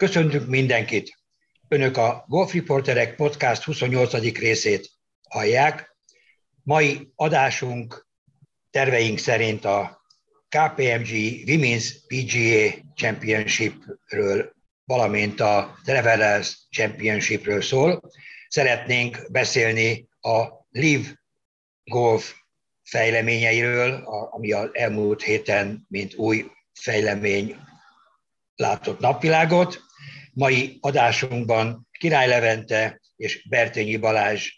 Köszöntünk mindenkit! Önök a Golf Reporterek Podcast 28. részét hallják. Mai adásunk terveink szerint a KPMG Women's PGA Championshipről, valamint a Travelers Championshipről szól. Szeretnénk beszélni a Live Golf fejleményeiről, ami az elmúlt héten, mint új fejlemény látott napvilágot. Mai adásunkban Király Levente és Bertényi Balázs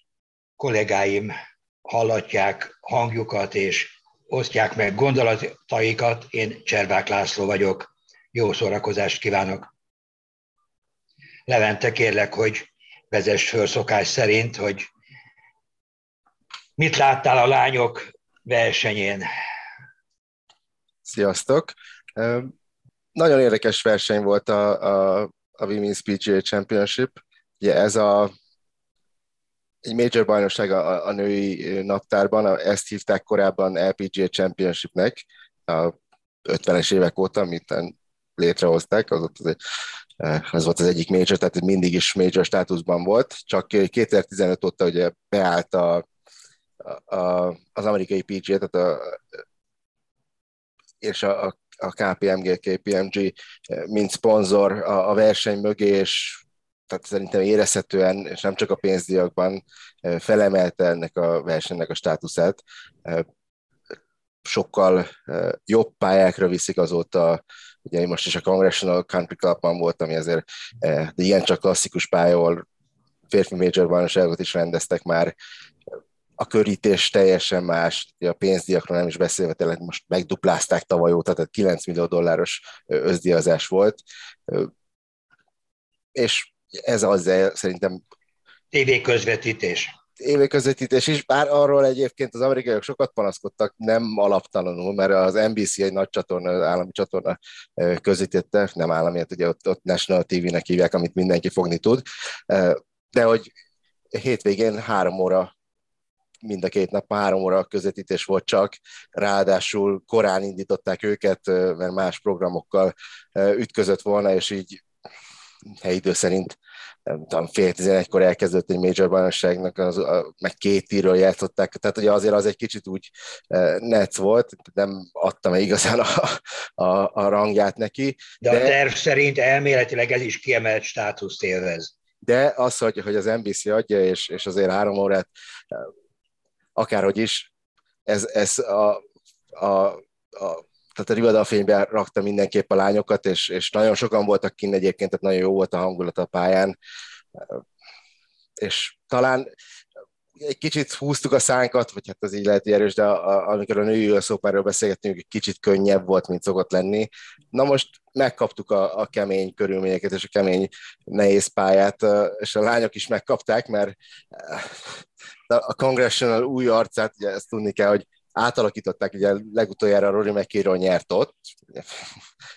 kollégáim hallatják hangjukat és osztják meg gondolataikat. Én Cservák László vagyok. Jó szórakozást kívánok! Levente, kérlek, hogy vezess föl szokás szerint, hogy mit láttál a lányok versenyén? Sziasztok! Nagyon érdekes verseny volt a, a, a Women's PGA Championship. Ugye ez a egy major bajnokság a, a női naptárban, ezt hívták korábban LPGA Championshipnek, a 50-es évek óta, amit létrehozták, az, ott az, az volt az egyik major, tehát mindig is major státuszban volt, csak 2015 óta ugye beállt a, a, az amerikai PGA, tehát a, és a, a a KPMG, KPMG mint szponzor a, a verseny mögé, és tehát szerintem érezhetően, és nem csak a pénzdiakban felemelte ennek a versenynek a státuszát. Sokkal jobb pályákra viszik azóta, ugye én most is a Congressional Country Clubban voltam, ami azért de ilyen csak klasszikus pálya, ahol férfi major bajnokságot is rendeztek már, a körítés teljesen más, a pénzdiakról nem is beszélve, tényleg most megduplázták tavaly óta, tehát 9 millió dolláros özdiazás volt, és ez az szerintem... TV közvetítés. TV közvetítés is, bár arról egyébként az amerikaiak sokat panaszkodtak, nem alaptalanul, mert az NBC egy nagy csatorna, az állami csatorna közvetítette, nem állami, hát ugye ott, ott National TV-nek hívják, amit mindenki fogni tud, de hogy hétvégén három óra mind a két nap három óra közvetítés volt csak, ráadásul korán indították őket, mert más programokkal ütközött volna, és így helyidő szerint nem tudom, fél tizenegykor elkezdődött egy major bajnokságnak, az, a, meg két tírről játszották, tehát ugye azért az egy kicsit úgy e, netz volt, nem adtam igazán a, a, a rangját neki. De, de a terv szerint elméletileg ez is kiemelt státuszt élvez. De az, hogy, hogy az NBC adja, és, és azért három órát akárhogy is, ez, ez a, a, a tehát a Rivadal fénybe rakta mindenképp a lányokat, és, és nagyon sokan voltak kint egyébként, tehát nagyon jó volt a hangulat a pályán, és talán egy kicsit húztuk a szánkat, vagy hát az így lehet erős, de a, a, amikor a női szópárról beszélgettünk, egy kicsit könnyebb volt, mint szokott lenni. Na most megkaptuk a, a kemény körülményeket és a kemény nehéz pályát, és a lányok is megkapták, mert a Congressional új arcát, ugye ezt tudni kell, hogy átalakították, ugye legutoljára Rory McIlroy nyert ott,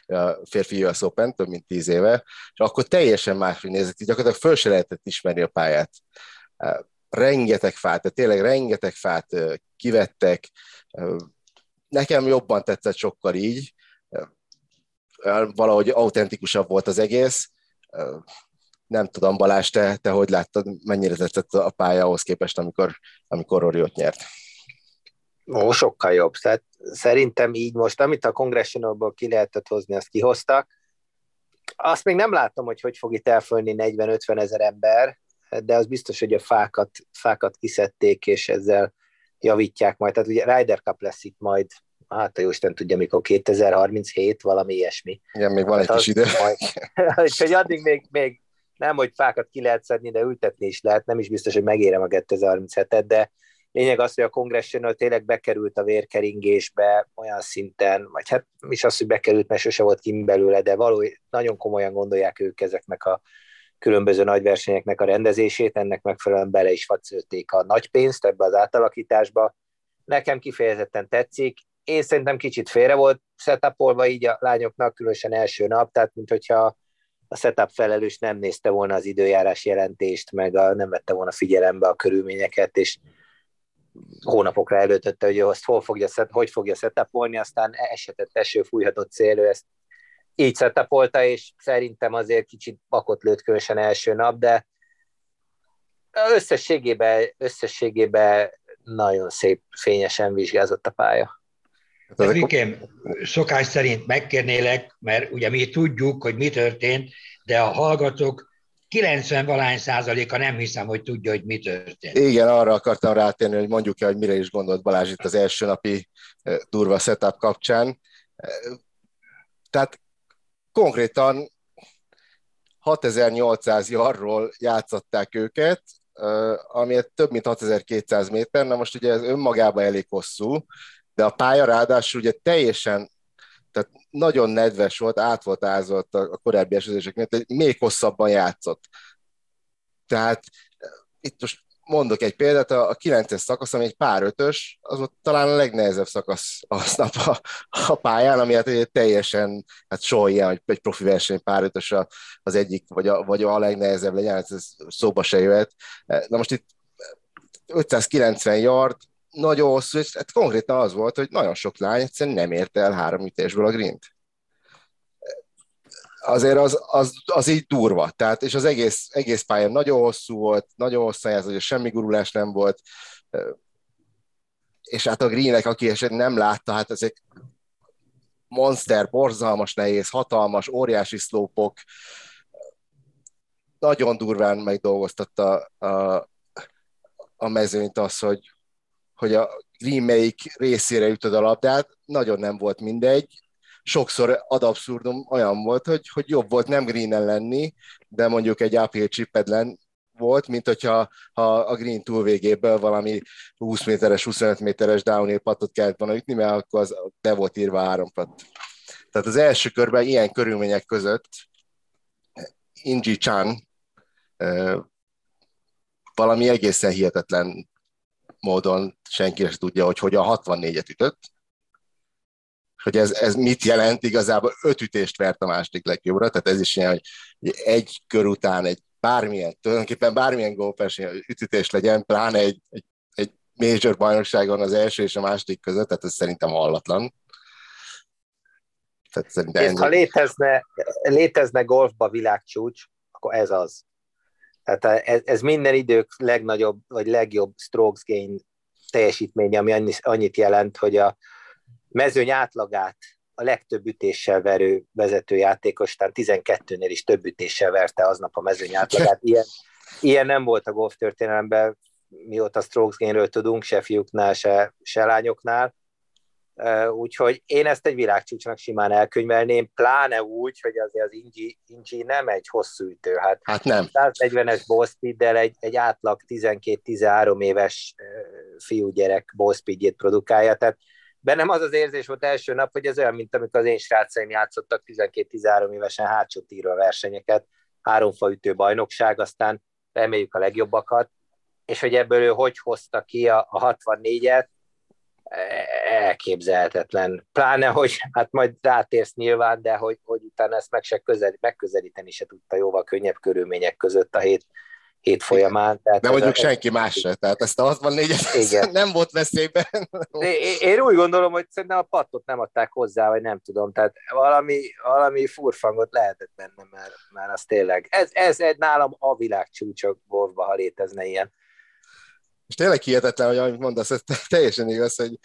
a férfi US Open, több mint tíz éve, és akkor teljesen máshogy nézett, így gyakorlatilag föl se lehetett ismerni a pályát. Rengeteg fát, tehát tényleg rengeteg fát kivettek, nekem jobban tetszett sokkal így, valahogy autentikusabb volt az egész, nem tudom, Balázs, te, te hogy láttad, mennyire tetszett a pálya ahhoz képest, amikor, amikor ott nyert? Ó, sokkal jobb. Tehát szerintem így most, amit a Congressionalból ki lehetett hozni, azt kihoztak. Azt még nem látom, hogy hogy fog itt elfölni 40-50 ezer ember, de az biztos, hogy a fákat, fákat kiszedték, és ezzel javítják majd. Tehát ugye Ryder Cup lesz itt majd, hát a Jóisten tudja, mikor 2037, valami ilyesmi. Igen, még van egy hát kis idő. Majd, hogy addig még, még nem, hogy fákat ki lehet szedni, de ültetni is lehet, nem is biztos, hogy megérem a 2037-et, de lényeg az, hogy a Congressional tényleg bekerült a vérkeringésbe olyan szinten, vagy hát is az, hogy bekerült, mert sose volt kim belőle, de való, nagyon komolyan gondolják ők ezeknek a különböző nagyversenyeknek a rendezését, ennek megfelelően bele is facilték a nagy pénzt ebbe az átalakításba. Nekem kifejezetten tetszik, én szerintem kicsit félre volt setupolva így a lányoknak, különösen első nap, tehát mint hogyha a setup felelős nem nézte volna az időjárás jelentést, meg a, nem vette volna figyelembe a körülményeket, és hónapokra előtötte, hogy azt hol fogja, hogy fogja setupolni, aztán esetett eső, fújhatott szélő, ezt így setupolta, és szerintem azért kicsit bakot lőtt különösen első nap, de összességében, összességében nagyon szép, fényesen vizsgázott a pálya. Hát Vikém, szokás szerint megkérnélek, mert ugye mi tudjuk, hogy mi történt, de a hallgatók 90 valány százaléka nem hiszem, hogy tudja, hogy mi történt. Igen, arra akartam rátérni, hogy mondjuk el, hogy mire is gondolt Balázs itt az első napi durva setup kapcsán. Tehát konkrétan 6800 jarról játszották őket, ami több mint 6200 méter, na most ugye ez önmagában elég hosszú, de a pálya ráadásul ugye teljesen, tehát nagyon nedves volt, át volt ázolt a korábbi esőzések miatt, még hosszabban játszott. Tehát itt most mondok egy példát, a 9-es szakasz, ami egy pár ötös, az ott talán a legnehezebb szakasz aznap a, a pályán, ami hát teljesen, hát soha ilyen, egy profi verseny pár ötös az egyik, vagy a, vagy a legnehezebb legyen, hát ez szóba se jöhet. Na most itt 590 yard, nagyon hosszú, és hát konkrétan az volt, hogy nagyon sok lány egyszerűen nem érte el három ütésből a grint azért az, az, az így durva. Tehát, és az egész, egész pályán nagyon hosszú volt, nagyon hosszú ez, hogy semmi gurulás nem volt, és hát a Greenek, aki esetleg nem látta, hát ezek monster, borzalmas nehéz, hatalmas, óriási szlópok, nagyon durván megdolgoztatta a, a mezőnyt az, hogy, hogy a Green melyik részére ütöd a labdát, nagyon nem volt mindegy, sokszor ad abszurdum olyan volt, hogy, hogy jobb volt nem greenen lenni, de mondjuk egy uphill chipedlen volt, mint hogyha ha a green túl végéből valami 20 méteres, 25 méteres downhill patot kellett volna ütni, mert akkor az be volt írva három pat. Tehát az első körben ilyen körülmények között Inji Chan valami egészen hihetetlen módon senki sem tudja, hogy hogyan 64-et ütött, hogy ez, ez mit jelent, igazából öt ütést vert a második legjobbra, tehát ez is ilyen, hogy egy kör után egy bármilyen, tulajdonképpen bármilyen gólverseny ütütés legyen, pláne egy, egy, egy major bajnokságon az első és a második között, tehát ez szerintem hallatlan. Tehát szerintem ennyi... ha létezne, létezne golfba világcsúcs, akkor ez az. Tehát ez, ez minden idők legnagyobb, vagy legjobb strokes gain teljesítménye, ami annyit jelent, hogy a, mezőny átlagát a legtöbb ütéssel verő vezetőjátékos, tehát 12-nél is több ütéssel verte aznap a mezőny átlagát. Ilyen, ilyen nem volt a golf történelemben, mióta strokes gainről tudunk, se fiúknál, se, se lányoknál. Úgyhogy én ezt egy világcsúcsnak simán elkönyvelném, pláne úgy, hogy azért az Ingi, Ingi nem egy hosszú ütő. Hát, hát nem. 140-es ball speed egy, egy átlag 12-13 éves fiúgyerek ball speedjét produkálja, tehát bennem az az érzés volt első nap, hogy ez olyan, mint amikor az én srácaim játszottak 12-13 évesen hátsó tírva versenyeket, háromfaütő bajnokság, aztán reméljük a legjobbakat, és hogy ebből ő hogy hozta ki a, a 64-et, elképzelhetetlen. Pláne, hogy hát majd rátérsz nyilván, de hogy, hogy utána ezt meg se közel, megközelíteni se tudta jóval könnyebb körülmények között a hét hét folyamán. Tehát De mondjuk a, senki más se, tehát ezt a 64 et nem volt veszélyben. Én, én úgy gondolom, hogy szerintem a pattot nem adták hozzá, vagy nem tudom, tehát valami, valami furfangot lehetett benne, mert, mert az tényleg, ez, ez egy nálam a világ csúcsok golfba, ha létezne ilyen. És tényleg hihetetlen, hogy amit mondasz, ez teljesen igaz, hogy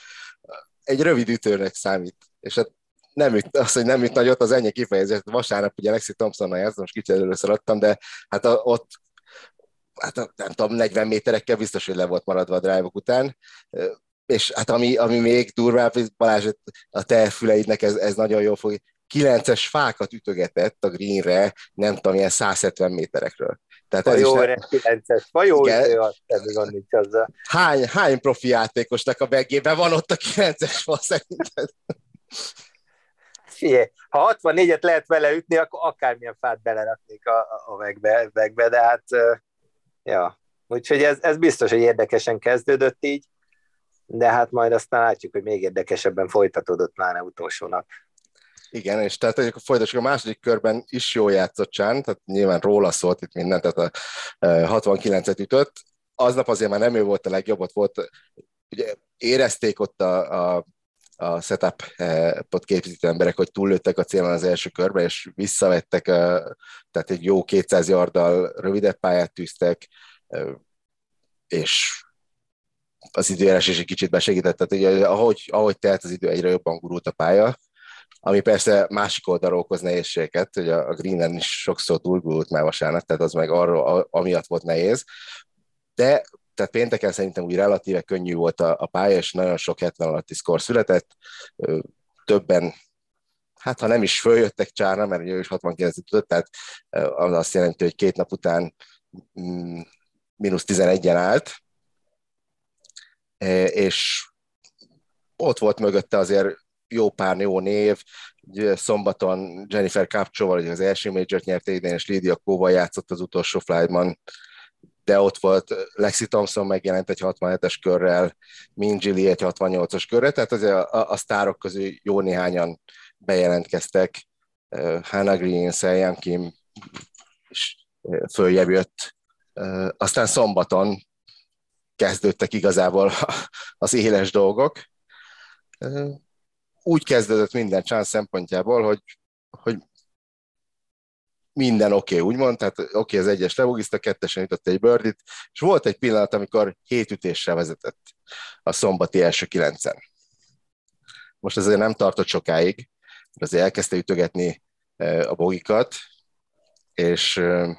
egy rövid ütőnek számít. És hát nem üt, az, hogy nem üt nagyot, az ennyi kifejezés. Vasárnap ugye Lexi Thompsonnal játszom, most kicsit először adtam, de hát a, ott hát nem tudom, 40 méterekkel biztos, hogy le volt maradva a drive után, és hát ami, ami még durvább, Balázs, a te füleidnek ez, ez nagyon jól fog, 9-es fákat ütögetett a greenre, nem tudom, ilyen 170 méterekről. Tehát ez jó, is, 9-es, jó, hány, hány profi játékosnak a begében van ott a 9-es fa szerinted? Figyelj, ha 64-et lehet vele ütni, akkor akármilyen fát beleraknék a, a megbe, megbe, de hát Ja, úgyhogy ez, ez biztos, hogy érdekesen kezdődött így, de hát majd aztán látjuk, hogy még érdekesebben folytatódott pláne utolsó nap. Igen, és tehát hogy folytassuk a második körben is jó játszott Csán, tehát nyilván róla szólt itt minden, tehát a 69-et ütött. Aznap azért már nem ő volt a legjobb, ott volt, ugye érezték ott a, a a setupot képzítő emberek, hogy túllőttek a célon az első körbe, és visszavettek, tehát egy jó 200 yarddal rövidebb pályát tűztek, és az időjárás is egy kicsit besegített, tehát ugye, ahogy, ahogy telt az idő, egyre jobban gurult a pálya, ami persze másik oldalról okoz nehézségeket, hogy a Greenen is sokszor túlgurult már vasárnap, tehát az meg arról, amiatt volt nehéz, de tehát pénteken szerintem úgy relatíve könnyű volt a, a pálya, és nagyon sok 70 alatti szkor született, többen hát ha nem is följöttek csárna, mert ő is 69 tudott, tehát az azt jelenti, hogy két nap után mm, mínusz 11-en állt, és ott volt mögötte azért jó pár jó név, szombaton Jennifer Capcsóval, az első major nyerte idén, és Lydia Kóval játszott az utolsó flightban, de ott volt Lexi Thompson megjelent egy 67-es körrel, Min egy 68-as körrel, tehát azért a, a, a sztárok közül jó néhányan bejelentkeztek, uh, Hannah Green, Seiyan Kim is uh, följebb jött. Uh, aztán szombaton kezdődtek igazából az éles dolgok. Úgy kezdődött minden csán szempontjából, hogy, hogy minden oké, okay, úgymond, tehát oké, okay, az egyes levogiszta, kettesen jutott egy birdit, és volt egy pillanat, amikor hét ütéssel vezetett a szombati első kilencen. Most azért nem tartott sokáig, azért elkezdte ütögetni e, a bogikat, és e,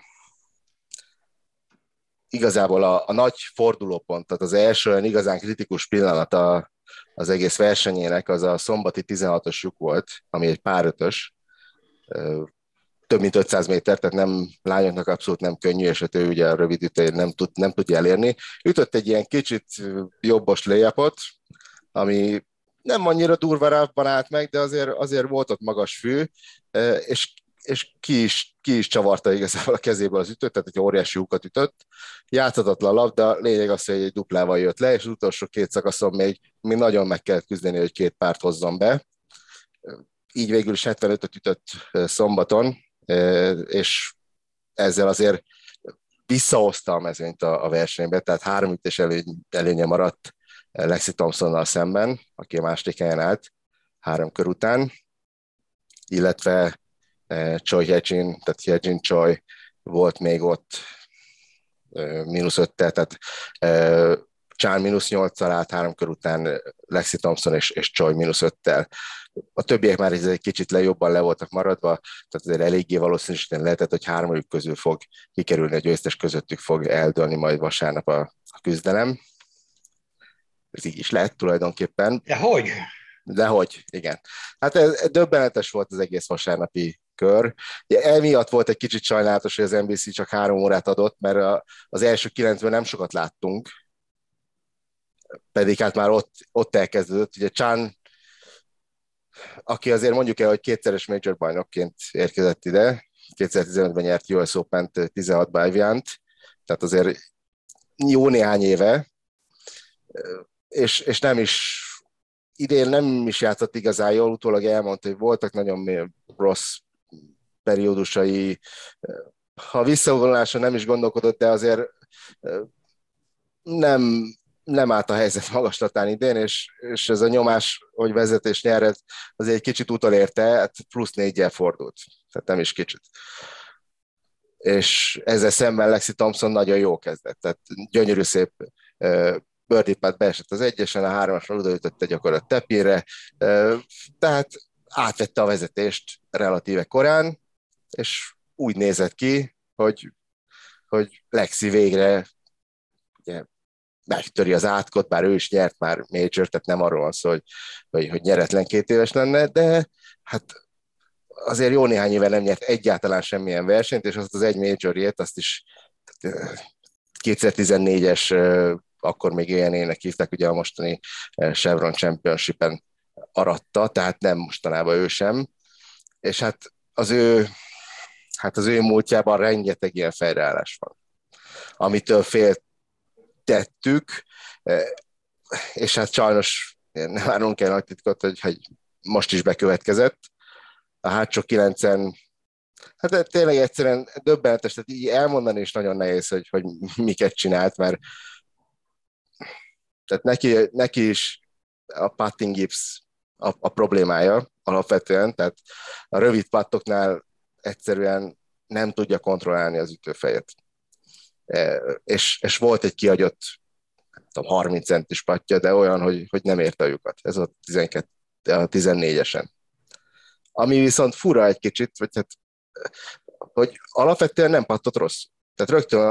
igazából a, a nagy fordulópont, tehát az első olyan igazán kritikus pillanat a, az egész versenyének az a szombati 16-os lyuk volt, ami egy pár ötös, e, több mint 500 méter, tehát nem lányoknak abszolút nem könnyű, és hát ő ugye a rövid ütőjét nem, tud, nem tudja elérni. Ütött egy ilyen kicsit jobbos layupot, ami nem annyira durva rávban állt meg, de azért, azért volt ott magas fű, és, és ki, is, ki is csavarta igazából a kezéből az ütőt, tehát egy óriási lyukat ütött. Játszhatatlan labda, lényeg az, hogy egy duplával jött le, és az utolsó két szakaszon még, még nagyon meg kellett küzdeni, hogy két párt hozzon be. Így végül is 75-öt ütött szombaton, és ezzel azért visszahozta a mezőnyt a, a versenybe, tehát három ütés előny, előnye maradt Lexi Thompsonnal szemben, aki a második helyen állt három kör után, illetve Choi Hyejin, tehát Hyejin Choi volt még ott mínusz öttel, tehát Csán mínusz nyolccal állt három kör után Lexi Thompson és, és Choi mínusz öttel a többiek már egy kicsit le jobban le voltak maradva, tehát azért eléggé valószínűsíteni lehetett, hogy hármajuk közül fog kikerülni, a győztes közöttük fog eldőlni majd vasárnap a, a küzdelem. Ez így is lett tulajdonképpen. De hogy? De hogy, igen. Hát ez, döbbenetes volt az egész vasárnapi kör. Ugye emiatt volt egy kicsit sajnálatos, hogy az NBC csak három órát adott, mert a, az első kilencben nem sokat láttunk, pedig hát már ott, ott elkezdődött. Ugye Chan aki azért mondjuk el, hogy kétszeres major bajnokként érkezett ide, 2015-ben nyert US Open-t 16 bájviánt, tehát azért jó néhány éve, és, és nem is idén nem is játszott igazán jól, utólag elmondta, hogy voltak nagyon rossz periódusai, ha visszavonulása nem is gondolkodott, de azért nem, nem állt a helyzet magaslatán idén, és, és ez a nyomás, hogy vezetés nyered, az egy kicsit utolérte, hát plusz négyel fordult, tehát nem is kicsit. És ezzel szemben Lexi Thompson nagyon jó kezdett, tehát gyönyörű szép birdie beesett az egyesen, a hármasra odaütötte gyakorlatilag tepére, tehát átvette a vezetést relatíve korán, és úgy nézett ki, hogy, hogy Lexi végre ugye, megtöri az átkot, bár ő is nyert már major, tehát nem arról van szó, hogy, hogy, hogy nyeretlen két éves lenne, de hát azért jó néhány éve nem nyert egyáltalán semmilyen versenyt, és azt az egy majorjét, azt is 2014-es, akkor még ilyenének hívták, ugye a mostani Chevron Championship-en aratta, tehát nem mostanában ő sem, és hát az ő, hát az ő múltjában rengeteg ilyen fejreállás van, amitől félt tettük, e, és hát sajnos nem árulunk el nagy titkot, hogy, hogy most is bekövetkezett. A hátsó kilencen, hát tényleg egyszerűen döbbenetes, tehát így elmondani is nagyon nehéz, hogy, hogy miket csinált, mert tehát neki, neki is a putting gips a, a problémája alapvetően, tehát a rövid pattoknál egyszerűen nem tudja kontrollálni az ütőfejet. És, és volt egy kiagyott tudom, 30 centis patja, de olyan, hogy, hogy nem érte a lyukat. Ez a, 12, a 14-esen. Ami viszont fura egy kicsit, vagy hát, hogy alapvetően nem pattott rossz. Tehát rögtön a,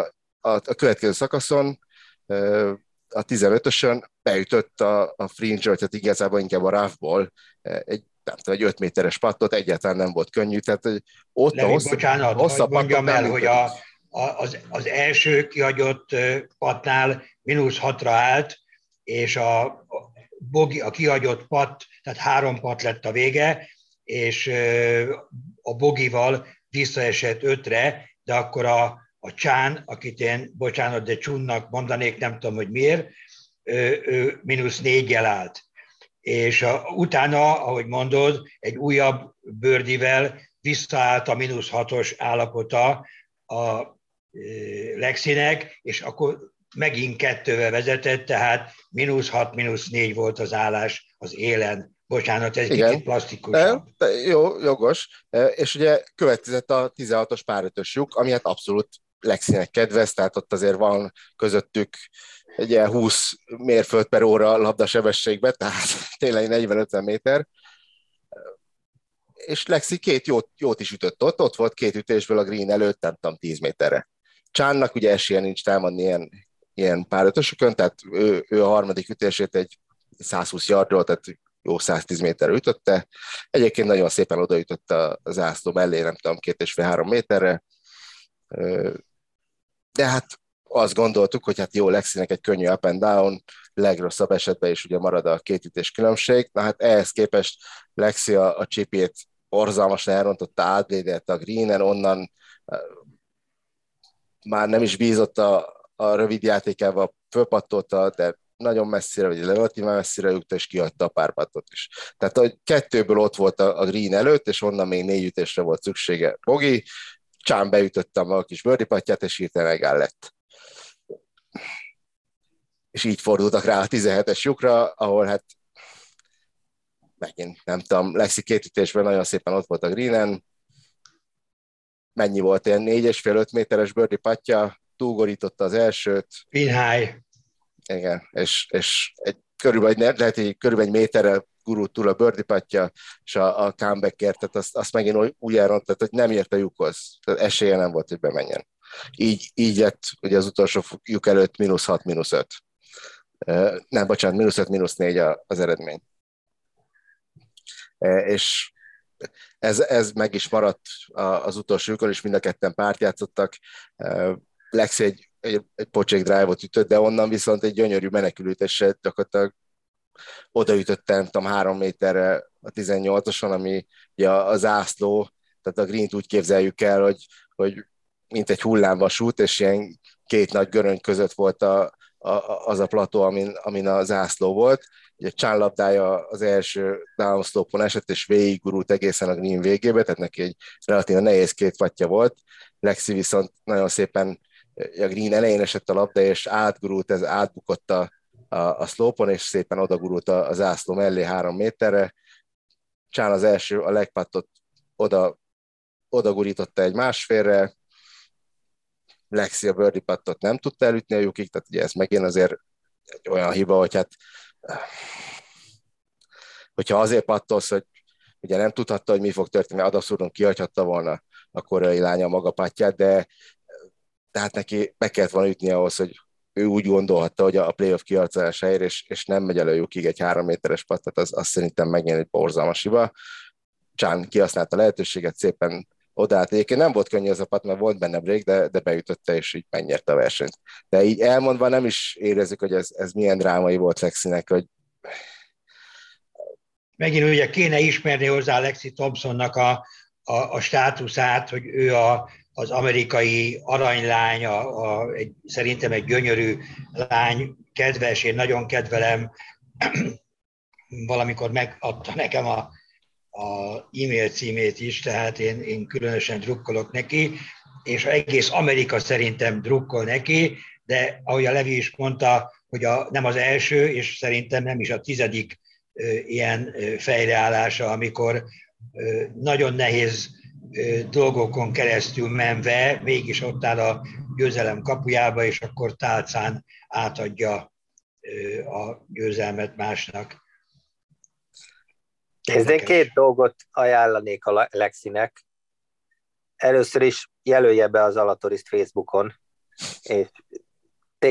a, a következő szakaszon a 15-ösön beütött a, a fringe vagy hát igazából inkább a ráfból egy nem tudom, egy 5 méteres pattot, egyáltalán nem volt könnyű, tehát hogy ott Levi, a hossz, bocsánat, hosszabb mondjam el, hogy a, az, az első kihagyott patnál mínusz hatra állt, és a, bogi, a kihagyott pat, tehát három pat lett a vége, és a bogival visszaesett ötre, de akkor a, a Csán, akit én, bocsánat, de Csunnak mondanék, nem tudom, hogy miért, ő, ő mínusz négyel állt. És a, utána, ahogy mondod, egy újabb bőrdivel visszaállt a mínusz hatos állapota a Lexinek, és akkor megint kettővel vezetett, tehát mínusz hat, mínusz négy volt az állás az élen. Bocsánat, ez Igen. kicsit plastikusabb. E, jó, jogos. E, és ugye következett a 16-os párötös lyuk, ami hát abszolút Lexinek kedvez, tehát ott azért van közöttük egy ilyen 20 mérföld per óra labdasebességbe, tehát tényleg 40-50 méter. És Lexi két jót, jót is ütött ott, ott volt két ütésből a green előtt, nem tudom, 10 méterre. Csánnak ugye esélye nincs támadni ilyen, ilyen párötösökön, tehát ő, ő a harmadik ütését egy 120 yardról, tehát jó 110 méterre ütötte. Egyébként nagyon szépen odaütött a zászló mellé, nem tudom, két és fél három méterre de hát azt gondoltuk, hogy hát jó, Lexinek egy könnyű up and down, legrosszabb esetben is ugye marad a két ütés különbség. Na hát ehhez képest Lexi a, a csipét borzalmasan elrontotta, átvédett a greenen, onnan már nem is bízott a, a rövid játékával, fölpattolta, de nagyon messzire, vagy relatív messzire jutott, és kihagyta a párpatot is. Tehát a kettőből ott volt a, a green előtt, és onnan még négy ütésre volt szüksége Bogi, csán beütöttem a kis bőripatját, és hirtelen megáll lett. És így fordultak rá a 17-es lyukra, ahol hát megint nem tudom, Lexi két ütésben nagyon szépen ott volt a greenen, mennyi volt, ilyen 4,5-5 méteres bőrdi patja, túlgorította az elsőt. Pinhály. Igen, és, és egy, körülbelül, lehet, hogy körülbelül egy méterrel gurult túl a birdie és a, a comebackért, tehát azt, azt megint úgy elrontott, hogy nem ért a lyukhoz. Tehát esélye nem volt, hogy bemenjen. Így, így lett ugye az utolsó lyuk előtt mínusz 6, mínusz 5. Nem, bocsánat, mínusz 5, mínusz 4 az eredmény. És ez, ez meg is maradt az utolsó lyukon, és mind a ketten párt játszottak. Lexi egy, egy, egy pocsék drive-ot ütött, de onnan viszont egy gyönyörű menekülőtésre gyakorlatilag odaütöttem, nem tudom, három méterre a 18-oson, ami ugye a zászló, tehát a green úgy képzeljük el, hogy, hogy mint egy hullámvasút, és ilyen két nagy göröny között volt a, a, az a plató, amin, amin a zászló volt. Ugye Csán labdája az első downslopon esett, és végigurult egészen a green végébe, tehát neki egy relatív nehéz két vatja volt. Lexi viszont nagyon szépen a green elején esett a labda, és átgurult, ez átbukott a, a, a szlópon, és szépen odagurult a, a zászló mellé három méterre. Csán az első, a legpattot oda, odagurította egy másfélre, Lexi a birdie pattot nem tudta elütni a lyukig, tehát ugye ez megint azért egy olyan hiba, hogy hát hogyha azért pattolsz, hogy ugye nem tudhatta, hogy mi fog történni, adaszúron kihagyhatta volna a koreai lánya maga patját, de tehát neki be kellett volna ütni ahhoz, hogy ő úgy gondolhatta, hogy a playoff kiarcolásáért, és, és nem megy elő lyukig egy három méteres pattat, az, az szerintem megint egy borzalmas hiba. Csán kihasználta a lehetőséget, szépen odaállt. Egyébként nem volt könnyű az a pat, mert volt benne break, de, de beütötte, és így megnyerte a versenyt. De így elmondva nem is érezzük, hogy ez, ez milyen drámai volt Lexinek, hogy Megint ugye kéne ismerni hozzá Lexi Thompsonnak a, a, a státuszát, hogy ő a, az amerikai aranylány, a, a, egy, szerintem egy gyönyörű lány, kedves, én nagyon kedvelem, valamikor megadta nekem a, a e-mail címét is, tehát én, én különösen drukkolok neki, és egész Amerika szerintem drukkol neki, de ahogy a Levi is mondta, hogy a, nem az első, és szerintem nem is a tizedik ilyen fejreállása, amikor nagyon nehéz dolgokon keresztül menve, mégis ott áll a győzelem kapujába, és akkor tálcán átadja a győzelmet másnak. Én két dolgot ajánlanék a Lexinek. Először is jelölje be az Alatoriszt Facebookon, és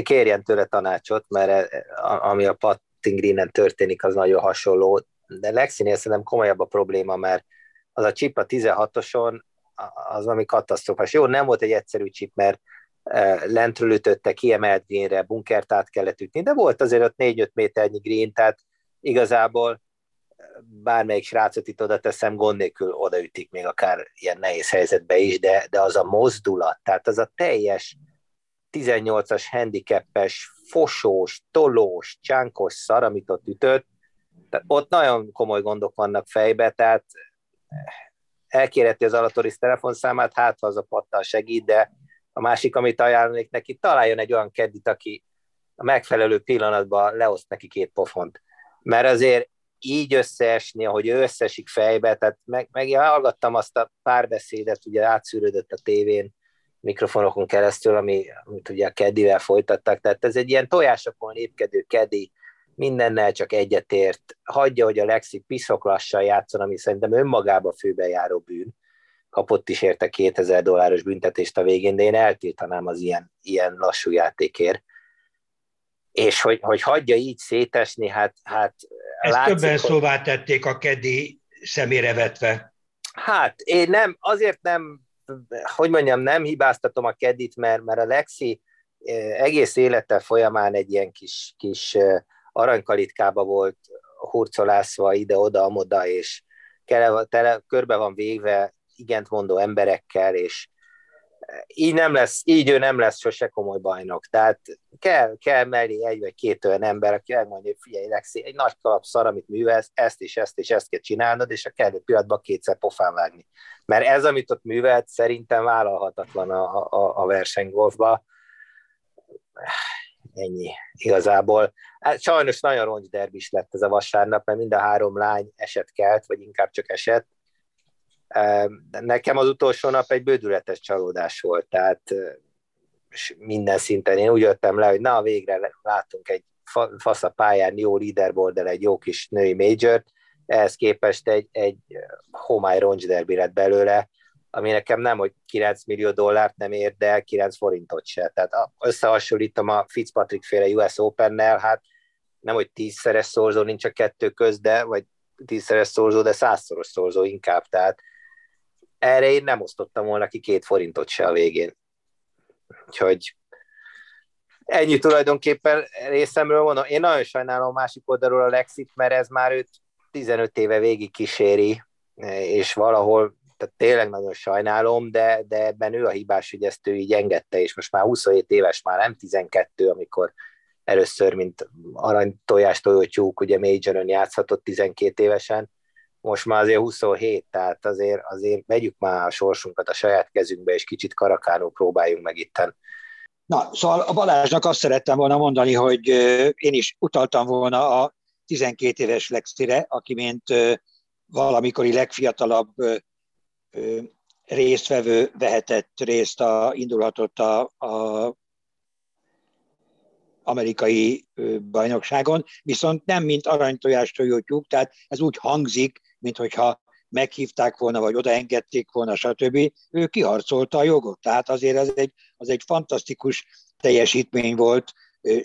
kérjen tőle tanácsot, mert e, ami a Patting Green-en történik, az nagyon hasonló, de Lexinél szerintem komolyabb a probléma, mert az a chip a 16-oson, az ami katasztrofás. Jó, nem volt egy egyszerű chip, mert e, lentről ütötte, kiemelt greenre, bunkert át kellett ütni, de volt azért ott 4-5 méternyi green, tehát igazából bármelyik srácot itt oda teszem, gond nélkül odaütik még akár ilyen nehéz helyzetbe is, de, de az a mozdulat, tehát az a teljes 18-as handicapes, fosós, tolós, csánkos szar, amit ott ütött, tehát ott nagyon komoly gondok vannak fejbe, tehát elkérheti az Alatoris telefonszámát, hát ha az a pattal segít, de a másik, amit ajánlanék neki, találjon egy olyan keddit, aki a megfelelő pillanatban leoszt neki két pofont. Mert azért így összeesni, ahogy ő összesik fejbe, tehát meg, meg hallgattam azt a párbeszédet, ugye átszűrődött a tévén, mikrofonokon keresztül, ami, amit ugye a Keddivel folytattak, tehát ez egy ilyen tojásokon lépkedő Keddi, mindennel csak egyetért, hagyja, hogy a Lexi piszok lassan játszon, ami szerintem önmagába főbejáró bűn, kapott is érte 2000 dolláros büntetést a végén, de én eltiltanám az ilyen, ilyen lassú játékért. És hogy, hogy hagyja így szétesni, hát... hát Ezt látszik, többen hogy... szóvá tették a keddi szemére vetve. Hát én nem, azért nem hogy mondjam, nem hibáztatom a Kedit, mert, mert a Lexi eh, egész élete folyamán egy ilyen kis, kis eh, aranykalitkába volt hurcolászva ide-oda, amoda, és kele, tele, körbe van végve igent mondó emberekkel, és így nem lesz, így ő nem lesz sose komoly bajnok. Tehát kell, kell mellé egy vagy két olyan ember, aki elmondja, hogy figyelj, Lexi, egy nagy kalap szar, amit művelsz, ezt és ezt és ezt kell csinálnod, és a kellő pillanatban kétszer pofán vágni mert ez, amit ott művelt, szerintem vállalhatatlan a, a, a versenygolfba. Ennyi igazából. Hát sajnos nagyon roncsderbis lett ez a vasárnap, mert mind a három lány eset kelt, vagy inkább csak esett. Nekem az utolsó nap egy bődületes csalódás volt, tehát minden szinten én úgy jöttem le, hogy na végre látunk egy fasz a pályán jó leaderboard egy jó kis női major ehhez képest egy, egy homály roncsderbi lett belőle, ami nekem nem, hogy 9 millió dollárt nem ér, de 9 forintot se. Tehát összehasonlítom a Fitzpatrick féle US Open-nel, hát nem, hogy tízszeres szorzó nincs a kettő köz, de, vagy tízszeres szorzó, de százszoros szorzó inkább. Tehát erre én nem osztottam volna ki két forintot se a végén. Úgyhogy ennyi tulajdonképpen részemről mondom. Én nagyon sajnálom a másik oldalról a Lexit, mert ez már őt 15 éve végig kíséri, és valahol tehát tényleg nagyon sajnálom, de, de ebben ő a hibás, hogy ezt ő így engedte, és most már 27 éves, már nem 12, amikor először, mint arany tojás tojótyúk, ugye majoron játszhatott 12 évesen, most már azért 27, tehát azért, azért vegyük már a sorsunkat a saját kezünkbe, és kicsit karakánul próbáljunk meg itten. Na, szóval a Balázsnak azt szerettem volna mondani, hogy én is utaltam volna a 12 éves Lexire, aki mint valamikori legfiatalabb résztvevő vehetett részt, a, indulhatott a, a amerikai bajnokságon, viszont nem mint aranytojás tojótyúk, tehát ez úgy hangzik, mint hogyha meghívták volna, vagy odaengedték volna, stb. Ő kiharcolta a jogot, tehát azért az egy, az egy fantasztikus teljesítmény volt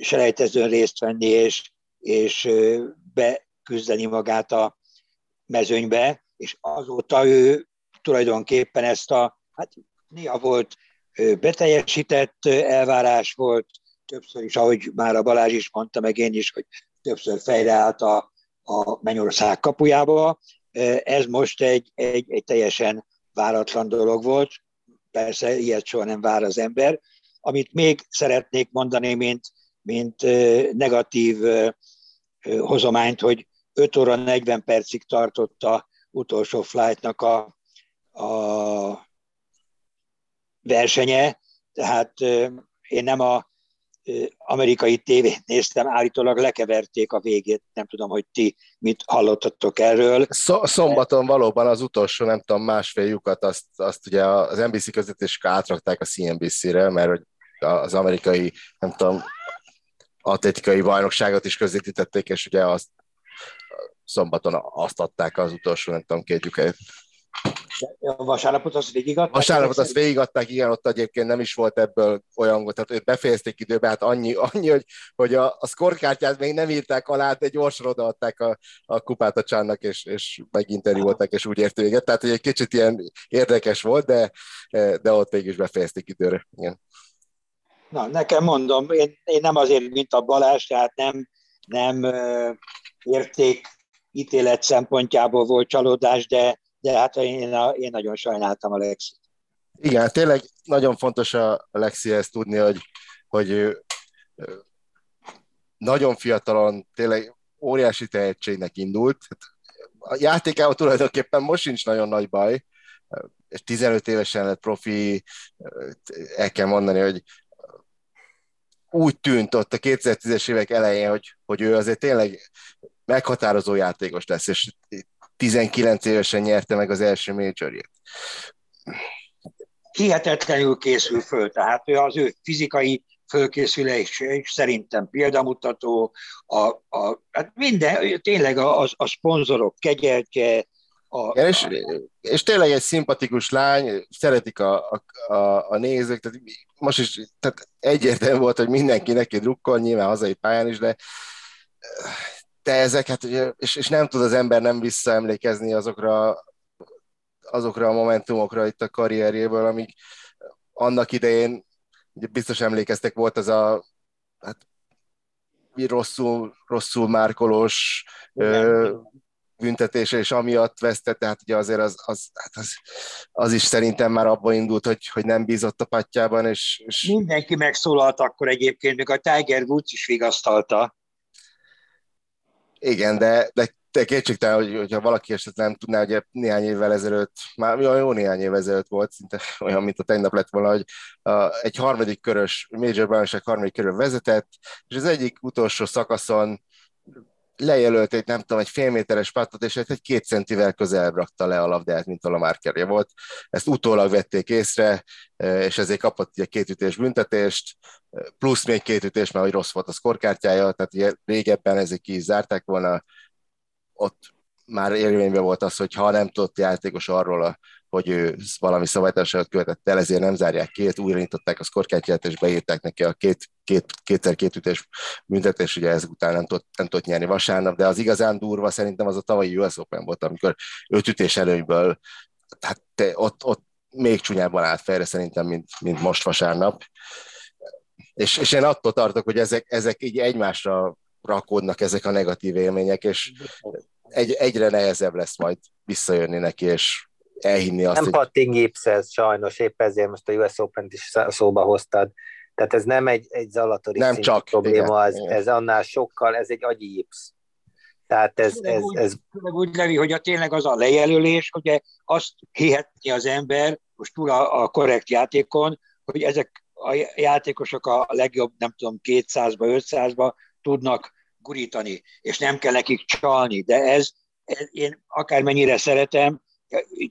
selejtezőn részt venni, és, és beküzdeni magát a mezőnybe, és azóta ő tulajdonképpen ezt a, hát néha volt beteljesített elvárás volt, többször is, ahogy már a Balázs is mondta, meg én is, hogy többször fejreállt a, a Mennyország kapujába. Ez most egy, egy, egy teljesen váratlan dolog volt, persze ilyet soha nem vár az ember. Amit még szeretnék mondani, mint, mint negatív hozományt, hogy 5 óra 40 percig tartott a utolsó flightnak a, a versenye, tehát én nem a amerikai tévét néztem, állítólag lekeverték a végét. Nem tudom, hogy ti mit hallottatok erről. Szombaton valóban az utolsó, nem tudom, másfél lyukat, azt, azt ugye az NBC közvetésre átrakták a CNBC-re, mert az amerikai, nem tudom, atletikai bajnokságot is közvetítették, és ugye azt szombaton azt adták az utolsó, nem tudom, két lyukáért. A vasárnapot azt végigadták? Vasárnapot azt végigadták, igen, ott egyébként nem is volt ebből olyan, tehát ők befejezték időben, hát annyi, annyi hogy, hogy a, a szkorkártyát még nem írták alá, de gyorsan odaadták a, a kupát a Csánnak, és, és meginterjúolták, és úgy ért véget. Tehát, hogy egy kicsit ilyen érdekes volt, de, de ott végig is befejezték időre. Igen. Na, nekem mondom, én, én nem azért, mint a Balázs, tehát nem, nem érték ítélet szempontjából volt csalódás, de de hát én, én nagyon sajnáltam a Lexit. Igen, tényleg nagyon fontos a Lexihez tudni, hogy, hogy ő, nagyon fiatalon, tényleg óriási tehetségnek indult. A játékával tulajdonképpen most sincs nagyon nagy baj, és 15 évesen lett profi, el kell mondani, hogy úgy tűnt ott a 2010-es évek elején, hogy, hogy ő azért tényleg meghatározó játékos lesz, és 19 évesen nyerte meg az első majorjét. Hihetetlenül készül föl, tehát ő az ő fizikai fölkészülés és szerintem példamutató, a, a, hát minden, tényleg a, a, a szponzorok kegyeltje, a, és, és tényleg egy szimpatikus lány, szeretik a, a, a, a nézők, tehát most is tehát egyértelmű volt, hogy mindenki neki drukkol, nyilván hazai pályán is, de de ezeket, és, és nem tud az ember nem visszaemlékezni azokra, azokra a momentumokra itt a karrierjéből, amik annak idején, ugye biztos emlékeztek, volt az a hát, rosszul, rosszul márkolós ö, büntetése, és amiatt vesztett, tehát ugye azért az, az, hát az, az is szerintem már abban indult, hogy, hogy nem bízott a patjában, és, és... Mindenki megszólalt akkor egyébként, még a Tiger Woods is vigasztalta. Igen, de, de, de kétségtelen, hogy, hogyha valaki esetleg nem tudná, hogy néhány évvel ezelőtt, már jó, jó néhány évvel ezelőtt volt, szinte olyan, mint a tegnap lett volna, hogy a, egy harmadik körös, Major bajnokság harmadik körön vezetett, és az egyik utolsó szakaszon lejelölt egy, nem tudom, egy félméteres pattot, és egy két centivel közelebb rakta le a labdát, mint a márkerje volt. Ezt utólag vették észre, és ezért kapott ugye két ütés büntetést, plusz még két ütés, mert hogy rossz volt a szkorkártyája, tehát ugye régebben ezek ki is zárták volna, ott már érvényben volt az, hogy ha nem tudott játékos arról, a, hogy ő valami szabálytalanságot követett el, ezért nem zárják két, újra nyitották a szkorkártyát, és beírták neki a két, két, kétszer két ütés büntetés, ugye ezek után nem tudott, nem tudott nyerni vasárnap, de az igazán durva szerintem az a tavalyi US Open volt, amikor öt ütés előnyből, tehát te, ott, ott még csúnyában állt fejre szerintem, mint, mint most vasárnap. És, és én attól tartok, hogy ezek, ezek így egymásra rakódnak ezek a negatív élmények, és egy, egyre nehezebb lesz majd visszajönni neki, és elhinni azt, Nem hogy... pattingipsz ez sajnos, épp ezért most a US Open-t is szóba hoztad. Tehát ez nem egy, egy zalatori nem csak, probléma, igen, ez, igen. ez annál sokkal, ez egy agyi gipsz. Tehát ez... ez, úgy, ez... úgy levi, hogy a tényleg az a lejelölés, hogy azt hihetni az ember, most túl a, a korrekt játékon, hogy ezek a játékosok a legjobb, nem tudom, 200-ba, 500-ba tudnak gurítani, és nem kell nekik csalni, de ez, ez én akármennyire szeretem,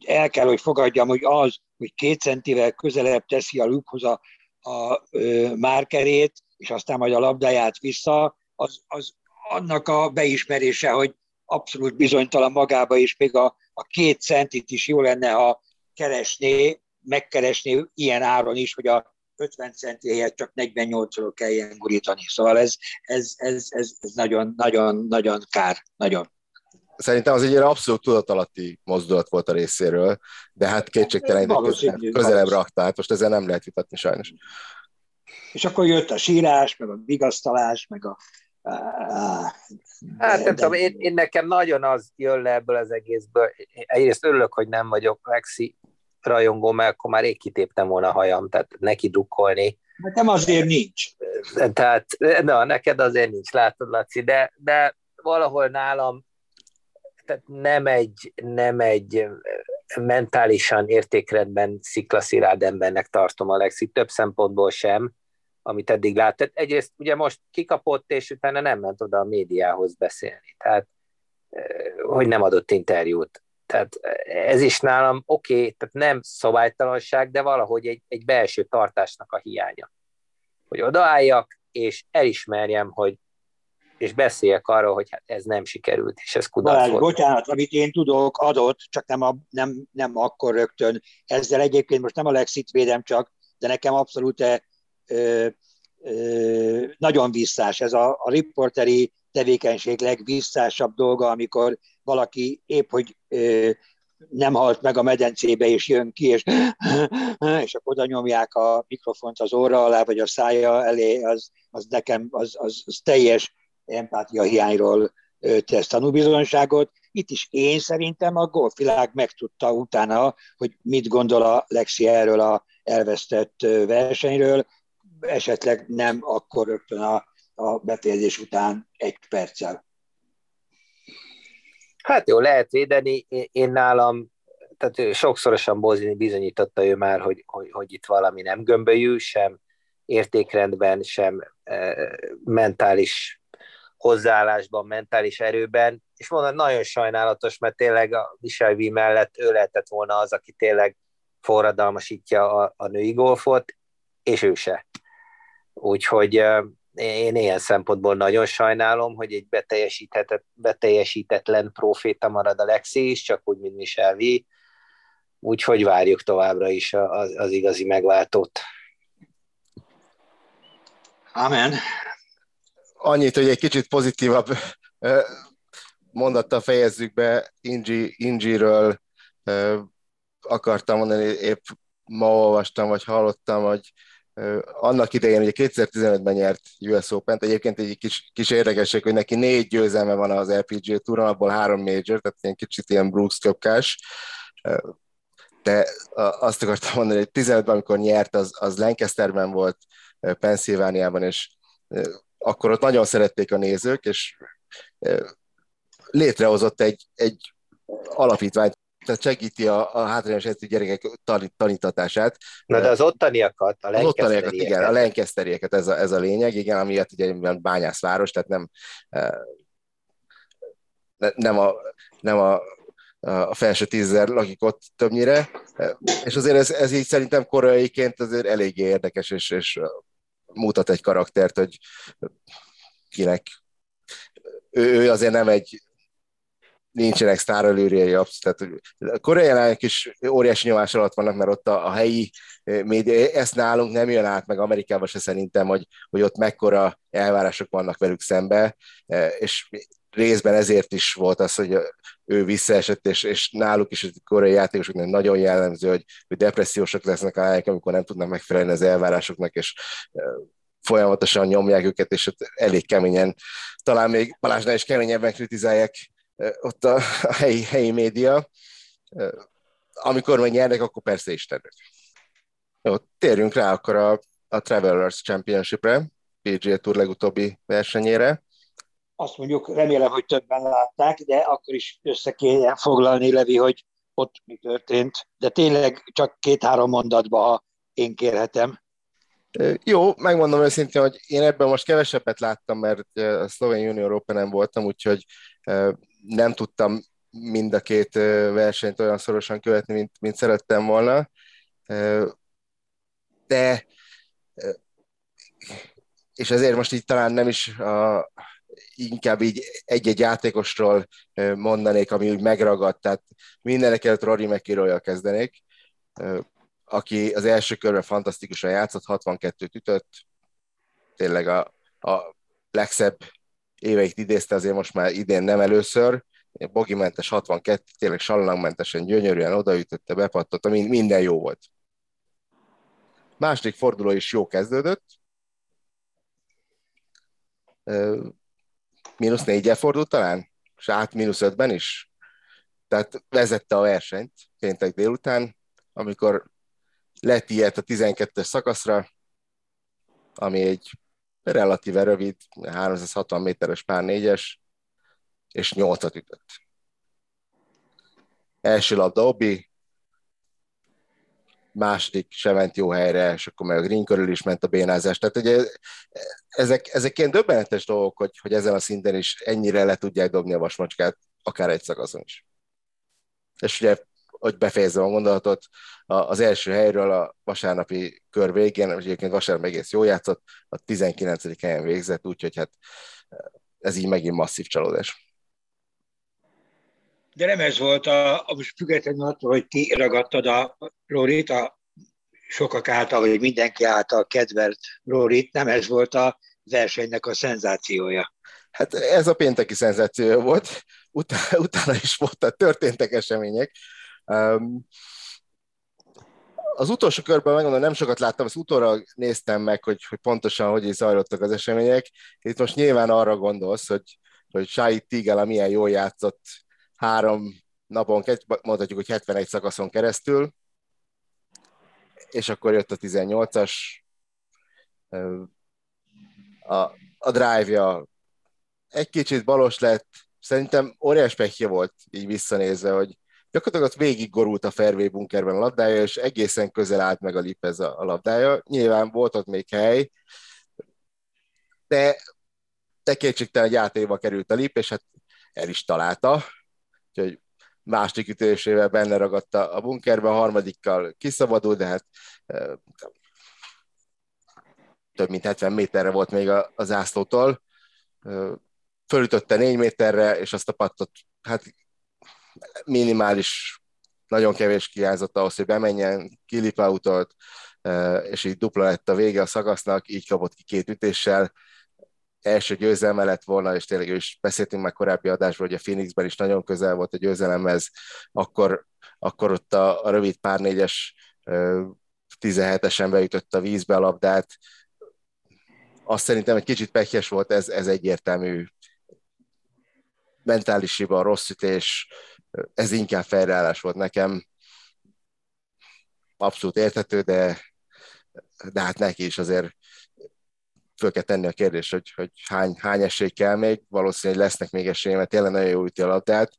el kell, hogy fogadjam, hogy az, hogy két centivel közelebb teszi a lukhoz a, a ö, márkerét, és aztán majd a labdáját vissza, az, az annak a beismerése, hogy abszolút bizonytalan magába, és még a, a két centit is jó lenne, ha keresné, megkeresné ilyen áron is, hogy a 50 centi helyett csak 48-ról kelljen gurítani. Szóval ez, ez, ez, ez, ez nagyon, nagyon, nagyon kár, nagyon. Szerintem az egy ilyen abszolút tudatalatti mozdulat volt a részéről, de hát kétségtelen, hogy közelebb rakta, hát most ezzel nem lehet vitatni sajnos. És akkor jött a sírás, meg a vigasztalás, meg a Hát nem tudom, én, én nekem nagyon az jön le ebből az egészből. Egyrészt örülök, hogy nem vagyok Lexi rajongó, mert akkor már rég kitéptem volna a hajam, tehát neki drukkolni. Nekem azért nincs. Tehát, na, neked azért nincs, látod, Laci, de, de valahol nálam tehát nem egy, nem egy mentálisan értékrendben sziklaszirád embernek tartom Alexi, több szempontból sem, amit eddig látott. Egyrészt ugye most kikapott, és utána nem ment oda a médiához beszélni. Tehát, hogy nem adott interjút. Tehát ez is nálam oké, okay, tehát nem szabálytalanság, de valahogy egy, egy belső tartásnak a hiánya. Hogy odaálljak, és elismerjem, hogy és beszéljek arról, hogy hát ez nem sikerült, és ez kudarc volt. Bocsánat, amit én tudok, adott, csak nem, a, nem, nem akkor rögtön. Ezzel egyébként most nem a Lexit védem csak, de nekem abszolút ö, ö, nagyon visszás. Ez a, a riporteri tevékenység legvisszásabb dolga, amikor valaki épp, hogy ö, nem halt meg a medencébe, és jön ki, és, és akkor oda nyomják a mikrofont az óra alá, vagy a szája elé, az, az nekem az, az, az teljes empátia hiányról tesz tanúbizonyságot. Itt is én szerintem a golfvilág megtudta utána, hogy mit gondol a Lexi erről a elvesztett versenyről, esetleg nem akkor rögtön a, a befejezés után egy perccel. Hát jó, lehet védeni. Én nálam, tehát sokszorosan Bozini bizonyította ő már, hogy, hogy, hogy itt valami nem gömbölyű, sem értékrendben, sem e, mentális hozzáállásban, mentális erőben, és mondom, nagyon sajnálatos, mert tényleg a Michel mellett ő lehetett volna az, aki tényleg forradalmasítja a, a női golfot, és ő se. Úgyhogy én ilyen szempontból nagyon sajnálom, hogy egy beteljesítetlen proféta marad a Lexi is, csak úgy, mint Michel V. Úgyhogy várjuk továbbra is az, az igazi megváltót. Amen annyit, hogy egy kicsit pozitívabb mondattal fejezzük be Ingi, Ingiről akartam mondani, épp ma olvastam, vagy hallottam, hogy annak idején, ugye 2015-ben nyert US Open-t, egyébként egy kis, kis érdekesség, hogy neki négy győzelme van az LPGA túron, abból három major, tehát ilyen kicsit ilyen Brooks köpkás, de azt akartam mondani, hogy 15-ben, amikor nyert, az, az Lancasterben volt, Pennsylvániában, és akkor ott nagyon szerették a nézők, és létrehozott egy, egy alapítványt, tehát segíti a, a hátrányos helyzetű gyerekek tanítatását. Na de az ottaniakat, a az ottaniakat, igen, a Lancasterieket, ez a, ez a lényeg, igen, amiatt ugye bányászváros, tehát nem, nem a, nem a a felső tízzer lakik ott többnyire, és azért ez, ez így szerintem koreaiként azért eléggé érdekes, és, és mutat egy karaktert, hogy kinek ő, ő azért nem egy nincsenek sztárölőrjei, tehát a koreaiak is óriási nyomás alatt vannak, mert ott a, a helyi média, ezt nálunk nem jön át, meg Amerikában se szerintem, hogy, hogy ott mekkora elvárások vannak velük szembe, és részben ezért is volt az, hogy ő visszaesett, és, és náluk is a koreai játékosoknak nagyon jellemző, hogy, hogy depressziósak lesznek a helyek, amikor nem tudnak megfelelni az elvárásoknak, és folyamatosan nyomják őket, és elég keményen, talán még Balázsnál is keményebben kritizálják ott a, a helyi, helyi média. Amikor meg nyernek, akkor persze Istennek. Jó, térjünk rá akkor a, a Travelers Championship-re, PGA Tour legutóbbi versenyére azt mondjuk remélem, hogy többen látták, de akkor is össze kéne foglalni, Levi, hogy ott mi történt, de tényleg csak két-három mondatba, ha én kérhetem. Jó, megmondom őszintén, hogy én ebben most kevesebbet láttam, mert a Slovén Junior Open-en voltam, úgyhogy nem tudtam mind a két versenyt olyan szorosan követni, mint, mint szerettem volna. De és ezért most így talán nem is a, inkább így egy-egy játékosról mondanék, ami úgy megragadt, tehát mindenek előtt Rory mcilroy kezdenék, aki az első körben fantasztikusan játszott, 62-t ütött, tényleg a, a legszebb éveit idézte, azért most már idén nem először, bogimentes 62, tényleg sallangmentesen, gyönyörűen odaütötte, bepattotta, minden jó volt. Második forduló is jó kezdődött, mínusz négyel fordult talán, és át mínusz ötben is. Tehát vezette a versenyt péntek délután, amikor lett ilyet a 12-es szakaszra, ami egy relatíve rövid, 360 méteres pár négyes, és nyolcat ütött. Első labda Obi, második sem ment jó helyre, és akkor meg a green körül is ment a bénázás. Tehát ugye ezek, ezek ilyen döbbenetes dolgok, hogy, hogy ezen a szinten is ennyire le tudják dobni a vasmacskát, akár egy szakaszon is. És ugye, hogy befejezem a gondolatot, az első helyről a vasárnapi kör végén, egyébként vasárnap egész jól játszott, a 19. helyen végzett, úgyhogy hát ez így megint masszív csalódás. De nem ez volt, a, a most függetlenül attól, hogy ti ragadtad a Rorit, a sokak által, vagy mindenki által kedvelt Rorit, nem ez volt a versenynek a szenzációja. Hát ez a pénteki szenzáció volt, utána, utána is voltak, történtek események. Az utolsó körben megmondom, nem sokat láttam, az utóra néztem meg, hogy, hogy pontosan hogy is zajlottak az események. Itt most nyilván arra gondolsz, hogy, hogy Sai Tigela milyen jól játszott három napon, mondhatjuk, hogy 71 szakaszon keresztül, és akkor jött a 18-as, a, a drive-ja egy kicsit balos lett, szerintem óriás pekje volt így visszanézve, hogy gyakorlatilag ott végig gorult a fairway bunkerben a labdája, és egészen közel állt meg a Lipez a, a labdája. Nyilván volt ott még hely, de, de kétségtelen játékba került a lip, és hát el is találta. Úgyhogy második ütésével benne ragadta a bunkerbe, a harmadikkal kiszabadult, de hát több mint 70 méterre volt még a, a zászlótól. Fölütötte 4 méterre, és azt a pattot hát minimális, nagyon kevés kiázott ahhoz, hogy bemenjen, kilipautolt, és így dupla lett a vége a szakasznak, így kapott ki két ütéssel, első győzelme lett volna, és tényleg is beszéltünk már korábbi adásról, hogy a Phoenixben is nagyon közel volt a győzelemhez, akkor, akkor ott a, a rövid pár négyes 17-esen beütött a vízbe a labdát. Azt szerintem egy kicsit pekjes volt, ez, ez egyértelmű. Mentális hiba, rossz ütés, ez inkább fejreállás volt nekem. Abszolút érthető, de, de hát neki is azért föl kell tenni a kérdést, hogy, hogy hány, hány esély kell még, valószínűleg lesznek még esélyek, mert tényleg nagyon jó üti a labdát,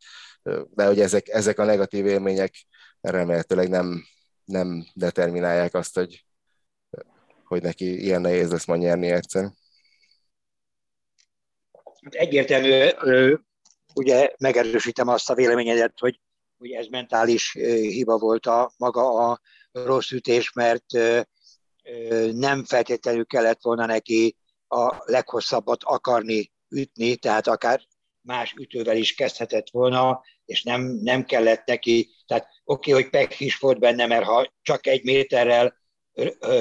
de hogy ezek, ezek a negatív élmények remélhetőleg nem, nem determinálják azt, hogy, hogy neki ilyen nehéz lesz ma nyerni egyszer. Hát egyértelmű ugye megerősítem azt a véleményedet, hogy, hogy ez mentális hiba volt a maga a rossz ütés, mert nem feltétlenül kellett volna neki a leghosszabbat akarni ütni, tehát akár más ütővel is kezdhetett volna, és nem, nem kellett neki, tehát oké, okay, hogy pek is volt benne, mert ha csak egy méterrel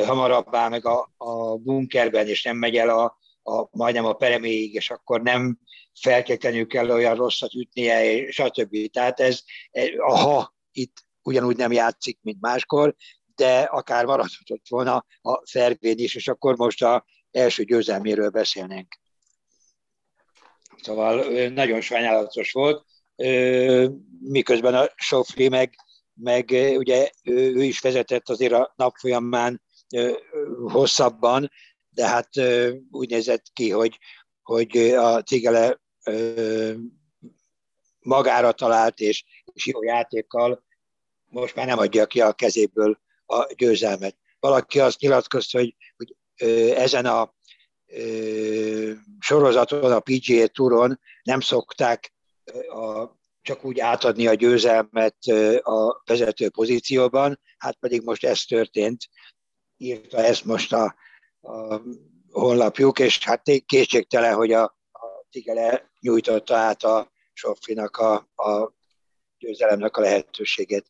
hamarabb áll meg a, a bunkerben, és nem megy el a, a, majdnem a pereméig, és akkor nem feltétlenül kell olyan rosszat ütnie, stb. Tehát ez, aha, itt ugyanúgy nem játszik, mint máskor, de akár maradhatott volna a Fervén is, és akkor most a első győzelméről beszélnénk. Szóval nagyon sajnálatos volt, miközben a Sofri meg, meg ugye ő is vezetett azért a nap folyamán hosszabban, de hát úgy nézett ki, hogy, hogy a Cigele magára talált és, és jó játékkal most már nem adja ki a kezéből a győzelmet. Valaki azt nyilatkozta, hogy, hogy ezen a sorozaton, a PGA Touron nem szokták a, csak úgy átadni a győzelmet a vezető pozícióban, hát pedig most ez történt, írta ezt most a, a honlapjuk, és hát kétségtelen, hogy a, a Tigele nyújtotta át a Soffinak a, a győzelemnek a lehetőségét.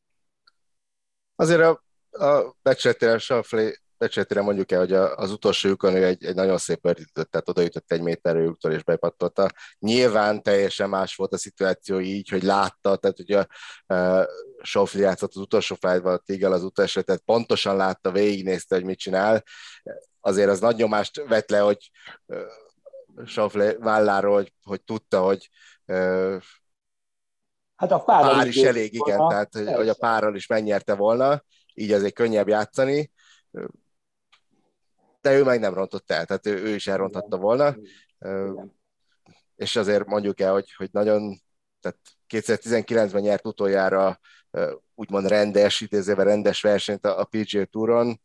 Azért a, a becsületére Sofli becsületére mondjuk el, hogy az utolsó lyukon ő egy, egy nagyon szép ördített, tehát odaütött egy méterre lyuktól és bepattolta. Nyilván teljesen más volt a szituáció így, hogy látta, tehát hogy a Sofli játszott az utolsó fájtban a Tigel az utolsó, tehát pontosan látta, végignézte, hogy mit csinál. Azért az nagy nyomást vett le, hogy Sofle válláról, hogy, hogy tudta, hogy hát a pár, pár is elég, volna. igen, tehát hogy, hogy a párral is megnyerte volna, így azért könnyebb játszani, de ő meg nem rontott el, tehát ő, ő is elronthatta volna, igen. és azért mondjuk el, hogy, hogy nagyon, tehát 2019-ben nyert utoljára úgymond rendes, idézőben rendes versenyt a, a PGA Touron,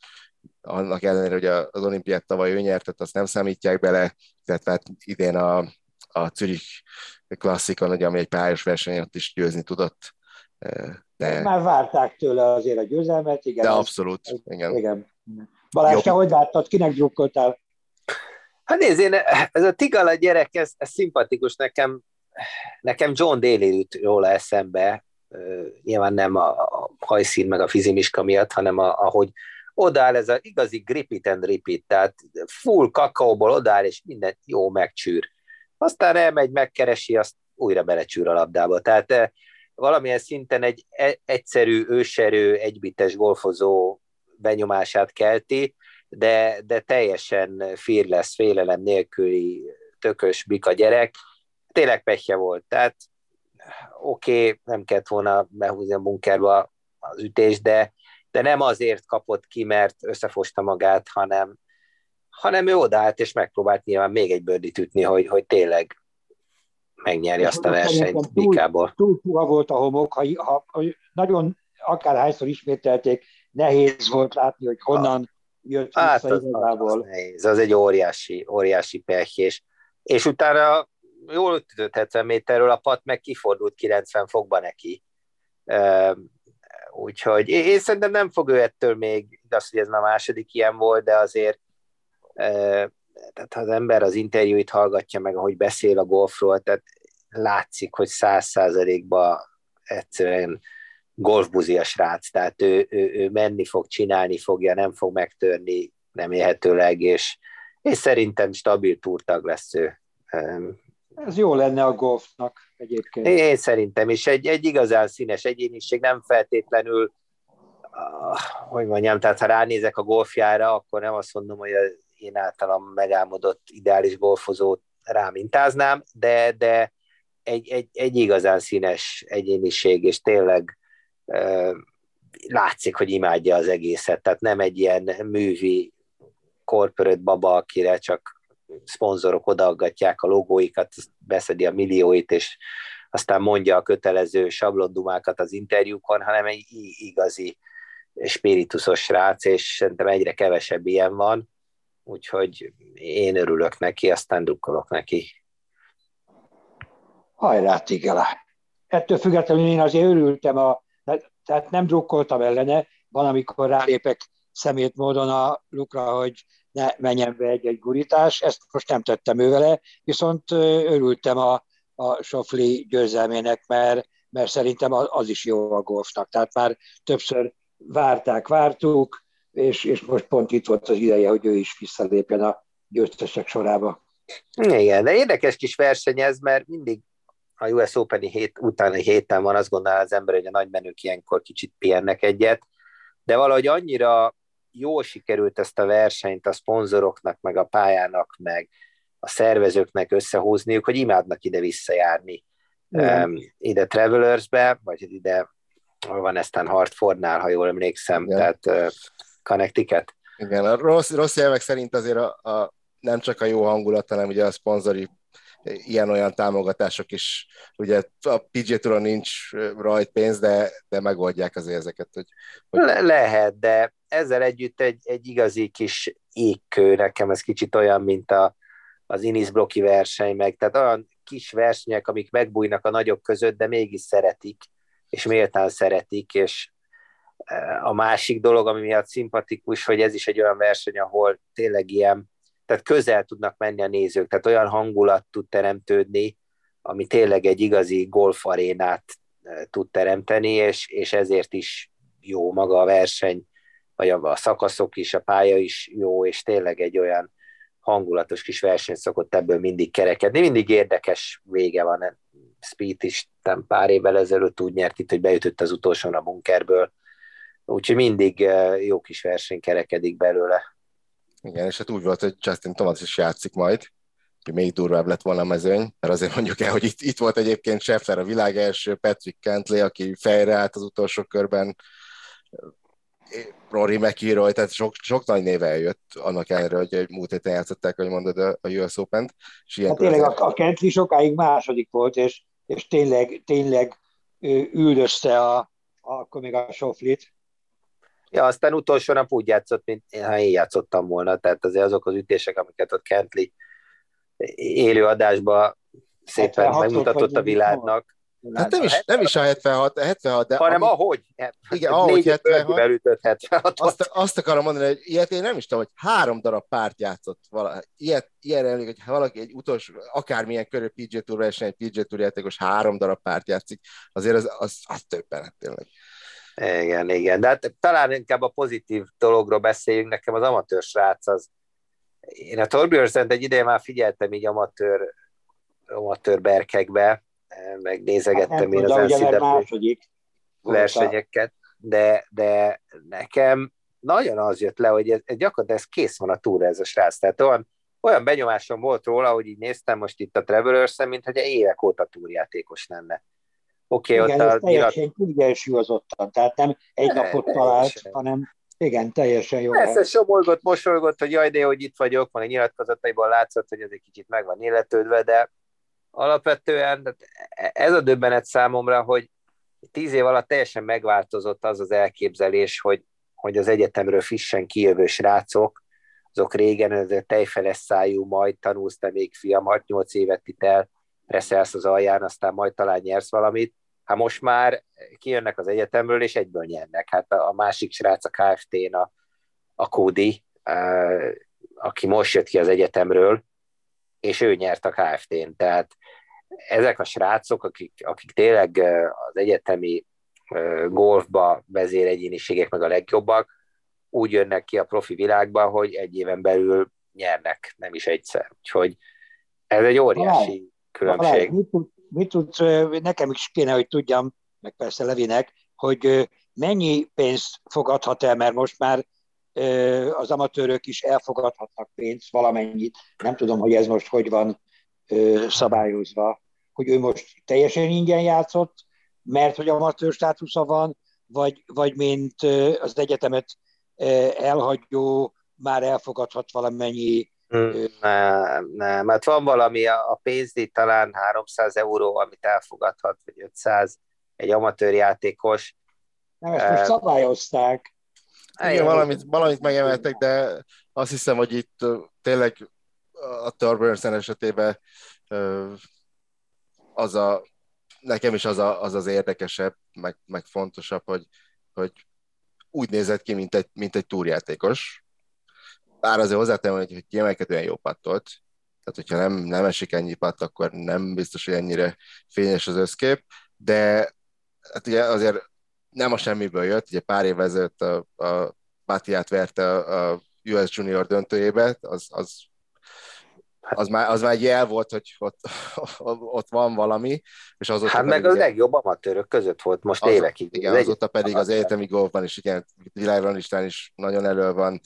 annak ellenére, hogy az olimpiát tavaly ő nyert, azt nem számítják bele, tehát hát idén a, a Zürich klasszikon, ugye, ami egy pályás verseny, ott is győzni tudott. De... Már várták tőle azért a győzelmet, igen. De abszolút, ez, igen. igen. Balázs, te hogy láttad, kinek drukkoltál? Hát nézd, én, ez a Tigala gyerek, ez, ez szimpatikus nekem, nekem John Daly jut róla eszembe, nyilván nem a, a hajszín meg a fizimiska miatt, hanem a, ahogy odáll ez az igazi grip it and repeat, tehát full kakaóból odáll, és minden jó megcsűr. Aztán elmegy, megkeresi, azt újra belecsűr a labdába. Tehát valamilyen szinten egy e, egyszerű, őserő, egybites golfozó benyomását kelti, de, de teljesen fearless, félelem nélküli tökös bika gyerek. Tényleg pehje volt. Tehát oké, okay, nem kellett volna behúzni a bunkerba az ütést, de, de nem azért kapott ki, mert összefosta magát, hanem, hanem ő odállt, és megpróbált nyilván még egy bőrdit ütni, hogy, hogy tényleg megnyeri azt a versenyt Bikából. Túl, túl volt a homok, ha, ha, ha nagyon akárhányszor ismételték, nehéz volt látni, hogy honnan jött hát vissza az, igazából. Az, nehéz, az egy óriási, óriási pech, és, és utána jól ütött 70 méterről, a pat meg kifordult 90 fokba neki. Úgyhogy én, szerintem nem fog ő ettől még, igaz, hogy ez már második ilyen volt, de azért tehát az ember az interjúit hallgatja meg, ahogy beszél a golfról, tehát látszik, hogy száz százalékban egyszerűen golfbuzi a srác, tehát ő, ő, ő menni fog, csinálni fogja, nem fog megtörni remélhetőleg, és, és szerintem stabil túrtag lesz ő. Ez jó lenne a golfnak egyébként. Én szerintem is. Egy, egy igazán színes egyéniség, nem feltétlenül, uh, hogy mondjam, tehát ha ránézek a golfjára, akkor nem azt mondom, hogy az én általam megálmodott ideális golfozót rámintáznám, de, de egy, egy, egy igazán színes egyéniség, és tényleg látszik, hogy imádja az egészet, tehát nem egy ilyen művi corporate baba, akire csak szponzorok odaaggatják a logóikat, beszedi a millióit, és aztán mondja a kötelező sablondumákat az interjúkon, hanem egy igazi spiritusos srác, és szerintem egyre kevesebb ilyen van, úgyhogy én örülök neki, aztán drukkolok neki. Hajrá, Tigela! Ettől függetlenül én azért örültem, a, tehát nem drukkoltam ellene, van, amikor rálépek szemét módon a lukra, hogy ne menjen be egy-egy gurítás, ezt most nem tettem ő vele, viszont örültem a, a Sofli győzelmének, mert, mert szerintem az is jó a golfnak. Tehát már többször várták, vártuk, és, és most pont itt volt az ideje, hogy ő is visszalépjen a győztesek sorába. Igen, de érdekes kis verseny ez, mert mindig a US Open-i hét, utáni héten van, azt gondolja az ember, hogy a nagy menők ilyenkor kicsit pihennek egyet, de valahogy annyira jól sikerült ezt a versenyt a szponzoroknak, meg a pályának, meg a szervezőknek összehozniuk, hogy imádnak ide visszajárni um, ide Travelers-be, vagy ide van eztán Hartfordnál, ha jól emlékszem, Igen. tehát uh, Connecticut. Igen, a rossz, rossz jelvek szerint azért a, a, nem csak a jó hangulat, hanem ugye a szponzori ilyen-olyan támogatások is, ugye a PG Touron nincs rajt pénz, de, de megoldják azért ezeket. Hogy, hogy... Le- lehet, de ezzel együtt egy, egy igazi kis égkő, nekem ez kicsit olyan, mint a, az Inis Bloki verseny, meg tehát olyan kis versenyek, amik megbújnak a nagyok között, de mégis szeretik, és méltán szeretik, és a másik dolog, ami miatt szimpatikus, hogy ez is egy olyan verseny, ahol tényleg ilyen, tehát közel tudnak menni a nézők, tehát olyan hangulat tud teremtődni, ami tényleg egy igazi golfarénát e, tud teremteni, és, és ezért is jó maga a verseny, vagy a, a szakaszok is, a pálya is jó, és tényleg egy olyan hangulatos kis verseny szokott ebből mindig kerekedni. Mindig érdekes vége van. Speed is nem pár évvel ezelőtt úgy nyert itt, hogy beütött az utolsón a bunkerből. Úgyhogy mindig eh, jó kis verseny kerekedik belőle. Igen, és hát úgy volt, hogy Justin Thomas is játszik majd, hogy még durvább lett volna a mezőny, mert azért mondjuk el, hogy itt, itt volt egyébként Scheffler a világ első, Patrick Kentley, aki fejre állt az utolsó körben, Rory McIlroy, tehát sok, sok nagy néve eljött, annak ellenére, hogy egy múlt héten játszották, hogy mondod, a US Open-t. És hát tényleg a, a Kentley sokáig második volt, és, és tényleg, tényleg üldözte a, akkor még a Soflit. Ja, aztán utolsó nap úgy játszott, mint ha én játszottam volna, tehát azért azok az ütések, amiket ott Kentley élő adásba szépen megmutatott a világnak. Hát nem is, nem is a 76, 76 de hanem ami, ahogy. Igen, ahogy 76. 76 azt, azt akarom mondani, hogy ilyet én nem is tudom, hogy három darab párt játszott vala, ilyet, ilyen emlék, hogy valaki egy utolsó, akármilyen körű PG Tour verseny, egy PG Tour játékos három darab párt játszik, azért az, az, az többenet tényleg. Igen, igen, de hát talán inkább a pozitív dologról beszéljünk, nekem az amatőr srác az, én a Torbjörnsent egy ideje már figyeltem így amatőr, amatőr berkekbe, meg nézegettem hát én az NCAA versenyeket, de, de nekem nagyon az jött le, hogy ez, gyakorlatilag ez kész van a túra ez a srác. Tehát olyan, olyan benyomásom volt róla, hogy így néztem most itt a Travelers-en, mint hogy évek óta túrjátékos lenne. Oké, okay, ott a teljesen kiegyensúlyozottan, tehát nem egy napot talált, hanem igen, teljesen jó. Persze somolgott, mosolygott, hogy jaj, de hogy itt vagyok, van a nyilatkozataiból látszott, hogy ez egy kicsit meg van illetődve, de alapvetően ez a döbbenet számomra, hogy tíz év alatt teljesen megváltozott az az elképzelés, hogy, hogy az egyetemről frissen kijövő srácok, azok régen ez tejfeles szájú, majd tanulsz te még fiam, 6-8 évet itt el, reszelsz az alján, aztán majd talán nyersz valamit. Hát most már kijönnek az egyetemről, és egyből nyernek. Hát a, a másik srác a KFT-n, a, a Kódi, aki most jött ki az egyetemről, és ő nyert a KFT-n. Tehát ezek a srácok, akik, akik tényleg az egyetemi golfba vezéregyéniségek meg a legjobbak, úgy jönnek ki a profi világba, hogy egy éven belül nyernek, nem is egyszer. Úgyhogy ez egy óriási különbség. mit, tud, mit tud, nekem is kéne, hogy tudjam, meg persze Levinek, hogy mennyi pénzt fogadhat el, mert most már az amatőrök is elfogadhatnak pénzt, valamennyit. Nem tudom, hogy ez most hogy van szabályozva, hogy ő most teljesen ingyen játszott, mert hogy amatőr státusza van, vagy, vagy mint az egyetemet elhagyó már elfogadhat valamennyi nem, nem, mert van valami, a pénzdíj talán 300 euró, amit elfogadhat, vagy 500 egy amatőr játékos. Nem, ezt most szabályozták. Igen, valamit, valamit megemeltek, de azt hiszem, hogy itt tényleg a Turbulence esetében az a, nekem is az, a, az az érdekesebb, meg, meg fontosabb, hogy, hogy úgy nézett ki, mint egy, mint egy túrjátékos. Bár azért hozzátenem, hogy, hogy kiemelkedően jó pattolt, tehát hogyha nem, nem esik ennyi patt, akkor nem biztos, hogy ennyire fényes az összkép, de hát ugye azért nem a semmiből jött, ugye pár év ezelőtt a, a Batiát verte a, a US Junior döntőjébe, az, az az már, az már egy jel volt, hogy ott, ott van valami, és azóta Hát meg a legjobb amatőrök között volt most az, évekig. Igen, az azóta pedig az egyetemi golfban is, igen, világlistán is nagyon elő van,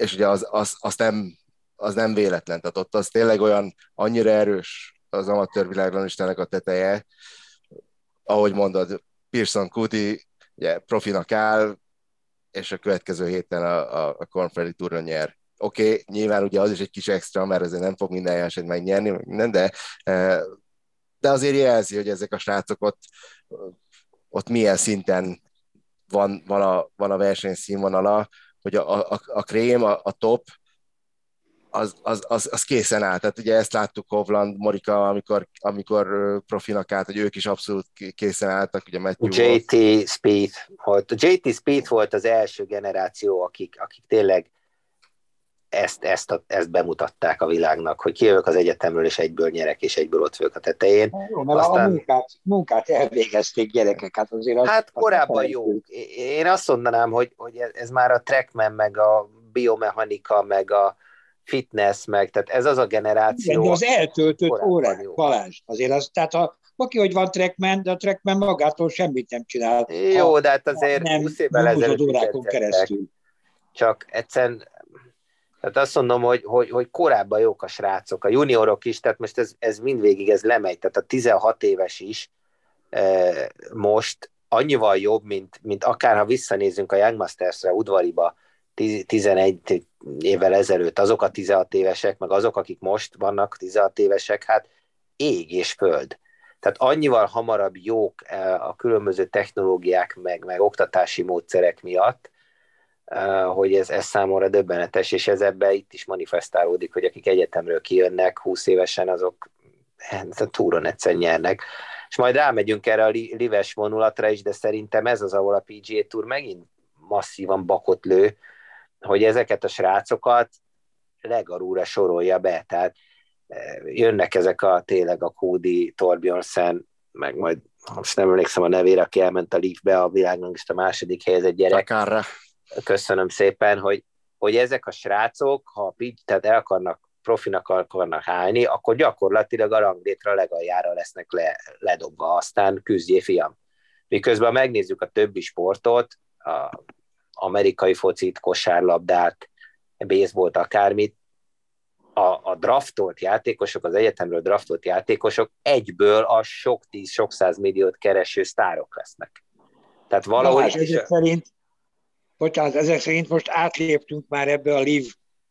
és ugye az, az, az, nem, az nem véletlen, tehát ott az tényleg olyan annyira erős az amatőr világrangistának a teteje, ahogy mondod, Pearson Cudi, ugye profinak áll, és a következő héten a, a, a Corn Ferry Touron nyer. Oké, okay, nyilván ugye az is egy kis extra, mert azért nem fog minden eset megnyerni, minden, de, e, de azért jelzi, hogy ezek a srácok ott, ott milyen szinten van, van, a, van a verseny színvonala, hogy a, a, a krém, a, a top, az, az, az, az készen áll. Tehát ugye ezt láttuk Hovland, Morika, amikor, amikor profinak állt, hogy ők is abszolút készen álltak. Ugye Matthew JT. Speed volt. JT Speed volt az első generáció, akik, akik tényleg ezt, ezt, a, ezt bemutatták a világnak, hogy kijövök az egyetemről, és egyből nyerek, és egyből ott vagyok a tetején. Jó, mert Aztán... a munkát, munkát elvégezték gyerekek, hát azért az, Hát korábban jó. Én azt mondanám, hogy, hogy ez már a trackman, meg a biomechanika, meg a fitness, meg, tehát ez az a generáció. Igen, de az eltöltött órák, jó. Balázs, azért az, tehát a, aki, hogy van trackman, de a trackman magától semmit nem csinál. Jó, de hát azért nem, 20 évvel ezelőtt órákon keresztül. Csak egyszerűen tehát azt mondom, hogy, hogy, hogy korábban jók a srácok, a juniorok is, tehát most ez, ez mindvégig ez lemegy, tehát a 16 éves is e, most annyival jobb, mint, mint akár ha visszanézzünk a Young Masters-re udvariba 11 évvel ezelőtt, azok a 16 évesek, meg azok, akik most vannak 16 évesek, hát ég és föld. tehát annyival hamarabb jók a különböző technológiák, meg, meg oktatási módszerek miatt, hogy ez, ez számomra döbbenetes, és ez ebbe itt is manifestálódik, hogy akik egyetemről kijönnek 20 évesen, azok hát, a túron egyszer nyernek. És majd rámegyünk erre a lives vonulatra is, de szerintem ez az, ahol a PGA Tour megint masszívan bakot lő, hogy ezeket a srácokat legarúra sorolja be, tehát jönnek ezek a tényleg a Cody Torbjörnsen, meg majd most nem emlékszem a nevére, aki elment a Leafbe a világnak, és a második helyezett gyerek. Akárra. Köszönöm szépen, hogy, hogy ezek a srácok, ha tehát el akarnak profinak akarnak állni, akkor gyakorlatilag a ranglétre legaljára lesznek le, ledobva, aztán küzdjé fiam. Miközben megnézzük a többi sportot, a amerikai focit, kosárlabdát, baseballt, akármit, a, a draftolt játékosok, az egyetemről draftolt játékosok egyből a sok tíz, sok száz milliót kereső sztárok lesznek. Tehát valahogy... Na, hát ezek szerint, bocsánat, ezek szerint most átléptünk már ebbe a live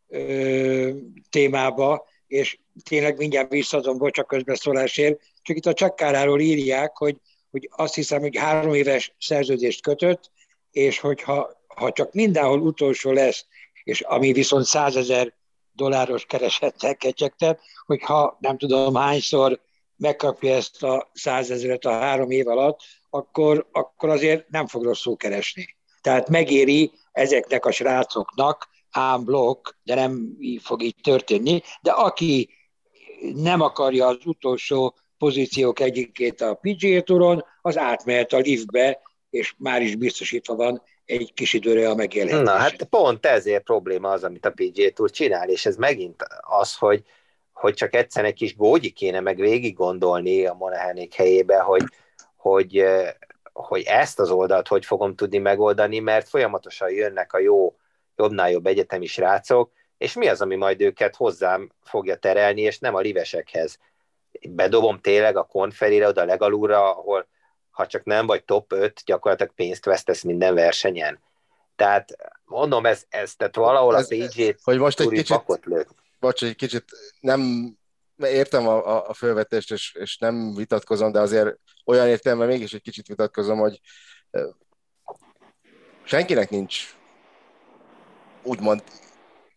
ö, témába, és tényleg mindjárt visszadom, bocsak közbeszólásért, csak itt a csekkáráról írják, hogy, hogy azt hiszem, hogy három éves szerződést kötött, és hogyha ha csak mindenhol utolsó lesz, és ami viszont százezer dolláros keresettel kecsegtet, hogyha nem tudom hányszor megkapja ezt a százezeret a három év alatt, akkor, akkor azért nem fog rosszul keresni. Tehát megéri ezeknek a srácoknak ám blokk, de nem fog így történni, de aki nem akarja az utolsó pozíciók egyikét a PGA Touron, az átmehet a liftbe, és már is biztosítva van egy kis időre a megélhetés. Na hát pont ezért probléma az, amit a PGA Tour csinál, és ez megint az, hogy, hogy csak egyszer egy kis gógyi kéne meg végig gondolni a Monahanék helyébe, hogy, hogy, hogy ezt az oldalt hogy fogom tudni megoldani, mert folyamatosan jönnek a jó, jobbnál jobb egyetemi srácok, és mi az, ami majd őket hozzám fogja terelni, és nem a livesekhez. Bedobom tényleg a konferire oda legalúra, ahol ha csak nem vagy top 5, gyakorlatilag pénzt vesztesz minden versenyen. Tehát mondom, ez, ez tehát valahol ez, a PG hogy most egy kicsit, bocs, egy kicsit nem értem a, a fölvetést, és, és nem vitatkozom, de azért olyan értelme mégis egy kicsit vitatkozom, hogy senkinek nincs úgymond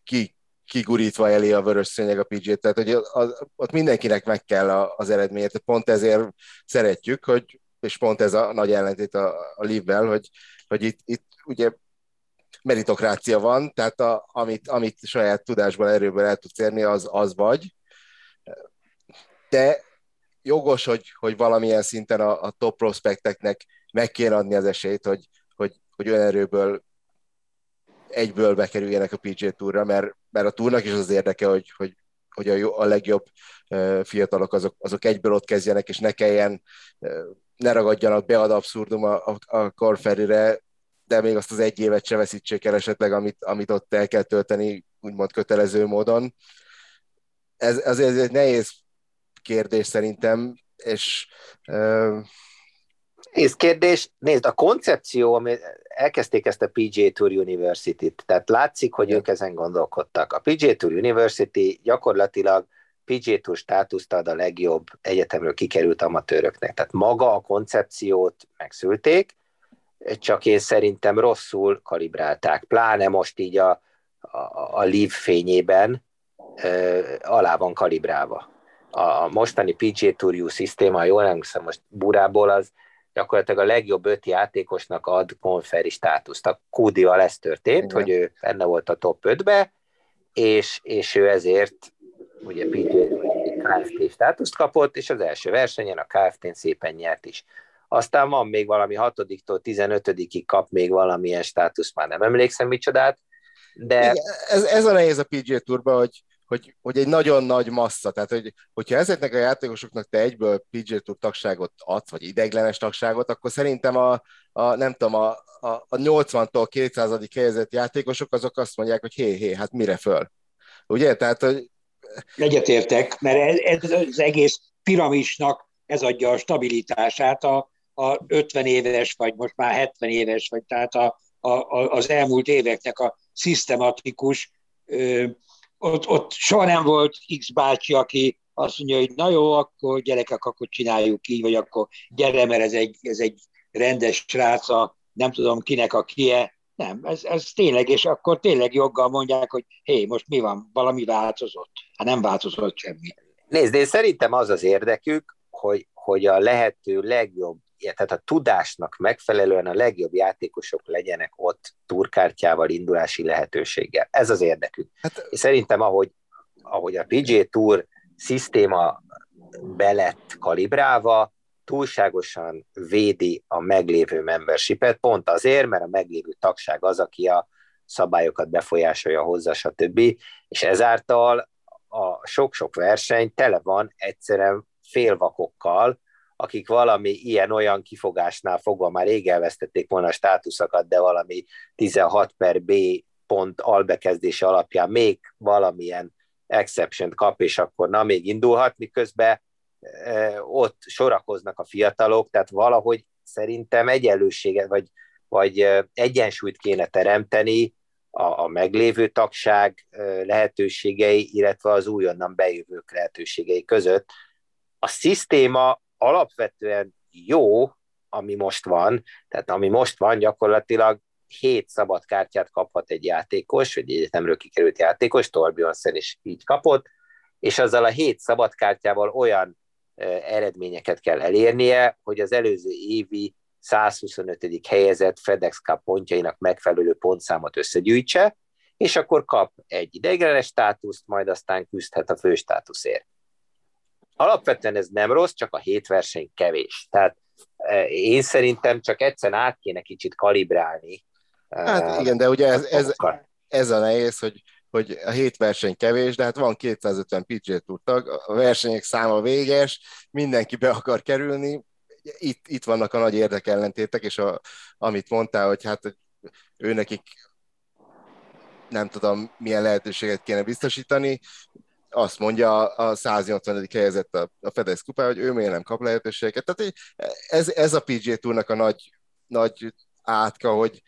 ki, kigurítva elé a vörös szőnyeg a PG-t, tehát hogy az, ott mindenkinek meg kell az eredményet, pont ezért szeretjük, hogy és pont ez a nagy ellentét a, a Live-vel, hogy, hogy itt, itt ugye meritokrácia van, tehát a, amit, amit saját tudásból, erőből el tudsz érni, az, az vagy. De jogos, hogy, hogy valamilyen szinten a, a top prospekteknek meg kéne adni az esélyt, hogy, hogy, hogy olyan erőből egyből bekerüljenek a PJ Tourra, mert, mert a túrnak is az érdeke, hogy, hogy, hogy a, jó, a legjobb fiatalok azok, azok egyből ott kezdjenek, és ne kelljen ne ragadjanak be ad abszurdum a, a, a de még azt az egy évet se veszítsék el esetleg, amit, amit ott el kell tölteni, úgymond kötelező módon. Ez azért egy nehéz kérdés szerintem, és uh... Nézd, kérdés, nézd, a koncepció, ami elkezdték ezt a PGA Tour University-t, tehát látszik, hogy ők ezen gondolkodtak. A PGA Tour University gyakorlatilag PG Tour státuszt ad a legjobb egyetemről kikerült amatőröknek. Tehát maga a koncepciót megszülték, csak én szerintem rosszul kalibrálták. Pláne most így a, a, a Live fényében ö, alá van kalibrálva. A mostani PG Tour U szisztéma, jól emlékszem most burából, az gyakorlatilag a legjobb öt játékosnak ad konferi státuszt. A Kudival ez történt, Igen. hogy ő benne volt a top 5-be, és, és ő ezért ugye PGA KFT státuszt kapott, és az első versenyen a KFT-n szépen nyert is. Aztán van még valami hatodiktól 15-ig kap még valamilyen státusz, már nem emlékszem micsodát, de... Igen, ez, ez a nehéz a PGA Tourban, hogy, hogy, hogy egy nagyon nagy massza, tehát hogy, hogyha ezeknek a játékosoknak te egyből PGA Tour tagságot adsz, vagy ideglenes tagságot, akkor szerintem a, a nem tudom, a, a, a 80-tól 200 helyezett játékosok azok azt mondják, hogy hé, hé, hát mire föl? Ugye? Tehát, hogy Egyetértek, mert ez az egész piramisnak ez adja a stabilitását a, a 50 éves, vagy most már 70 éves, vagy tehát a, a, az elmúlt éveknek a szisztematikus, ö, ott, ott soha nem volt X bácsi, aki azt mondja, hogy na jó, akkor gyerekek, akkor csináljuk így, vagy akkor gyere, mert ez egy, ez egy rendes srác, a, nem tudom kinek a kie. Nem, ez, ez tényleg, és akkor tényleg joggal mondják, hogy hé, most mi van, valami változott. Hát nem változott semmi. Nézd, én szerintem az az érdekük, hogy, hogy a lehető legjobb, tehát a tudásnak megfelelően a legjobb játékosok legyenek ott turkártyával, indulási lehetőséggel. Ez az érdekük. Hát, és szerintem, ahogy, ahogy a PG Tour szisztéma belett kalibrálva, túlságosan védi a meglévő membershipet, pont azért, mert a meglévő tagság az, aki a szabályokat befolyásolja hozzá, stb. És ezáltal a sok-sok verseny tele van egyszerűen félvakokkal, akik valami ilyen-olyan kifogásnál fogva már rég elvesztették volna a státuszokat, de valami 16 per B pont albekezdése alapján még valamilyen exception kap, és akkor na még indulhat, miközben e, ott sorakoznak a fiatalok, tehát valahogy szerintem egyenlőséget, vagy, vagy e, egyensúlyt kéne teremteni a, a meglévő tagság e, lehetőségei, illetve az újonnan bejövők lehetőségei között. A szisztéma alapvetően jó, ami most van, tehát ami most van, gyakorlatilag hét szabad kártyát kaphat egy játékos, egy egyetemről kikerült játékos, Torbjörnsson is így kapott, és azzal a hét szabad kártyával olyan eredményeket kell elérnie, hogy az előző évi 125. helyezett FedEx Cup pontjainak megfelelő pontszámot összegyűjtse, és akkor kap egy ideiglenes státuszt, majd aztán küzdhet a főstátuszért. Alapvetően ez nem rossz, csak a hét verseny kevés. Tehát én szerintem csak egyszer át kéne kicsit kalibrálni Hát igen, de ugye ez, ez, ez a nehéz, hogy, hogy a hét verseny kevés, de hát van 250 PJ Tour tag, a versenyek száma véges, mindenki be akar kerülni, itt, itt vannak a nagy érdekellentétek, és a, amit mondtál, hogy hát ő nekik nem tudom, milyen lehetőséget kéne biztosítani, azt mondja a 180. helyezett a, a FedEx kupá, hogy ő miért nem kap lehetőséget. Tehát ez, ez a PJ Tournak a nagy, nagy átka, hogy,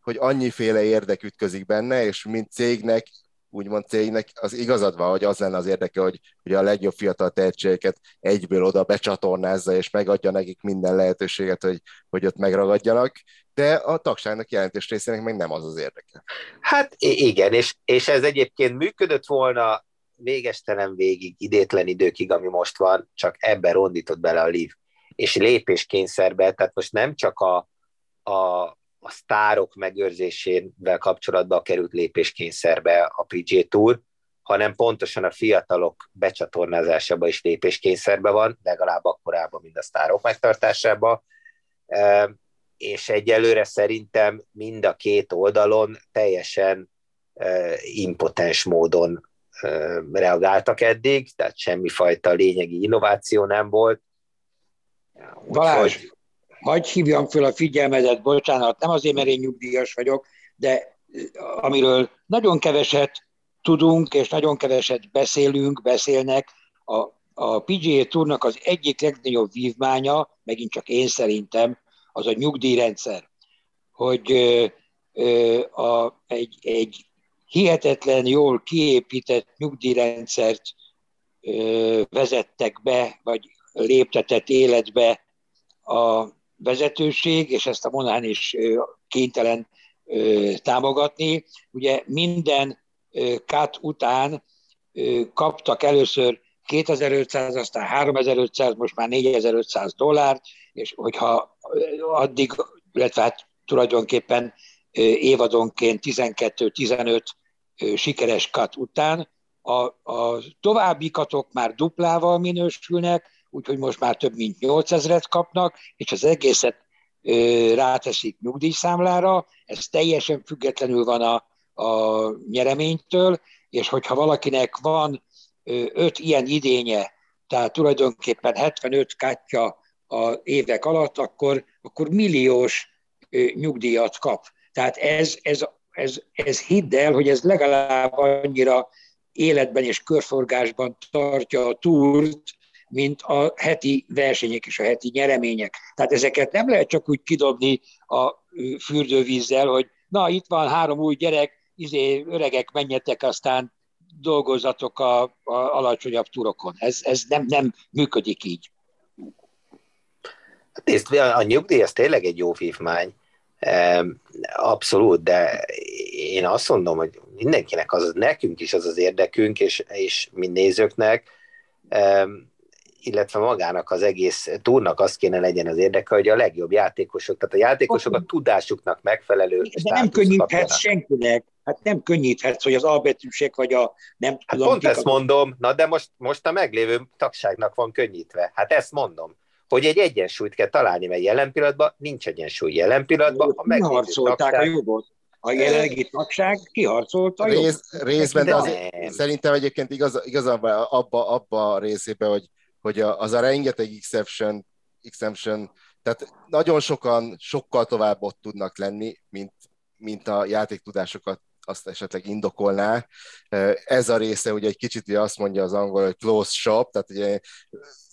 hogy annyiféle érdek ütközik benne, és mint cégnek, úgymond cégnek az igazad van, hogy az lenne az érdeke, hogy, hogy a legjobb fiatal tehetségeket egyből oda becsatornázza, és megadja nekik minden lehetőséget, hogy, hogy ott megragadjanak, de a tagságnak jelentős részének meg nem az az érdeke. Hát igen, és, és ez egyébként működött volna végestelen végig, idétlen időkig, ami most van, csak ebben rondított bele a liv. És lépéskényszerbe, tehát most nem csak a, a, a sztárok megőrzésével kapcsolatban került lépéskényszerbe a PG Tour, hanem pontosan a fiatalok becsatornázásába is lépéskényszerbe van, legalább akkorában, mint a sztárok megtartásába, és egyelőre szerintem mind a két oldalon teljesen impotens módon reagáltak eddig, tehát semmifajta lényegi innováció nem volt. Balázs, hagyj hívjam föl a figyelmedet, bocsánat, nem azért, mert én nyugdíjas vagyok, de amiről nagyon keveset tudunk, és nagyon keveset beszélünk, beszélnek, a, a PGA Tournak az egyik legnagyobb vívmánya, megint csak én szerintem, az a nyugdíjrendszer. Hogy ö, ö, a, egy, egy hihetetlen jól kiépített nyugdíjrendszert ö, vezettek be, vagy léptetett életbe a vezetőség, és ezt a Monán is kénytelen támogatni. Ugye minden kát után kaptak először 2500, aztán 3500, most már 4500 dollárt, és hogyha addig, illetve hát tulajdonképpen évadonként 12-15 sikeres kat után, a, a további katok már duplával minősülnek, úgyhogy most már több mint 8000-et kapnak, és az egészet ö, ráteszik nyugdíjszámlára, ez teljesen függetlenül van a, a nyereménytől, és hogyha valakinek van ö, öt ilyen idénye, tehát tulajdonképpen 75 kátja a évek alatt, akkor, akkor milliós ö, nyugdíjat kap. Tehát ez, ez, ez, ez hidd el, hogy ez legalább annyira életben és körforgásban tartja a túrt, mint a heti versenyek és a heti nyeremények. Tehát ezeket nem lehet csak úgy kidobni a fürdővízzel, hogy na, itt van három új gyerek, izé, öregek, menjetek, aztán dolgozatok a, a alacsonyabb turokon. Ez, ez nem, nem működik így. Nézd, a nyugdíj az tényleg egy jó vívmány. Abszolút, de én azt mondom, hogy mindenkinek az, nekünk is az az érdekünk, és, és mi nézőknek, illetve magának az egész túrnak az kéne legyen az érdeke, hogy a legjobb játékosok, tehát a játékosok a tudásuknak megfelelő De nem könnyíthetsz senkinek, hát nem könnyíthetsz, hogy az albetűsek vagy a nem hát tudom. Pont ezt mondom, na de most, most a meglévő tagságnak van könnyítve. Hát ezt mondom hogy egy egyensúlyt kell találni, mert jelen pillanatban nincs egyensúly. Jelen pillanatban a Kiharcolták tagság... a jogot. A jelenlegi tagság kiharcolta Rész, Részben, de az, szerintem egyébként igaz, igazából abba, abba a részében, hogy, hogy az a rengeteg exception, exception, tehát nagyon sokan sokkal tovább ott tudnak lenni, mint, mint a játéktudásokat azt esetleg indokolná. Ez a része ugye egy kicsit ugye azt mondja az angol, hogy close shop, tehát ugye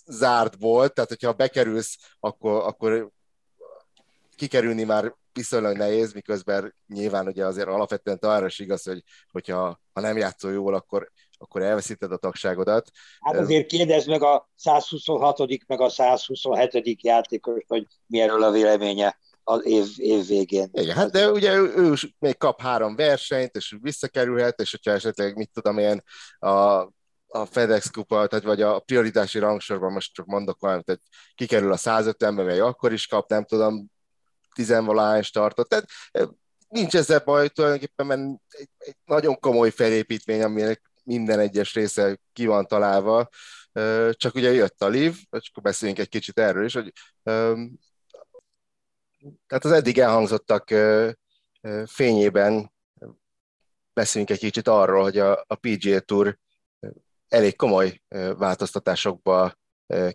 zárt volt, tehát hogyha bekerülsz, akkor, akkor kikerülni már viszonylag nehéz, miközben nyilván ugye azért alapvetően arra is igaz, hogy hogyha ha nem játszol jól, akkor, akkor elveszíted a tagságodat. Hát azért kérdezd meg a 126. meg a 127. játékos, hogy mi erről a véleménye az év, év végén. Igen, hát de ugye ő, ő még kap három versenyt, és visszakerülhet, és hogyha esetleg, mit tudom én, a a FedEx kupa, tehát vagy a prioritási rangsorban most csak mondok valamit, hogy kikerül a 150-be, vagy akkor is kap, nem tudom, tizenvalány startot. Tehát nincs ezzel baj tulajdonképpen, mert egy, egy nagyon komoly felépítmény, aminek minden egyes része ki van találva, csak ugye jött a liv, és akkor beszéljünk egy kicsit erről is, hogy tehát az eddig elhangzottak fényében beszéljünk egy kicsit arról, hogy a, a PGA Tour elég komoly változtatásokba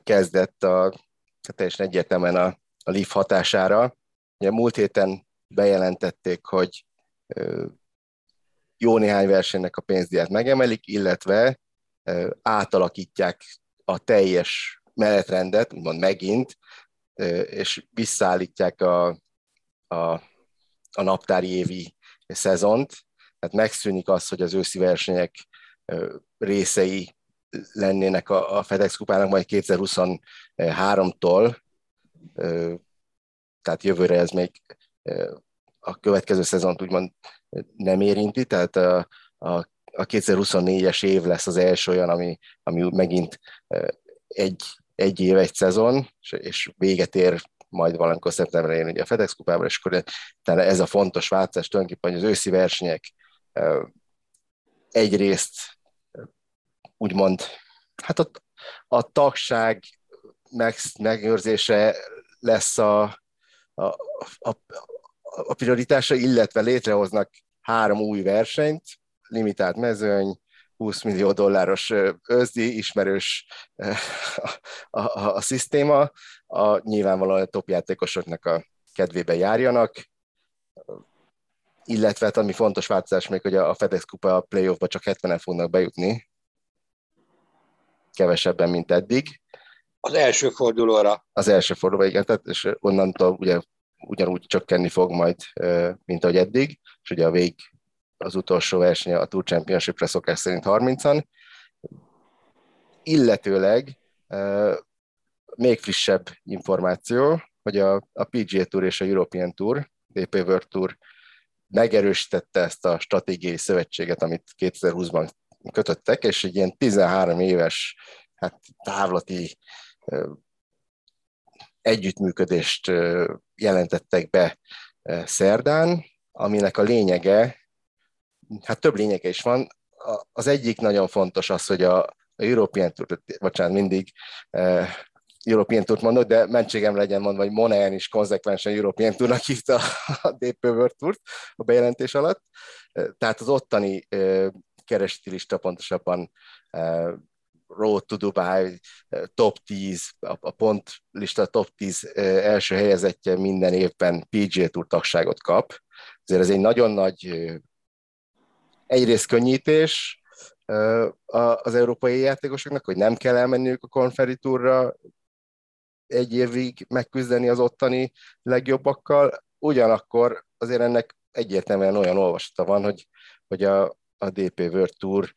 kezdett a, teljesen egyértelműen a, a Leaf hatására. Ugye múlt héten bejelentették, hogy jó néhány versenynek a pénzdiát megemelik, illetve átalakítják a teljes menetrendet, úgymond megint, és visszaállítják a, a, a naptári évi szezont, tehát megszűnik az, hogy az őszi versenyek részei lennének a, a FedEx kupának majd 2023-tól, tehát jövőre ez még a következő szezont úgymond nem érinti, tehát a, a, a 2024-es év lesz az első olyan, ami, ami megint egy, egy év, egy szezon, és, véget ér majd valamikor szeptemberben ugye a FedEx kupában, és akkor ez a fontos változás tulajdonképpen, hogy az őszi versenyek egyrészt úgymond, hát a, a tagság meg, megőrzése lesz a, a, a, a prioritása, illetve létrehoznak három új versenyt, limitált mezőny, 20 millió dolláros özdi, ismerős a, a, a szisztéma, a, nyilvánvalóan a top játékosoknak a kedvébe járjanak, illetve hát ami fontos változás még, hogy a FedEx Kupa a playoffba csak 70-en fognak bejutni, kevesebben, mint eddig. Az első fordulóra. Az első fordulóra, igen, tehát, és onnantól ugye ugyanúgy csökkenni fog majd, mint ahogy eddig, és ugye a vég az utolsó verseny a Tour Championship-re szokás szerint 30-an, illetőleg még frissebb információ, hogy a, a PGA Tour és a European Tour, DP World Tour megerősítette ezt a stratégiai szövetséget, amit 2020-ban kötöttek, és egy ilyen 13 éves hát, távlati együttműködést jelentettek be szerdán, aminek a lényege, hát több lényege is van. Az egyik nagyon fontos az, hogy a, a European Tour, bocsánat, mindig European Tour mondok, de mentségem legyen mondva, hogy Monaen is konzekvensen European Tournak hívta a DP World Tour a bejelentés alatt. Tehát az ottani kereseti lista pontosabban Road to Dubai, top 10, a pont lista top 10 első helyezettje minden évben PGA Tour tagságot kap. Ezért ez egy nagyon nagy egyrészt könnyítés az európai játékosoknak, hogy nem kell elmenniük a Conferi Tourra egy évig megküzdeni az ottani legjobbakkal, ugyanakkor azért ennek egyértelműen olyan olvasata van, hogy, hogy a, a DP World Tour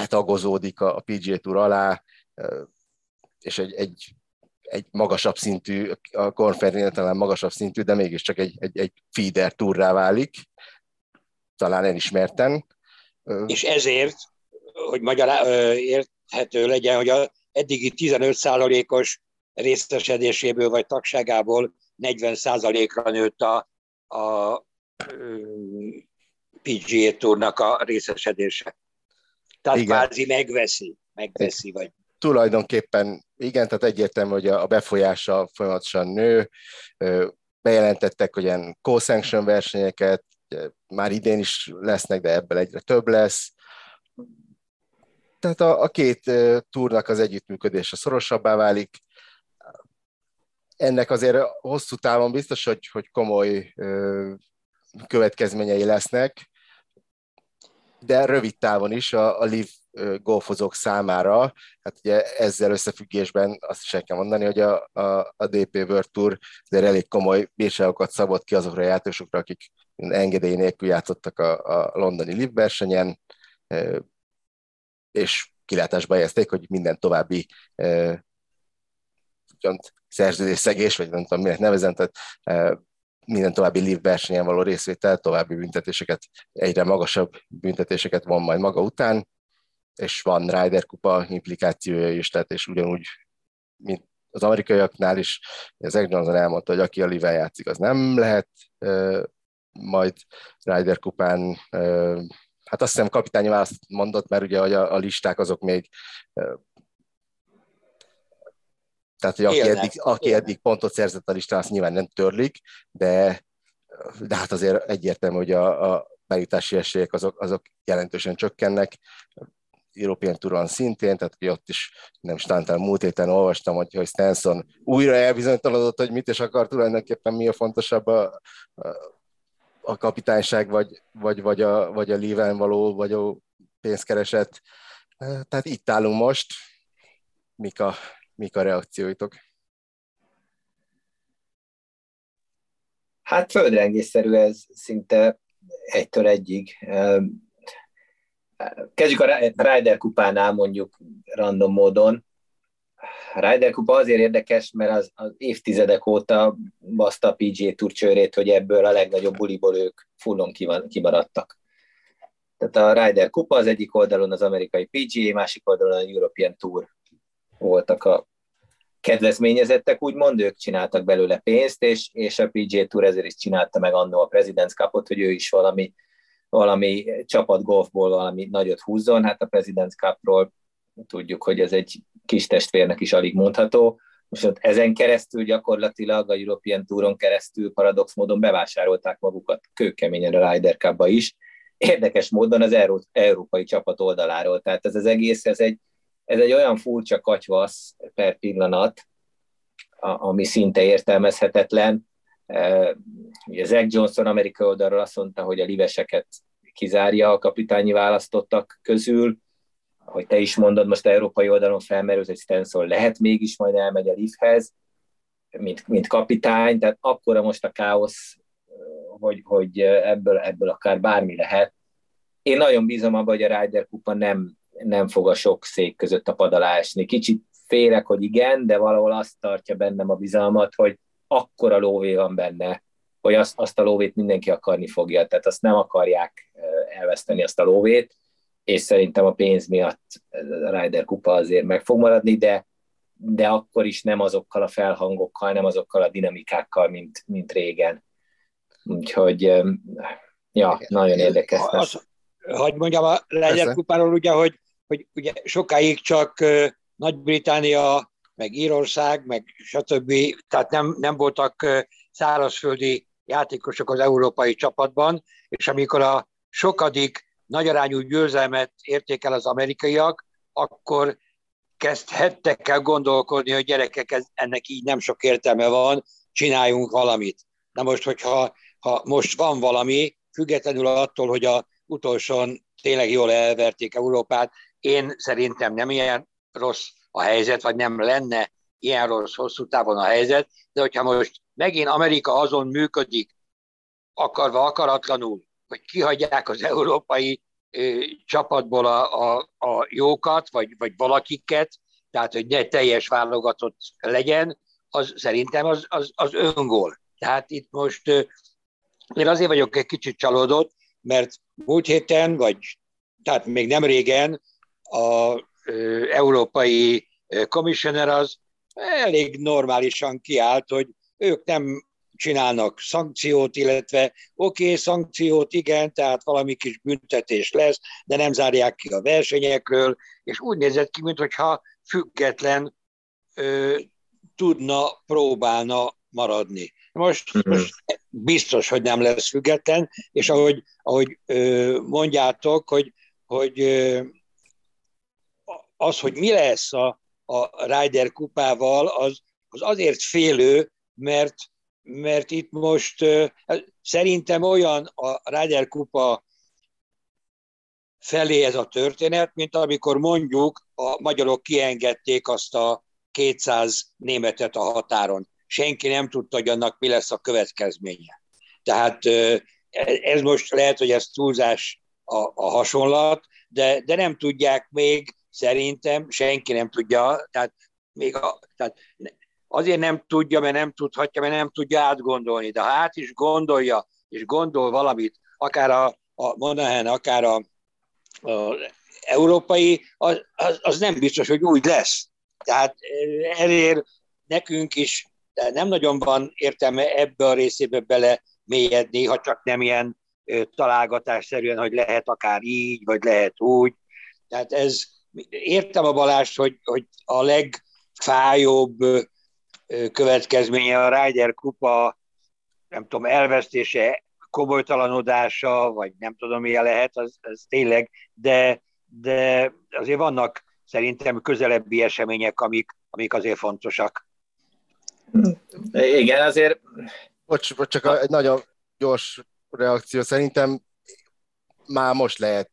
betagozódik a, a PGA Tour alá, és egy, egy, egy magasabb szintű, a konferencia talán magasabb szintű, de mégiscsak egy, egy, egy feeder túrrá válik, talán elismerten. És ezért, hogy magyar érthető legyen, hogy a eddigi 15%-os részesedéséből vagy tagságából 40%-ra nőtt a, a PGA Tournak a részesedése. Tehát Igen. kvázi megveszi, megveszi, vagy tulajdonképpen igen, tehát egyértelmű, hogy a befolyása folyamatosan nő, bejelentettek, ilyen co-sanction versenyeket, már idén is lesznek, de ebből egyre több lesz. Tehát a, a két túrnak az együttműködése szorosabbá válik. Ennek azért hosszú távon biztos, hogy, hogy komoly következményei lesznek, de rövid távon is a, a Live golfozók számára, hát ugye ezzel összefüggésben azt is el kell mondani, hogy a, a, a DP World Tour de elég komoly bírságokat szabott ki azokra a játékosokra, akik engedély nélkül játszottak a, a londoni Live versenyen, és kilátásba helyezték, hogy minden további szerződésszegés, vagy nem tudom, minek nevezem, tehát minden további live versenyen való részvétel további büntetéseket, egyre magasabb büntetéseket van majd maga után, és van Ryder kupa implikációja is, tehát és ugyanúgy, mint az amerikaiaknál is, Zach Johnson elmondta, hogy aki a live játszik, az nem lehet majd Ryder kupán hát azt hiszem kapitányi választ mondott, mert ugye a, a listák azok még tehát, hogy aki, eddig, aki eddig pontot szerzett a listán, azt nyilván nem törlik, de, de hát azért egyértelmű, hogy a, a bejutási esélyek azok, azok jelentősen csökkennek. European Touron szintén, tehát hogy ott is nem stántál múlt héten olvastam, hogy, hogy Stenson újra elbizonytalanodott, hogy mit is akar tulajdonképpen, mi a fontosabb a, a, a kapitányság, vagy, vagy, vagy a, vagy a líven való, vagy a pénzkereset. Tehát itt állunk most, mik a, mik a reakcióitok? Hát földrengésszerű ez szinte egytől egyig. Kezdjük a Ryder kupánál mondjuk random módon. A Ryder kupa azért érdekes, mert az, az évtizedek óta baszta a PGA Tour csőrét, hogy ebből a legnagyobb buliból ők fullon kimaradtak. Tehát a Ryder kupa az egyik oldalon az amerikai PGA, másik oldalon a European Tour voltak a kedvezményezettek, úgymond ők csináltak belőle pénzt, és, és a PGA Tour ezért is csinálta meg annó a President's Cupot, hogy ő is valami valami csapat golfból valami nagyot húzzon, hát a President's Cupról tudjuk, hogy ez egy kis testvérnek is alig mondható. Most ott ezen keresztül gyakorlatilag a European Touron keresztül paradox módon bevásárolták magukat kőkeményen a Ryder cup is. Érdekes módon az Euró- európai csapat oldaláról. Tehát ez az egész, ez egy, ez egy olyan furcsa katyvasz per pillanat, ami szinte értelmezhetetlen. Ugye Zach Johnson Amerika oldalról azt mondta, hogy a liveseket kizárja a kapitányi választottak közül, hogy te is mondod, most európai oldalon felmerül, hogy Stenson lehet mégis majd elmegy a Leafhez, mint, mint kapitány, tehát akkora most a káosz, hogy, hogy ebből, ebből akár bármi lehet. Én nagyon bízom abban, hogy a Ryder Kupa nem, nem fog a sok szék között a pad alá esni. Kicsit félek, hogy igen, de valahol azt tartja bennem a bizalmat, hogy akkora lóvé van benne, hogy azt, azt a lóvét mindenki akarni fogja, tehát azt nem akarják elveszteni azt a lóvét, és szerintem a pénz miatt a Ryder kupa azért meg fog maradni, de, de akkor is nem azokkal a felhangokkal, nem azokkal a dinamikákkal, mint, mint régen. Úgyhogy, ja, nagyon érdekes. Az, hogy mondjam a Ryder kupáról, ugye, hogy, hogy ugye sokáig csak Nagy-Británia, meg Írország, meg stb. Tehát nem, nem voltak szárazföldi játékosok az európai csapatban, és amikor a sokadik nagyarányú győzelmet érték el az amerikaiak, akkor kezdhettek el gondolkodni, hogy gyerekek, ennek így nem sok értelme van, csináljunk valamit. Na most, hogyha ha most van valami, függetlenül attól, hogy a utolsón tényleg jól elverték Európát, én szerintem nem ilyen rossz a helyzet, vagy nem lenne ilyen rossz hosszú távon a helyzet, de hogyha most megint Amerika azon működik, akarva akaratlanul, hogy kihagyják az európai csapatból a, a, a jókat, vagy, vagy valakiket, tehát hogy ne teljes válogatott legyen, az szerintem az, az, az öngól. Tehát itt most én azért vagyok egy kicsit csalódott, mert múlt héten, vagy tehát még nem régen a európai commissioner az elég normálisan kiállt, hogy ők nem csinálnak szankciót, illetve oké, okay, szankciót igen, tehát valami kis büntetés lesz, de nem zárják ki a versenyekről, és úgy nézett ki, mintha független ö, tudna, próbálna maradni. Most, mm-hmm. most biztos, hogy nem lesz független, és ahogy, ahogy ö, mondjátok, hogy, hogy ö, az, hogy mi lesz a, a Ryder kupával, az, az azért félő, mert, mert itt most hát szerintem olyan a Ryder kupa felé ez a történet, mint amikor mondjuk a magyarok kiengedték azt a 200 németet a határon. Senki nem tudta, hogy annak mi lesz a következménye. Tehát ez most lehet, hogy ez túlzás a, a hasonlat, de, de nem tudják még, szerintem senki nem tudja, tehát még a, tehát azért nem tudja, mert nem tudhatja, mert nem tudja átgondolni, de ha át is gondolja, és gondol valamit, akár a, a Monahan, akár a, a európai, az, az, az nem biztos, hogy úgy lesz. Tehát ezért nekünk is de nem nagyon van értelme ebbe a részébe bele mélyedni, ha csak nem ilyen találgatásszerűen, hogy lehet akár így, vagy lehet úgy. Tehát ez, értem a Balást, hogy, hogy a legfájóbb következménye a Ryder Kupa, nem tudom, elvesztése, komolytalanodása, vagy nem tudom, milyen lehet, az, az tényleg, de, de azért vannak szerintem közelebbi események, amik, amik azért fontosak. Igen, azért... Bocs, bocs csak egy nagyon gyors reakció. Szerintem már most lehet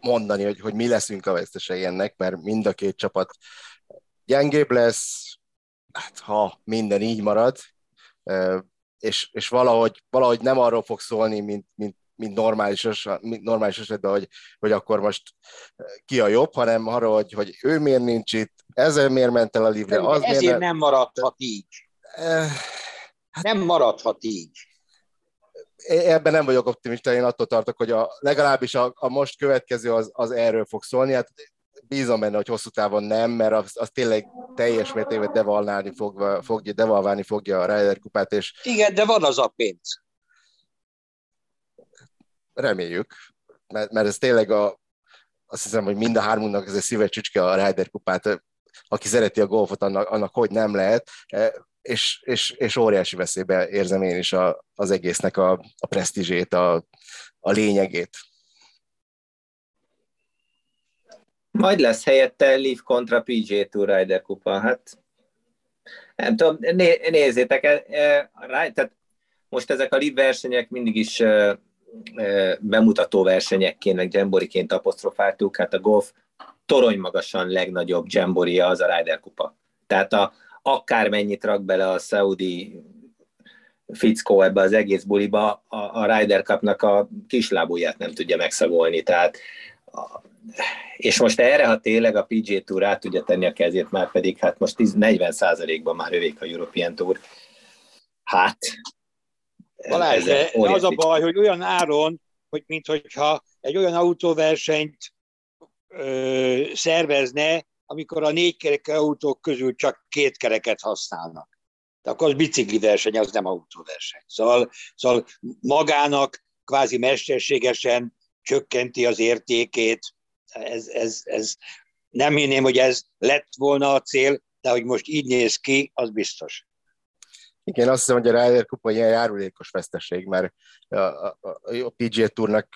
mondani, hogy, hogy mi leszünk a vesztesei ennek, mert mind a két csapat gyengébb lesz, hát ha minden így marad, és, és valahogy, valahogy nem arról fog szólni, mint, mint, mint normális, mint normális esetben, hogy, hogy akkor most ki a jobb, hanem arról, hogy, hogy ő miért nincs itt, ezzel miért ment el a livre. Az ezért miért nem maradhat így. Hát, nem maradhat így ebben nem vagyok optimista, én attól tartok, hogy a, legalábbis a, a most következő az, az erről fog szólni. Hát bízom benne, hogy hosszú távon nem, mert az, az tényleg teljes mértékben devalválni fogja, fogja, devalválni fogja a Ryder kupát. És... Igen, de van az a pénz. Reméljük, mert, mert ez tényleg a, azt hiszem, hogy mind a hármunknak ez egy szíve csücske a Ryder kupát. Aki szereti a golfot, annak, annak hogy nem lehet és, és, és óriási veszélybe érzem én is a, az egésznek a, a presztízsét, a, a lényegét. Majd lesz helyette Leaf kontra PJ Tour Rider kupa, hát nem tudom, né, nézzétek, e, e, tehát most ezek a Leaf versenyek mindig is e, e, bemutató versenyekként, meg jamboriként apostrofáltuk, hát a golf torony magasan legnagyobb jamboria az a Ryder kupa. Tehát a, akármennyit rak bele a Saudi fickó ebbe az egész buliba, a, a Ryder Cupnak a kislábúját nem tudja megszagolni, tehát és most erre, ha tényleg a PG Tour rá tudja tenni a kezét, már pedig hát most 40 ban már övék a European Tour, hát Balázs, de az a baj, hogy olyan áron, hogy mintha egy olyan autóversenyt ö, szervezne, amikor a négykerekű autók közül csak két kereket használnak. De akkor az bicikli verseny, az nem autóverseny. Szóval, szóval magának kvázi mesterségesen csökkenti az értékét. Ez, ez, ez, nem hinném, hogy ez lett volna a cél, de hogy most így néz ki, az biztos. Igen, azt hiszem, hogy a Ryder Kupa ilyen járulékos veszteség, mert a, a, a PGA Tournak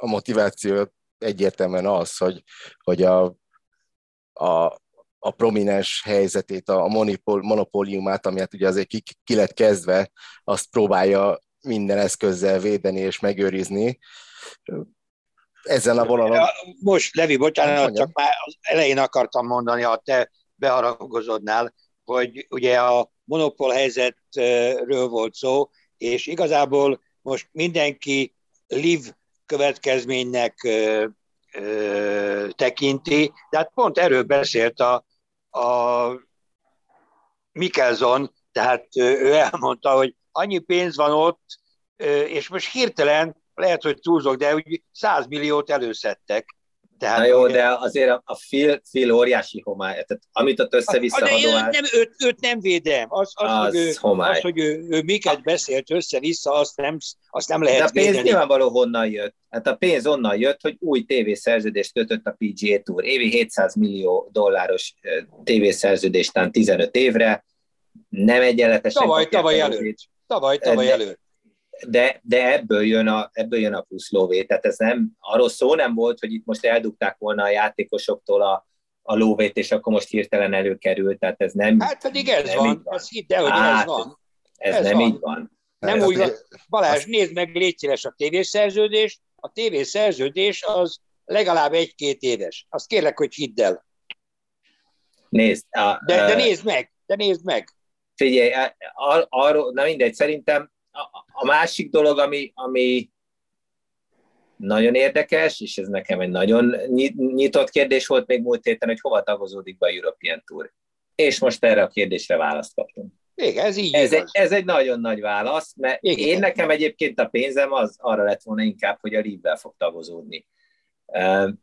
a motiváció egyértelműen az, hogy, hogy a a, a prominens helyzetét, a monopól, monopóliumát, ami hát ugye azért ki, ki lett kezdve, azt próbálja minden eszközzel védeni és megőrizni. Ezen a vonalon... Most, Levi, bocsánat, Mondjam. csak már az elején akartam mondani, ha te beharagozodnál, hogy ugye a monopól helyzetről volt szó, és igazából most mindenki live következménynek tekinti, de hát pont erről beszélt a, a Mikkelson, tehát ő elmondta, hogy annyi pénz van ott, és most hirtelen, lehet, hogy túlzok, de úgy 100 milliót előszedtek. Tehát Na jó, de azért a, a Phil, Phil óriási homály, tehát amit ott össze-vissza hadovált... Nem, őt, őt nem védem. Az, az, az, hogy, ő, az hogy ő, ő miket beszélt össze-vissza, azt nem, azt nem lehet De a pénz védeni. nyilvánvaló honnan jött. Hát a pénz onnan jött, hogy új tévészerződést kötött a PGA Tour. Évi 700 millió dolláros tévészerződést 15 évre, nem egyenletesen... Tavaly, tavaly előtt. Tavaly, tavaly előtt de, de ebből, jön a, ebből jön a plusz lóvé. Tehát ez nem, arról szó nem volt, hogy itt most eldugták volna a játékosoktól a, a lóvét, és akkor most hirtelen előkerült, tehát ez nem... Hát pedig ez nem van, van. ez hidd el, hogy hát, ez van. Ez, ez nem van. így van. Nem ez úgy van. Balázs, nézd meg, légy szíves a tévészerződést. A tévészerződés az legalább egy-két éves. Azt kérlek, hogy hidd el. Nézd. A, de, de nézd meg, de nézd meg. Figyelj, ar, arról, na mindegy, szerintem a másik dolog, ami, ami nagyon érdekes, és ez nekem egy nagyon nyitott kérdés volt még múlt héten, hogy hova tagozódik be a European Tour. És most erre a kérdésre választ kaptunk. Igen, ez így ez egy, ez egy nagyon nagy válasz, mert Igen. én nekem egyébként a pénzem az arra lett volna inkább, hogy a live fog tagozódni.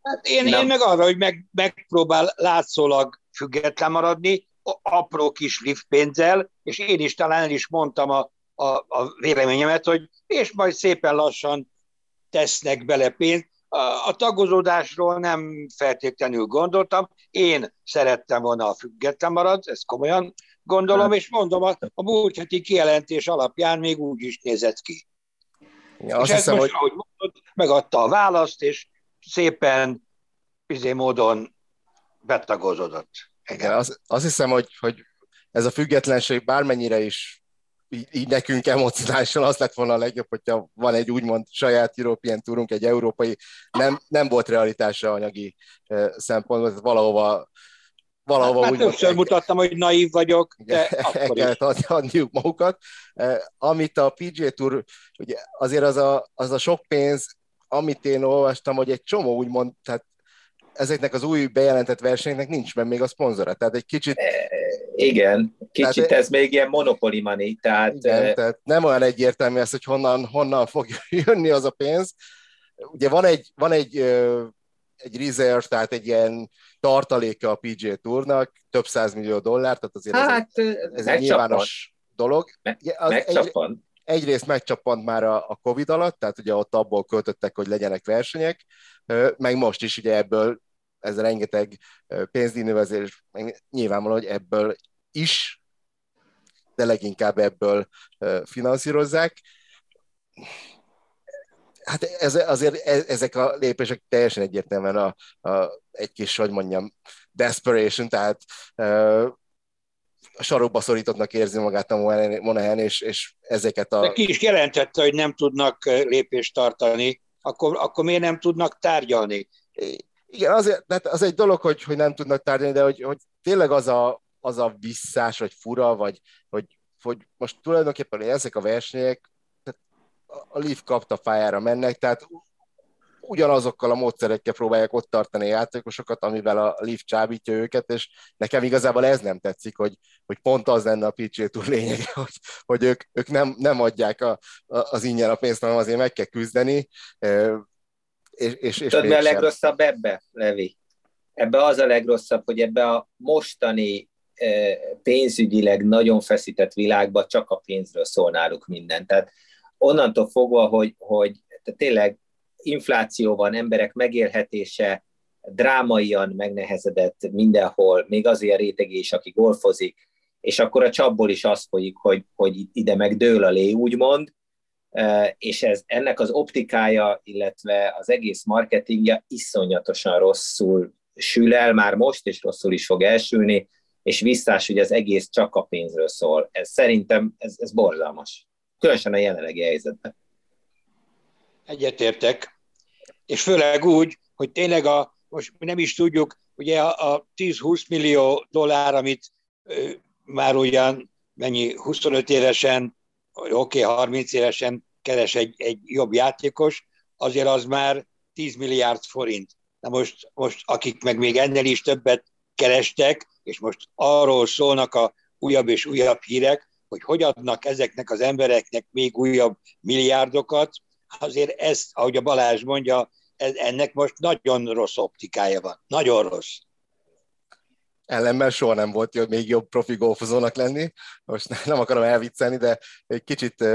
Hát én, én meg arra, hogy meg, megpróbál látszólag független maradni, apró kis lift pénzzel, és én is talán el is mondtam a a, a véleményemet, hogy és majd szépen lassan tesznek bele pénzt. A, a tagozódásról nem feltétlenül gondoltam. Én szerettem volna a független marad, ezt komolyan gondolom, hát. és mondom, a, a múlt heti kijelentés alapján még úgy is nézett ki. Ja, és azt hiszem, most, hogy... ahogy mondod, megadta a választ, és szépen izé módon betagozódott. Igen, azt, azt hiszem, hogy, hogy ez a függetlenség bármennyire is így, így nekünk emocionálisan az lett volna a legjobb, hogyha van egy úgymond saját European Tourunk, egy európai, nem, nem volt realitása anyagi szempontból, valahova valahova hát, úgy többször el, mutattam, hogy naív vagyok, de el kellett adni, adniuk magukat. Amit a PGA Tour, ugye azért az a, az a sok pénz, amit én olvastam, hogy egy csomó úgymond, tehát ezeknek az új bejelentett versenyeknek nincs meg még a szponzora, tehát egy kicsit igen, kicsit tehát, ez még ilyen monopoly money, tehát... Igen, tehát nem olyan egyértelmű ez, hogy honnan, honnan fog jönni az a pénz. Ugye van egy, van egy, egy reserve, tehát egy ilyen tartaléka a PGA Tournak, több millió dollár, tehát azért hát, ez, egy, ez egy nyilvános dolog. Me, az egy, egyrészt megcsapant már a, a Covid alatt, tehát ugye ott abból költöttek, hogy legyenek versenyek, meg most is ugye ebből ez rengeteg pénzdíjnövezés, nyilvánvaló, hogy ebből is, de leginkább ebből finanszírozzák. Hát ez, azért e, ezek a lépések teljesen egyértelműen a, a, egy kis, hogy mondjam, desperation, tehát a sarokba szorítottnak érzi magát a Monahan, és, és ezeket a... De ki is jelentette, hogy nem tudnak lépést tartani, akkor, akkor miért nem tudnak tárgyalni? Igen, azért, tehát az egy dolog, hogy, hogy nem tudnak tárgyalni, de hogy, hogy tényleg az a, az a visszás, vagy fura, vagy hogy, hogy most tulajdonképpen ezek a versenyek a Leaf kapta fájára mennek, tehát ugyanazokkal a módszerekkel próbálják ott tartani a játékosokat, amivel a Leaf csábítja őket, és nekem igazából ez nem tetszik, hogy, hogy pont az lenne a PGA Tour lényege, hogy, hogy ők, ők nem, nem adják a, a, az ingyen a pénzt, hanem azért meg kell küzdeni. És, és, és Tudod, mi a legrosszabb ebbe, Levi? Ebbe az a legrosszabb, hogy ebbe a mostani pénzügyileg nagyon feszített világban csak a pénzről szól náluk minden. Tehát onnantól fogva, hogy, hogy tehát tényleg infláció van, emberek megélhetése drámaian megnehezedett mindenhol, még azért rétegé is, aki golfozik, és akkor a csapból is az folyik, hogy, hogy ide meg dől a lé, úgymond, és ez, ennek az optikája, illetve az egész marketingje iszonyatosan rosszul sül el már most, és rosszul is fog elsülni, és visszás, hogy az egész csak a pénzről szól. Ez szerintem ez, ez borzalmas. Különösen a jelenlegi helyzetben. Egyetértek, és főleg úgy, hogy tényleg a, most nem is tudjuk, ugye a, a 10-20 millió dollár, amit ö, már ugyan mennyi 25 évesen, oké, okay, 30 évesen keres egy, egy jobb játékos, azért az már 10 milliárd forint. Na most, most akik meg még ennél is többet kerestek, és most arról szólnak a újabb és újabb hírek, hogy hogy adnak ezeknek az embereknek még újabb milliárdokat, azért ez, ahogy a Balázs mondja, ennek most nagyon rossz optikája van. Nagyon rossz. Ellenben soha nem volt hogy még jobb profi golfozónak lenni. Most nem akarom elviccelni, de egy kicsit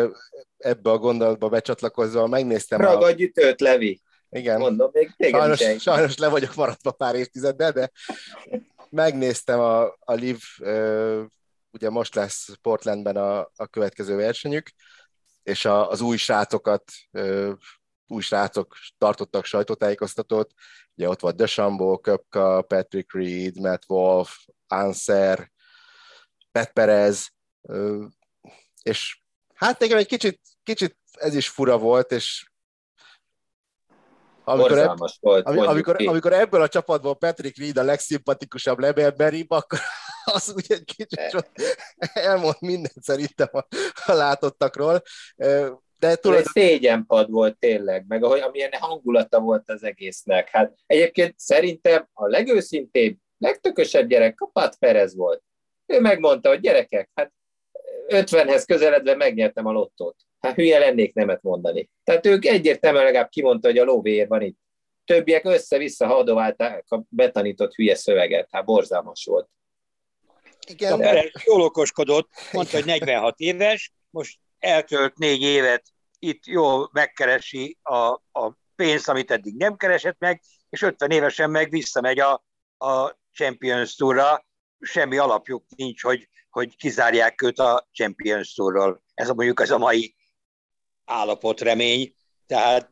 ebbe a gondolatba becsatlakozva megnéztem. Ragadj a... ütőt, Levi. Igen. Mondom, még sajnos, sajnos le vagyok maradva pár évtizeddel, de megnéztem a, a Liv, ugye most lesz Portlandben a, a következő versenyük, és a, az új srácokat, új srácok tartottak sajtótájékoztatót, ugye ott volt Deschambeau, Köpka, Patrick Reed, Matt Wolf, Anser, Pat Perez, és hát nekem egy kicsit, kicsit ez is fura volt, és amikor, ebb, volt, amikor, amikor ebből a csapatból Patrick Reed a legszimpatikusabb, legberibb, akkor az úgy egy kicsit elmond mindent szerintem a, a látottakról. De tudod... Egy szégyenpad volt tényleg, meg ahogy, amilyen hangulata volt az egésznek. Hát egyébként szerintem a legőszintébb, legtökösebb gyerek a Pat Perez volt. Ő megmondta, hogy gyerekek, hát 50-hez közeledve megnyertem a lottót. Hát hülye lennék nemet mondani. Tehát ők egyértelműen legalább kimondta, hogy a lóvér van itt. Többiek össze-vissza hadoválták a betanított hülye szöveget. Hát borzalmas volt. Igen. De jól okoskodott, mondta, hogy 46 éves, most eltölt négy évet, itt jól megkeresi a, a pénzt, amit eddig nem keresett meg, és 50 évesen meg visszamegy a, a Champions Tourra, semmi alapjuk nincs, hogy, hogy kizárják őt a Champions Tourról. Ez a mondjuk ez a mai állapot remény, tehát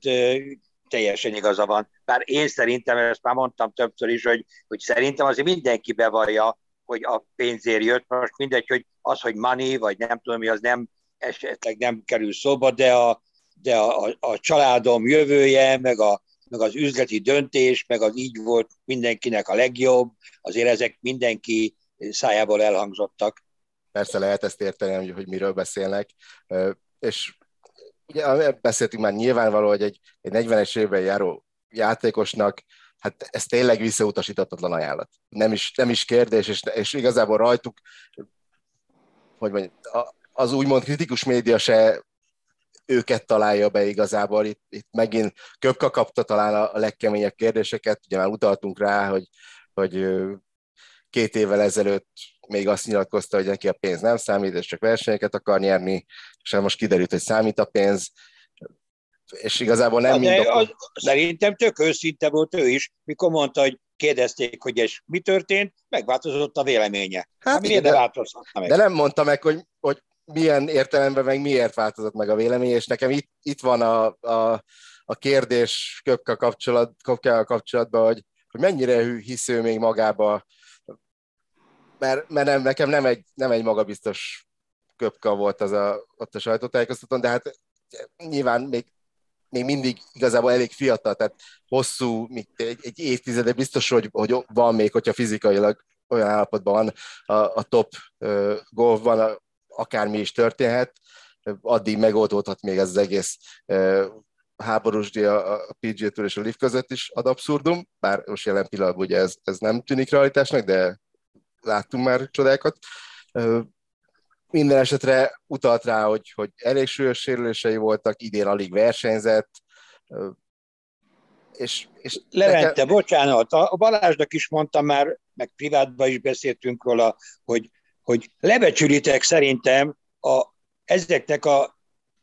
teljesen igaza van. Bár én szerintem, ezt már mondtam többször is, hogy, hogy szerintem azért mindenki bevallja, hogy a pénzért jött. Most mindegy, hogy az, hogy money, vagy nem tudom mi, az nem esetleg nem kerül szóba, de a, de a, a, a családom jövője, meg, a, meg az üzleti döntés, meg az így volt mindenkinek a legjobb, azért ezek mindenki szájából elhangzottak. Persze lehet ezt érteni, hogy miről beszélnek, és ugye beszéltünk már nyilvánvaló, hogy egy, egy 40-es évben járó játékosnak hát ez tényleg visszautasítatlan ajánlat. Nem is, nem is kérdés, és, és igazából rajtuk, hogy mondjam, az úgymond kritikus média se őket találja be igazából. Itt, itt megint Köpka kapta talán a, a legkeményebb kérdéseket, ugye már utaltunk rá, hogy, hogy két évvel ezelőtt még azt nyilatkozta, hogy neki a pénz nem számít, és csak versenyeket akar nyerni, és most kiderült, hogy számít a pénz, és igazából nem mind az, Szerintem tök őszinte volt ő is, mikor mondta, hogy kérdezték, hogy ez mi történt, megváltozott a véleménye. Hát, hát miért de, meg? De nem mondta meg, hogy, hogy milyen értelemben, meg miért változott meg a vélemény, és nekem itt, itt van a, a, a kérdés Köpka kapcsolat, kapcsolatban, hogy, hogy mennyire hisző még magába, mert, mert nem, nekem nem egy, nem egy magabiztos Köpka volt az a, ott a sajtótájékoztatón, de hát nyilván még, még mindig igazából elég fiatal, tehát hosszú, egy, egy évtizede biztos, hogy, hogy van még, hogyha fizikailag olyan állapotban van a, a top uh, golfban, akármi is történhet, addig megoldódhat még ez az egész háborús a, a PGA Tour és a Liv között is ad abszurdum, bár most jelen pillanatban ugye ez, ez nem tűnik realitásnak, de láttunk már csodákat. Minden esetre utalt rá, hogy, hogy elég súlyos sérülései voltak, idén alig versenyzett, és, és Levente, nekem... bocsánat, a Balázsnak is mondtam már, meg privátban is beszéltünk róla, hogy hogy lebecsülitek szerintem a, ezeknek a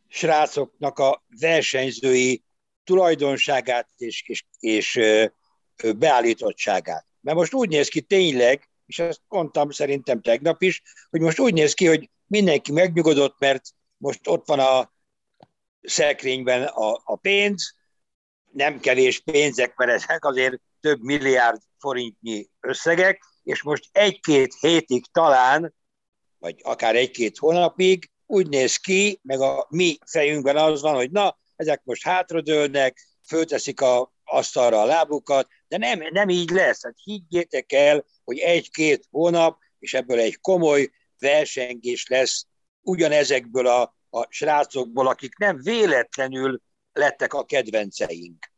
srácoknak a versenyzői tulajdonságát és, és, és beállítottságát. Mert most úgy néz ki tényleg, és ezt mondtam szerintem tegnap is, hogy most úgy néz ki, hogy mindenki megnyugodott, mert most ott van a szekrényben a, a pénz, nem kevés pénzek, mert ezek azért több milliárd forintnyi összegek, és most egy-két hétig talán, vagy akár egy-két hónapig úgy néz ki, meg a mi fejünkben az van, hogy na, ezek most hátradőlnek, fölteszik a asztalra a lábukat, de nem, nem így lesz. Hát higgyétek el, hogy egy-két hónap, és ebből egy komoly versengés lesz ugyanezekből a, a srácokból, akik nem véletlenül lettek a kedvenceink.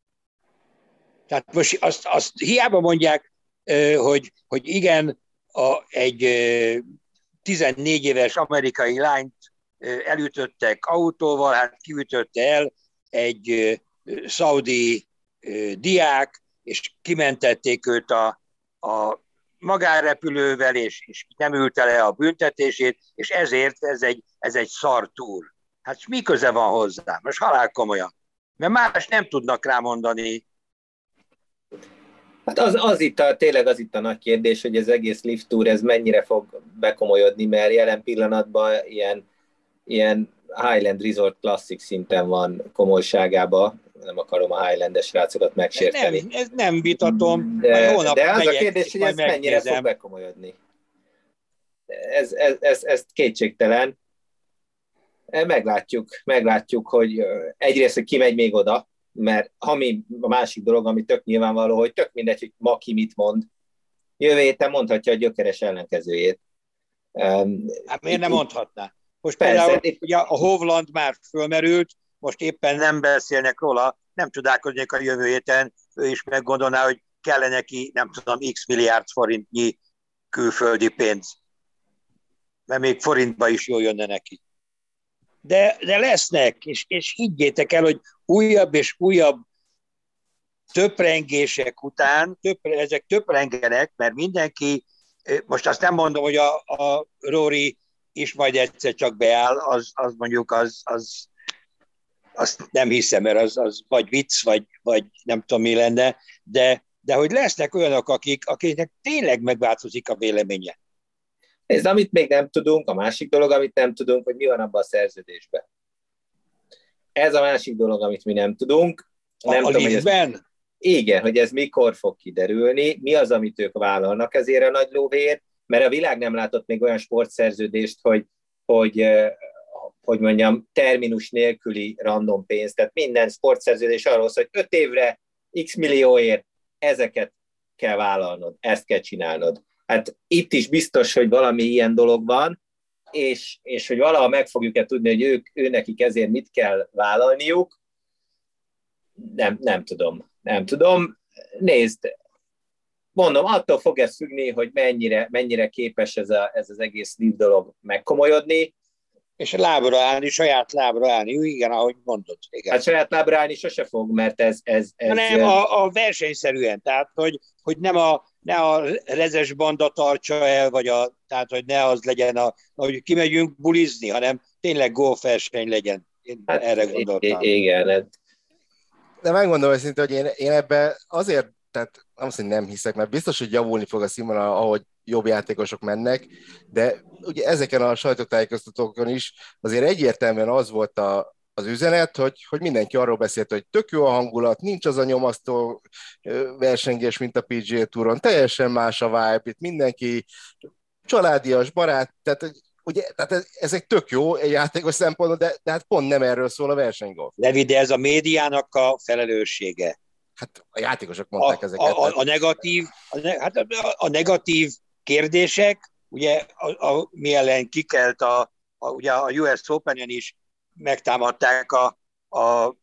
Tehát most azt, azt hiába mondják, hogy, hogy igen, a, egy 14 éves amerikai lányt elütöttek autóval, hát kiütötte el egy szaudi diák, és kimentették őt a, a magánrepülővel, és, és nem ülte le a büntetését, és ezért ez egy, ez egy szar túl. Hát mi köze van hozzá? Most halál komolyan. Mert más nem tudnak rámondani. Hát az, az itt a, tényleg az itt a nagy kérdés, hogy az egész lift tour ez mennyire fog bekomolyodni, mert jelen pillanatban ilyen, ilyen Highland Resort Classic szinten van komolyságában, nem akarom a Highlandes srácokat megsérteni. Nem, ez nem vitatom. De, de az megyek, a kérdés, hogy ez megnézem. mennyire fog bekomolyodni. Ez, ez, ez, ez kétségtelen. Meglátjuk, meglátjuk, hogy egyrészt, hogy ki megy még oda, mert ami a másik dolog, ami tök nyilvánvaló, hogy tök mindegy, hogy ma ki mit mond, jövő héten mondhatja a gyökeres ellenkezőjét. Hát miért nem mondhatná? Most Persze. például ugye a Hovland már fölmerült, most éppen nem beszélnek róla, nem csodálkoznék a jövő héten, ő is meggondolná, hogy kellene neki, nem tudom, x milliárd forintnyi külföldi pénz. Mert még forintba is jól jönne neki. De, de lesznek, és, és higgyétek el, hogy újabb és újabb töprengések után, több, ezek töprengenek, mert mindenki, most azt nem mondom, hogy a, a Rory is majd egyszer csak beáll, az, az mondjuk az, az azt nem hiszem, mert az, az vagy vicc, vagy, vagy nem tudom mi lenne, de, de hogy lesznek olyanok, akik, akiknek tényleg megváltozik a véleménye. Ez, amit még nem tudunk, a másik dolog, amit nem tudunk, hogy mi van abban a szerződésben. Ez a másik dolog, amit mi nem tudunk. Nem a, tudom, a hogy ez, igen, hogy ez mikor fog kiderülni, mi az, amit ők vállalnak ezért a nagy lóvér, mert a világ nem látott még olyan sportszerződést, hogy, hogy hogy mondjam, terminus nélküli random pénz. Tehát minden sportszerződés arról szól, hogy öt évre x millióért ezeket kell vállalnod, ezt kell csinálnod. Hát itt is biztos, hogy valami ilyen dolog van, és, és hogy valaha meg fogjuk-e tudni, hogy ők, ő nekik ezért mit kell vállalniuk, nem, nem tudom. Nem tudom. Nézd, mondom, attól fog ez függni, hogy mennyire, mennyire képes ez, a, ez az egész liv dolog megkomolyodni, és lábra állni, saját lábra állni, igen, ahogy mondod. Igen. Hát saját lábra állni sose fog, mert ez... ez, ez nem, a, a versenyszerűen, tehát hogy, hogy nem a, ne a rezes banda tartsa el, vagy a, tehát hogy ne az legyen, a, hogy kimegyünk bulizni, hanem tényleg golfverseny legyen. Én hát, erre gondoltam. Igen. De megmondom őszintén, hogy én, én ebbe azért, tehát nem azt, hogy nem hiszek, mert biztos, hogy javulni fog a színvonal, ahogy jobb játékosok mennek, de ugye ezeken a sajtótájékoztatókon is azért egyértelműen az volt a, az üzenet, hogy, hogy mindenki arról beszélt, hogy tök jó a hangulat, nincs az a nyomasztó versengés, mint a PGA Touron, teljesen más a vibe, itt mindenki családias, barát, tehát ugye, tehát ezek tök jó egy játékos szempontból, de, de hát pont nem erről szól a versenygolf. Levi, de ez a médiának a felelőssége. Hát a játékosok mondták a, ezeket. A, a, a negatív, a, ne, hát a, a negatív kérdések, ugye a, a, mi ellen kikelt a, a, ugye a US Open-en is megtámadták a, a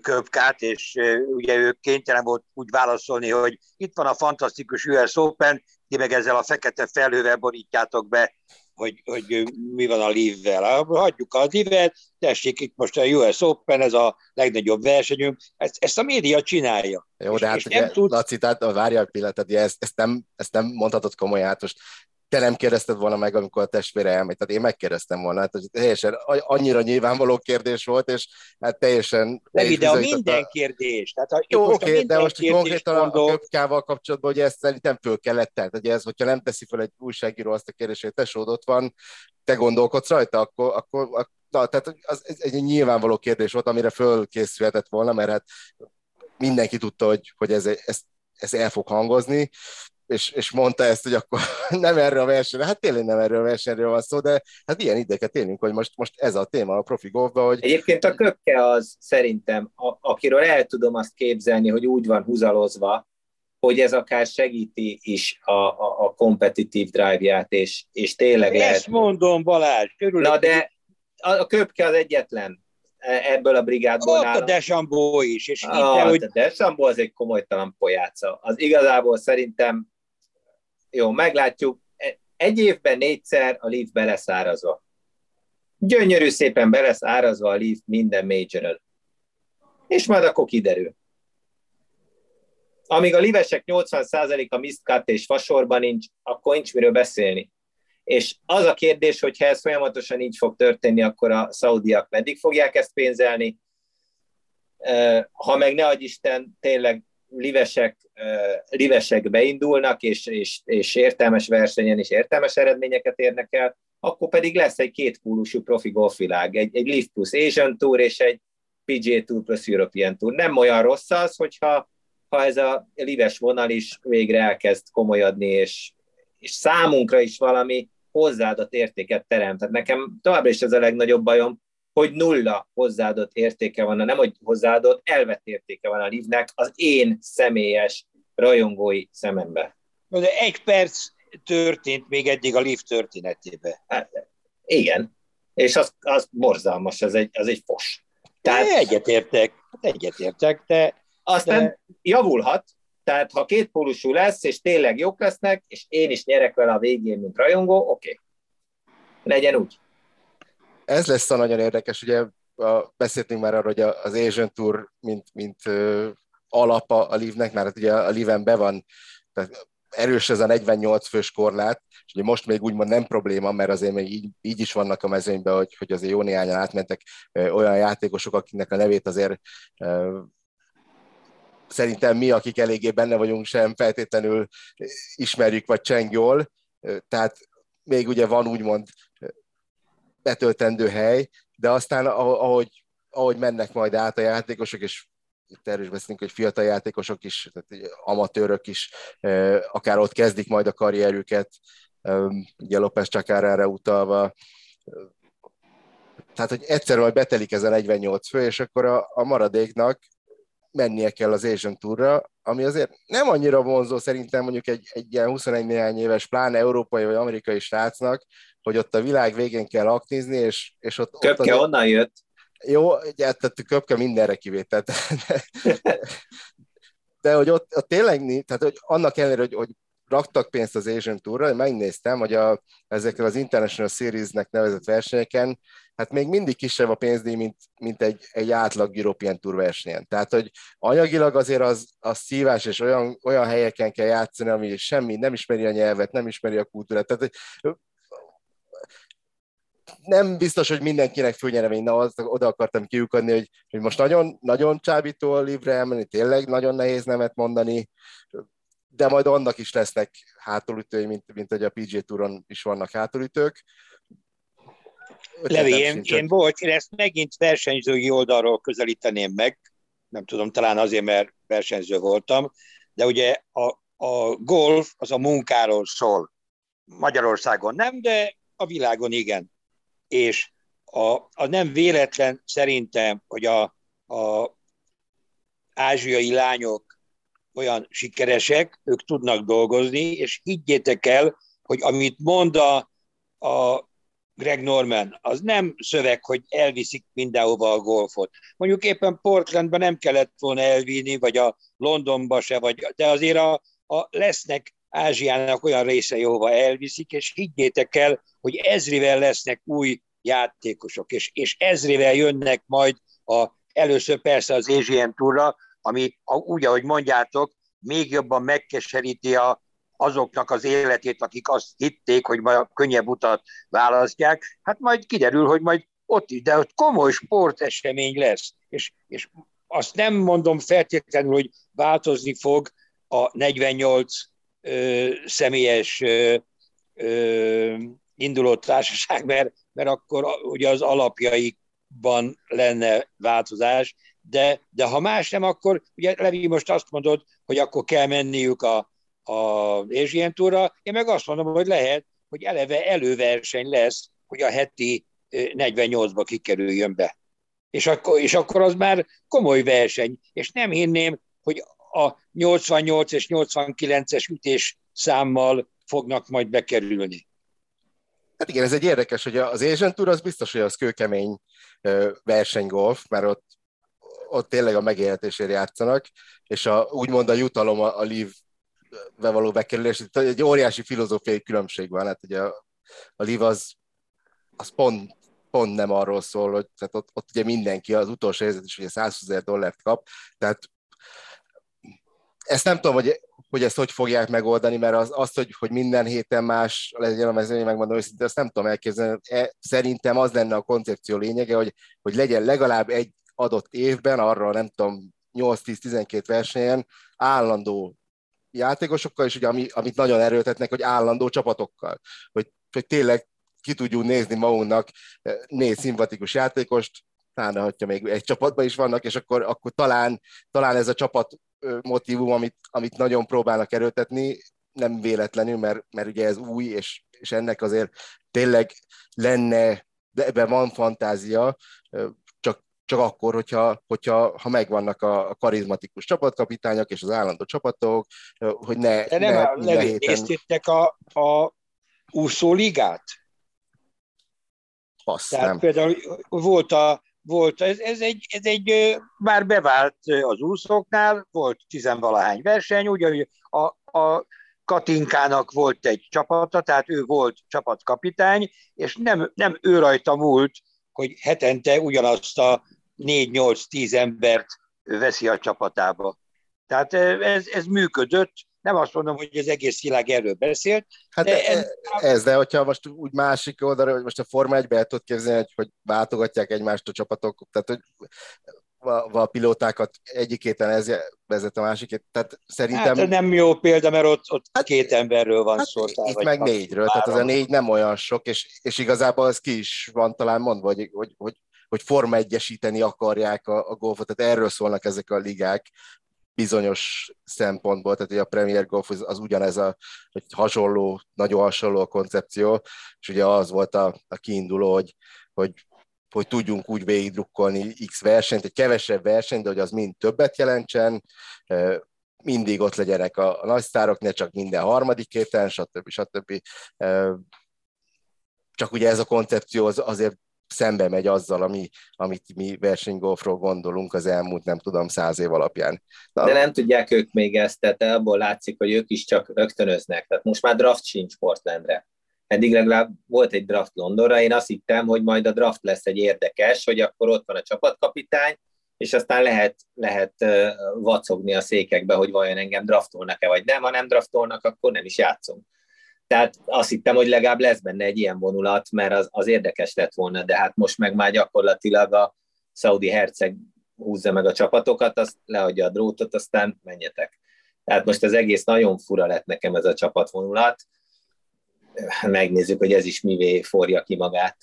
köpkát, és ugye ők kénytelen volt úgy válaszolni, hogy itt van a fantasztikus US Open, ti meg ezzel a fekete felhővel borítjátok be, hogy, hogy mi van a Live-vel. Hagyjuk a Live-et, tessék itt most a US Open, ez a legnagyobb versenyünk, ezt, ezt a média csinálja. Jó, de hát és ugye, nem tud... Laci, tehát várja a pillanatot, ezt, ezt, nem, ezt nem mondhatod komolyan, hát most te nem kérdezted volna meg, amikor a testvére elmegy. Tehát én megkérdeztem volna, hát hogy teljesen annyira nyilvánvaló kérdés volt, és hát teljesen... Nem, de a minden kérdés. Tehát a, Jó, oké, okay, de most konkrétan mondom... a köpkával kapcsolatban, hogy ezt szerintem föl kellett tehát, hogy ez, hogyha nem teszi fel egy újságíró azt a kérdést, hogy tesó ott van, te gondolkodsz rajta, akkor, akkor, akkor na, tehát az, ez egy nyilvánvaló kérdés volt, amire fölkészülhetett volna, mert hát mindenki tudta, hogy, hogy ez, ez, ez el fog hangozni, és, és mondta ezt, hogy akkor nem erre a versenyre, hát tényleg nem erre a versenyről van szó, de hát ilyen ideket élünk, hogy most, most ez a téma a profi golfban, hogy... Egyébként a köpke az szerintem, a, akiről el tudom azt képzelni, hogy úgy van húzalozva, hogy ez akár segíti is a, a, a kompetitív drive-ját, és, és tényleg Ezt lehet... mondom, Balázs, körülök. Na de a, a köpke az egyetlen ebből a brigádból. Ott a Desambó is. És ah, itt, hogy... A Desambó az egy komolytalan pojáca. Az igazából szerintem, jó, meglátjuk, egy évben négyszer a Leaf beleszárazva. Gyönyörű szépen be lesz árazva a Leaf minden major És majd akkor kiderül. Amíg a livesek 80%-a missed cut és fasorban nincs, akkor nincs miről beszélni. És az a kérdés, hogy ha ez folyamatosan így fog történni, akkor a szaudiak meddig fogják ezt pénzelni? Ha meg ne Isten, tényleg livesek, livesek beindulnak, és, és, és értelmes versenyen és értelmes eredményeket érnek el, akkor pedig lesz egy kétpólusú profi golfvilág, egy, egy Lift plus Asian Tour és egy PGA Tour plus European Tour. Nem olyan rossz az, hogyha ha ez a lives vonal is végre elkezd komolyadni, és, és számunkra is valami hozzáadott értéket teremt. Tehát nekem továbbra is ez a legnagyobb bajom, hogy nulla hozzáadott értéke van, nem hogy hozzáadott, elvett értéke van a livnek az én személyes rajongói szemembe. De egy perc történt még eddig a liv történetében. Hát, igen, és az, az borzalmas, az egy, az egy fos. Tehát, egyetértek, egyetértek, de... Aztán de... javulhat, tehát ha két pólusú lesz, és tényleg jók lesznek, és én is nyerek vele a végén, mint rajongó, oké. Okay. Legyen úgy. Ez lesz a nagyon érdekes, ugye a, beszéltünk már arról, hogy az Asian Tour, mint, mint uh, alapa a Livnek, mert ugye a Liven be van, tehát erős ez a 48 fős korlát, és ugye most még úgymond nem probléma, mert azért még így, így is vannak a mezőnyben, hogy, hogy azért jó néhányan átmentek olyan játékosok, akiknek a nevét azért szerintem mi, akik eléggé benne vagyunk, sem feltétlenül ismerjük, vagy cseng jól, tehát még ugye van úgymond betöltendő hely, de aztán ahogy, ahogy mennek majd át a játékosok, és itt erről is beszélünk, hogy fiatal játékosok is, tehát amatőrök is akár ott kezdik majd a karrierüket, ugye López erre utalva, tehát, hogy egyszer majd betelik ez a 48 fő, és akkor a, a maradéknak mennie kell az Asian Tourra, ami azért nem annyira vonzó szerintem mondjuk egy, egy ilyen 21 néhány éves, pláne európai vagy amerikai srácnak, hogy ott a világ végén kell aktizni, és, és ott... Köpke ott az... onnan jött. Jó, tehát Köpke mindenre kivételt. De, de hogy ott, ott tényleg, tehát hogy annak ellenére, hogy, hogy raktak pénzt az Asian Tourra, megnéztem, hogy a, ezekkel az International Series-nek nevezett versenyeken hát még mindig kisebb a pénzdíj, mint, mint egy, egy átlag European Tour versenyen. Tehát, hogy anyagilag azért az, az szívás, és olyan, olyan helyeken kell játszani, ami semmi, nem ismeri a nyelvet, nem ismeri a kultúrát. Tehát, nem biztos, hogy mindenkinek főnyeremény, na az, oda akartam kiukadni, hogy, hogy most nagyon, nagyon csábító a livre elmenni, tényleg nagyon nehéz nemet mondani, de majd annak is lesznek hátulütői, mint, mint hogy a PG Touron is vannak hátulütők. Levi, én, én volt, én ezt megint versenyzői oldalról közelíteném meg, nem tudom, talán azért, mert versenyző voltam, de ugye a, a golf az a munkáról szól. Magyarországon nem, de a világon igen. És a, a nem véletlen szerintem, hogy a, a ázsiai lányok olyan sikeresek, ők tudnak dolgozni, és higgyétek el, hogy amit mond a, a Greg Norman, az nem szöveg, hogy elviszik mindenhova a golfot. Mondjuk éppen Portlandban nem kellett volna elvinni, vagy a Londonba se, vagy, de azért a, a lesznek Ázsiának olyan része, ahova elviszik, és higgyétek el, hogy ezrivel lesznek új játékosok, és, és ezrivel jönnek majd a, először persze az Asian Tourra, ami úgy, ahogy mondjátok, még jobban megkeseríti a, azoknak az életét, akik azt hitték, hogy majd a könnyebb utat választják, hát majd kiderül, hogy majd ott is, de ott komoly sportesemény lesz. És, és azt nem mondom feltétlenül, hogy változni fog a 48 ö, személyes ö, ö, induló társaság, mert, mert akkor ugye az alapjaikban lenne változás, de, de ha más nem, akkor ugye Levi most azt mondod, hogy akkor kell menniük a, a Asian Tourra, én meg azt mondom, hogy lehet, hogy eleve előverseny lesz, hogy a heti 48-ba kikerüljön be. És akkor, és akkor az már komoly verseny, és nem hinném, hogy a 88 és 89-es ütés számmal fognak majd bekerülni. Hát igen, ez egy érdekes, hogy az Asian Tour az biztos, hogy az kőkemény versenygolf, mert ott, ott tényleg a megélhetésért játszanak, és a, úgymond a jutalom a, a Live való bekerülés, itt egy óriási filozófiai különbség van, hát ugye a, a Live az, az pont, pont nem arról szól, hogy tehát ott, ott ugye mindenki az utolsó helyzet is ugye 120 ezer dollárt kap, tehát ezt nem tudom, hogy, hogy ezt hogy fogják megoldani, mert az, azt, hogy, hogy minden héten más legyen a mezőny, megmondom őszintén, azt nem tudom elképzelni. E, szerintem az lenne a koncepció lényege, hogy, hogy legyen legalább egy adott évben, arra nem tudom, 8-10-12 versenyen állandó játékosokkal, és ugye ami, amit nagyon erőltetnek, hogy állandó csapatokkal. Hogy, hogy tényleg ki tudjunk nézni magunknak e, négy szimpatikus játékost, pláne, hogyha még egy csapatban is vannak, és akkor, akkor talán, talán ez a csapat motivum, amit, amit nagyon próbálnak erőltetni, nem véletlenül, mert, mert ugye ez új, és, és ennek azért tényleg lenne, de ebben van fantázia, csak, csak akkor, hogyha, hogyha ha megvannak a, a karizmatikus csapatkapitányok és az állandó csapatok, hogy ne, de nem, ne, ne héten... a, a úszóligát? Passz, Tehát nem. például volt a volt, ez, ez, egy, ez egy már bevált az úszóknál, volt tizenvalahány verseny, ugyanúgy a, a Katinkának volt egy csapata, tehát ő volt csapatkapitány, és nem, nem ő rajta múlt, hogy hetente ugyanazt a 4-8-10 embert veszi a csapatába. Tehát ez, ez működött, nem azt mondom, hogy az egész világ erről beszélt. Hát de ez, ez, de hogyha most úgy másik oldalra, hogy most a Forma 1 el tudod képzelni, hogy, hogy váltogatják egymást a csapatok, tehát hogy a, a pilótákat egyik héten ez vezet a másikét, tehát szerintem... Hát nem jó példa, mert ott, ott hát, két emberről van hát szó. Itt meg négyről, tehát az a négy nem olyan sok, és, és igazából az ki is van talán mondva, hogy, hogy, hogy hogy forma egyesíteni akarják a, a golfot, tehát erről szólnak ezek a ligák, bizonyos szempontból, tehát a Premier Golf az, ugyanez a hogy hasonló, nagyon hasonló a koncepció, és ugye az volt a, a kiinduló, hogy, hogy, hogy tudjunk úgy végigdrukkolni X versenyt, egy kevesebb versenyt, de hogy az mind többet jelentsen, mindig ott legyenek a, a nagy sztárok, ne csak minden harmadik héten, stb. stb. Csak ugye ez a koncepció az azért szembe megy azzal, ami, amit mi versenygolfról gondolunk az elmúlt, nem tudom, száz év alapján. Na, De nem tudják ők még ezt, tehát abból látszik, hogy ők is csak rögtönöznek. Tehát most már draft sincs Portlandre. Eddig legalább volt egy draft Londonra, én azt hittem, hogy majd a draft lesz egy érdekes, hogy akkor ott van a csapatkapitány, és aztán lehet, lehet vacogni a székekbe, hogy vajon engem draftolnak-e, vagy nem. Ha nem draftolnak, akkor nem is játszunk. Tehát azt hittem, hogy legalább lesz benne egy ilyen vonulat, mert az, az érdekes lett volna, de hát most meg már gyakorlatilag a szaudi herceg húzza meg a csapatokat, azt leadja a drótot, aztán menjetek. Tehát most az egész nagyon fura lett nekem ez a csapatvonulat. Megnézzük, hogy ez is mivé forja ki magát.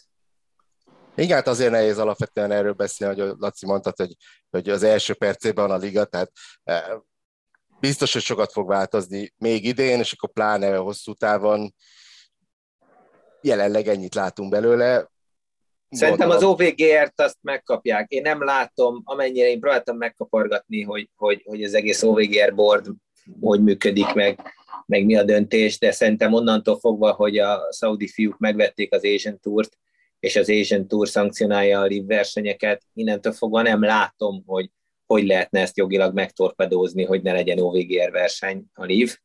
Igen, hát azért nehéz alapvetően erről beszélni, hogy Laci mondta, hogy, hogy az első percében van a liga, tehát eh, biztos, hogy sokat fog változni még idén, és akkor pláne hosszú távon jelenleg ennyit látunk belőle. Szerintem az OVGR-t azt megkapják. Én nem látom, amennyire én próbáltam megkapargatni, hogy, hogy, hogy az egész OVGR board hogy működik meg, meg mi a döntés, de szerintem onnantól fogva, hogy a szaudi fiúk megvették az Asian Tour-t, és az Asian Tour szankcionálja a live versenyeket, innentől fogva nem látom, hogy hogy lehetne ezt jogilag megtorpedózni, hogy ne legyen OVGR verseny a LIV.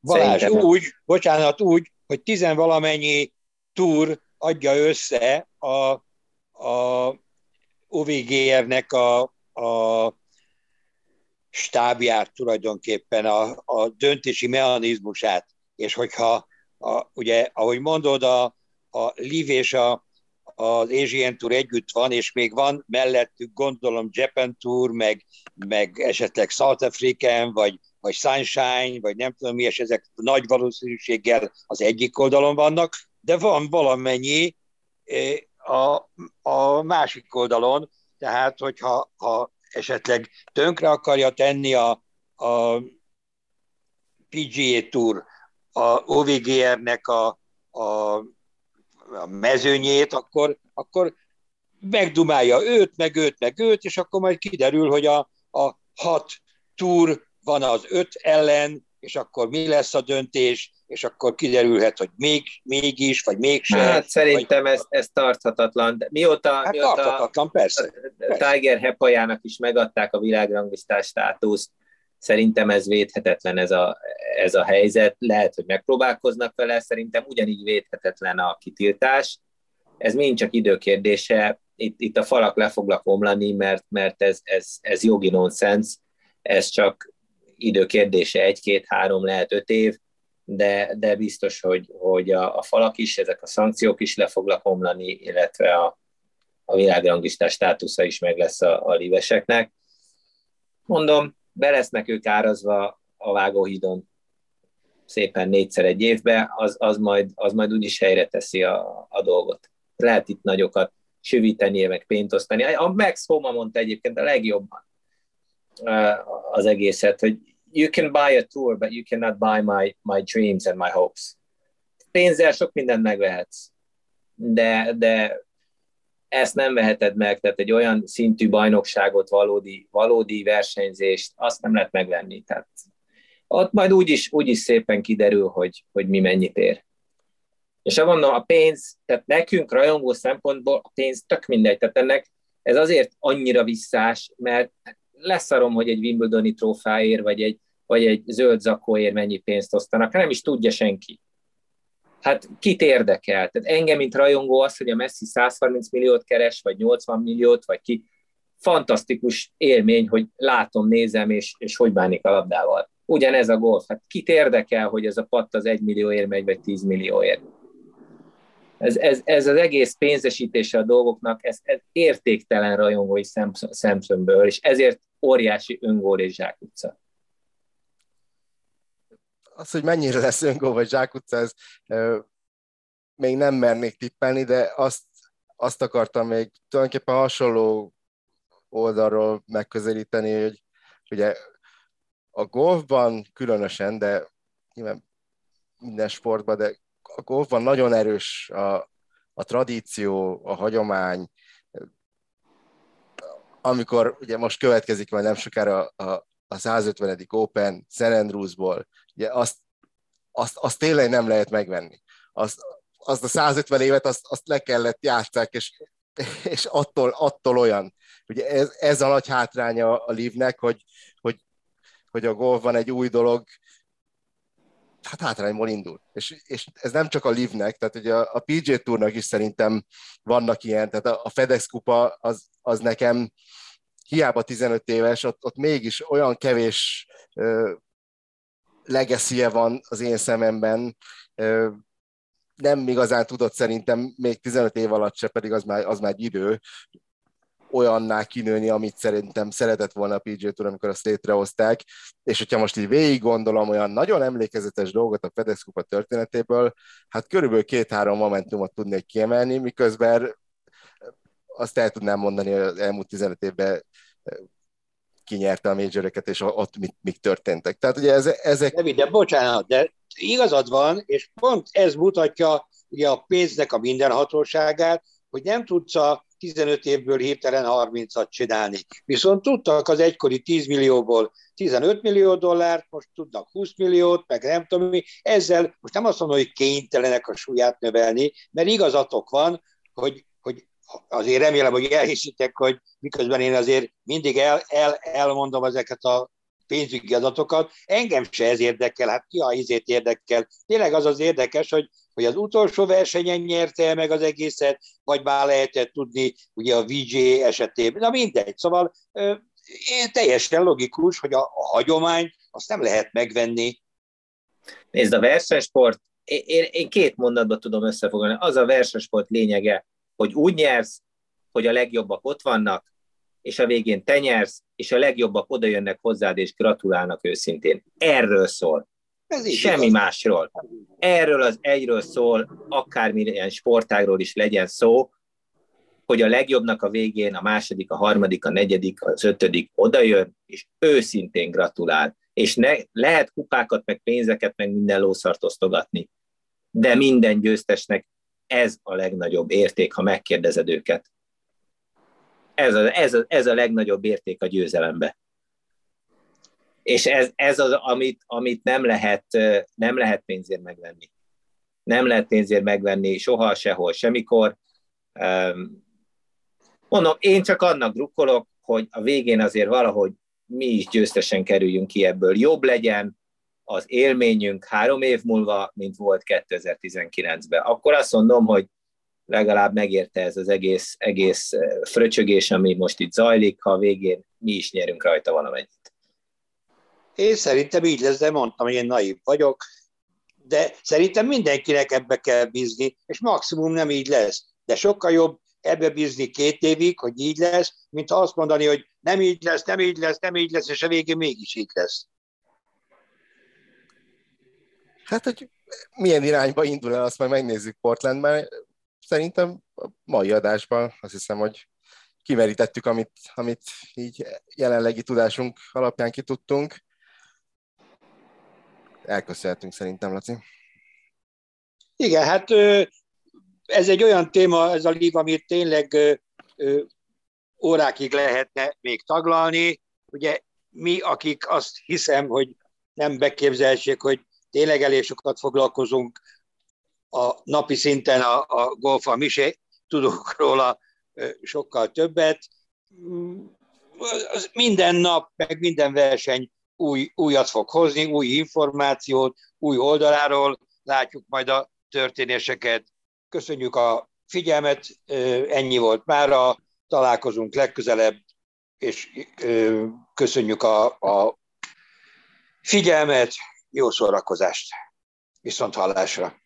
Balázs, Szerintem... úgy, bocsánat, úgy, hogy tizenvalamennyi túr adja össze a, a OVGR-nek a, a stábját tulajdonképpen, a, a döntési mechanizmusát, és hogyha a, ugye, ahogy mondod, a, a LIV és a az Asian Tour együtt van, és még van mellettük gondolom Japan Tour, meg, meg esetleg South African, vagy, vagy Sunshine, vagy nem tudom mi, és ezek nagy valószínűséggel az egyik oldalon vannak, de van valamennyi eh, a, a másik oldalon, tehát hogyha ha esetleg tönkre akarja tenni a, a PGA Tour, a OVGR-nek a, a a mezőnyét, akkor, akkor megdumálja őt, meg őt, meg őt, és akkor majd kiderül, hogy a, a hat túr van az öt ellen, és akkor mi lesz a döntés, és akkor kiderülhet, hogy még, mégis, vagy mégsem. Hát szerintem vagy... ez, ez tarthatatlan. De mióta, hát mióta tarthatatlan, persze. persze. Tiger Hepajának is megadták a világranglistás státuszt, szerintem ez védhetetlen ez a, ez a helyzet. Lehet, hogy megpróbálkoznak vele, szerintem ugyanígy védhetetlen a kitiltás. Ez mind csak időkérdése. Itt, itt a falak le foglak omlani, mert, mert ez, ez, ez jogi nonsens. Ez csak időkérdése, egy-két-három, lehet öt év de, de biztos, hogy, hogy a, a falak is, ezek a szankciók is le foglak omlani, illetve a, a világranglistás státusza is meg lesz a, a liveseknek. Mondom, be lesznek ők árazva a vágóhídon szépen négyszer egy évbe, az, az, majd, az majd úgyis helyre teszi a, a dolgot. Lehet itt nagyokat süvíteni, meg pénzt osztani. A Max Homa mondta egyébként a legjobban az egészet, hogy you can buy a tour, but you cannot buy my, my dreams and my hopes. Pénzzel sok mindent megvehetsz, de, de ezt nem veheted meg, tehát egy olyan szintű bajnokságot, valódi, valódi versenyzést, azt nem lehet megvenni. Tehát ott majd úgyis, úgyis szépen kiderül, hogy, hogy mi mennyit ér. És mondom, a pénz, tehát nekünk rajongó szempontból a pénz tök mindegy, tehát ennek ez azért annyira visszás, mert leszarom, hogy egy Wimbledoni trófáért, vagy egy, vagy egy zöld zakóért mennyi pénzt osztanak, nem is tudja senki. Hát kit érdekel? Tehát engem, mint rajongó az, hogy a Messi 130 milliót keres, vagy 80 milliót, vagy ki, fantasztikus élmény, hogy látom, nézem, és, és hogy bánik a labdával. Ugyanez a golf. Hát kit érdekel, hogy ez a patt az 1 millióért megy, vagy 10 millióért? Ez, ez, ez az egész pénzesítése a dolgoknak, ez, ez értéktelen rajongói szemszömből, és ezért óriási öngól és zsákutca az, hogy mennyire lesz öngól vagy zsákutca, ez még nem mernék tippelni, de azt, azt akartam még tulajdonképpen hasonló oldalról megközelíteni, hogy ugye a golfban különösen, de nyilván minden sportban, de a golfban nagyon erős a, a tradíció, a hagyomány, amikor ugye most következik majd nem sokára a, a 150. Open St. Andrewsból, ugye azt, azt, azt tényleg nem lehet megvenni. Azt, azt a 150 évet azt, azt le kellett játszák, és, és attól, attól olyan. Ugye ez, ez a nagy hátránya a Livnek, hogy, hogy, hogy a golf van egy új dolog, hát hátrányból indul. És, és ez nem csak a Livnek, tehát ugye a, a PJ Tournak is szerintem vannak ilyen, tehát a, a FedEx kupa az, az nekem hiába 15 éves, ott, ott mégis olyan kevés legacy van az én szememben, nem igazán tudott szerintem még 15 év alatt se, pedig az már, az már egy idő, olyanná kinőni, amit szerintem szeretett volna a PG Tour, amikor azt létrehozták, és hogyha most így végig gondolom olyan nagyon emlékezetes dolgot a FedEx Kupa történetéből, hát körülbelül két-három momentumot tudnék kiemelni, miközben azt el tudnám mondani, hogy az elmúlt 15 évben kinyerte a majoreket, és ott mik, mik történtek. Tehát ugye ez, ezek... De, de bocsánat, de igazad van, és pont ez mutatja ugye a pénznek a mindenhatóságát, hogy nem tudsz a 15 évből hirtelen 30-at csinálni. Viszont tudtak az egykori 10 millióból 15 millió dollárt, most tudnak 20 milliót, meg nem tudom mi. Ezzel most nem azt mondom, hogy kénytelenek a súlyát növelni, mert igazatok van, hogy azért remélem, hogy elhiszitek, hogy miközben én azért mindig el, el, elmondom ezeket a pénzügyi adatokat, engem se ez érdekel, hát ki a izét érdekel. Tényleg az az érdekes, hogy, hogy az utolsó versenyen nyerte meg az egészet, vagy már lehetett tudni ugye a VJ esetében. Na mindegy, szóval én teljesen logikus, hogy a, a hagyomány azt nem lehet megvenni. Nézd, a versenysport, én, én két mondatban tudom összefoglalni. Az a versenysport lényege, hogy úgy nyersz, hogy a legjobbak ott vannak, és a végén te nyersz, és a legjobbak oda jönnek hozzád, és gratulálnak őszintén. Erről szól. Ez Semmi igaz. másról. Erről az egyről szól, akármilyen sportágról is legyen szó, hogy a legjobbnak a végén a második, a harmadik, a negyedik, az ötödik odajön, és őszintén gratulál. És ne, lehet kupákat, meg pénzeket, meg minden lószart osztogatni, de minden győztesnek ez a legnagyobb érték, ha megkérdezed őket. Ez a, ez a, ez a legnagyobb érték a győzelembe. És ez, ez az, amit, amit nem, lehet, nem lehet pénzért megvenni. Nem lehet pénzért megvenni soha, sehol, semmikor. Mondom, én csak annak drukkolok, hogy a végén azért valahogy mi is győztesen kerüljünk ki ebből. Jobb legyen az élményünk három év múlva, mint volt 2019-ben. Akkor azt mondom, hogy legalább megérte ez az egész, egész fröcsögés, ami most itt zajlik, ha a végén mi is nyerünk rajta valamennyit. Én szerintem így lesz, de mondtam, hogy én naív vagyok, de szerintem mindenkinek ebbe kell bízni, és maximum nem így lesz. De sokkal jobb ebbe bízni két évig, hogy így lesz, mint azt mondani, hogy nem így lesz, nem így lesz, nem így lesz, és a végén mégis így lesz. Hát, hogy milyen irányba indul el, azt majd megnézzük Portlandben. Szerintem a mai adásban azt hiszem, hogy kimerítettük, amit, amit így jelenlegi tudásunk alapján kitudtunk. Elköszönhetünk szerintem, Laci. Igen, hát ez egy olyan téma, ez a lív, amit tényleg órákig lehetne még taglalni. Ugye mi, akik azt hiszem, hogy nem beképzelhetsék, hogy tényleg elég sokat foglalkozunk a napi szinten a, a golfa, mi se tudunk róla sokkal többet. Minden nap, meg minden verseny új, újat fog hozni, új információt, új oldaláról látjuk majd a történéseket. Köszönjük a figyelmet, ennyi volt mára, találkozunk legközelebb, és köszönjük a, a figyelmet, jó szórakozást, viszont hallásra!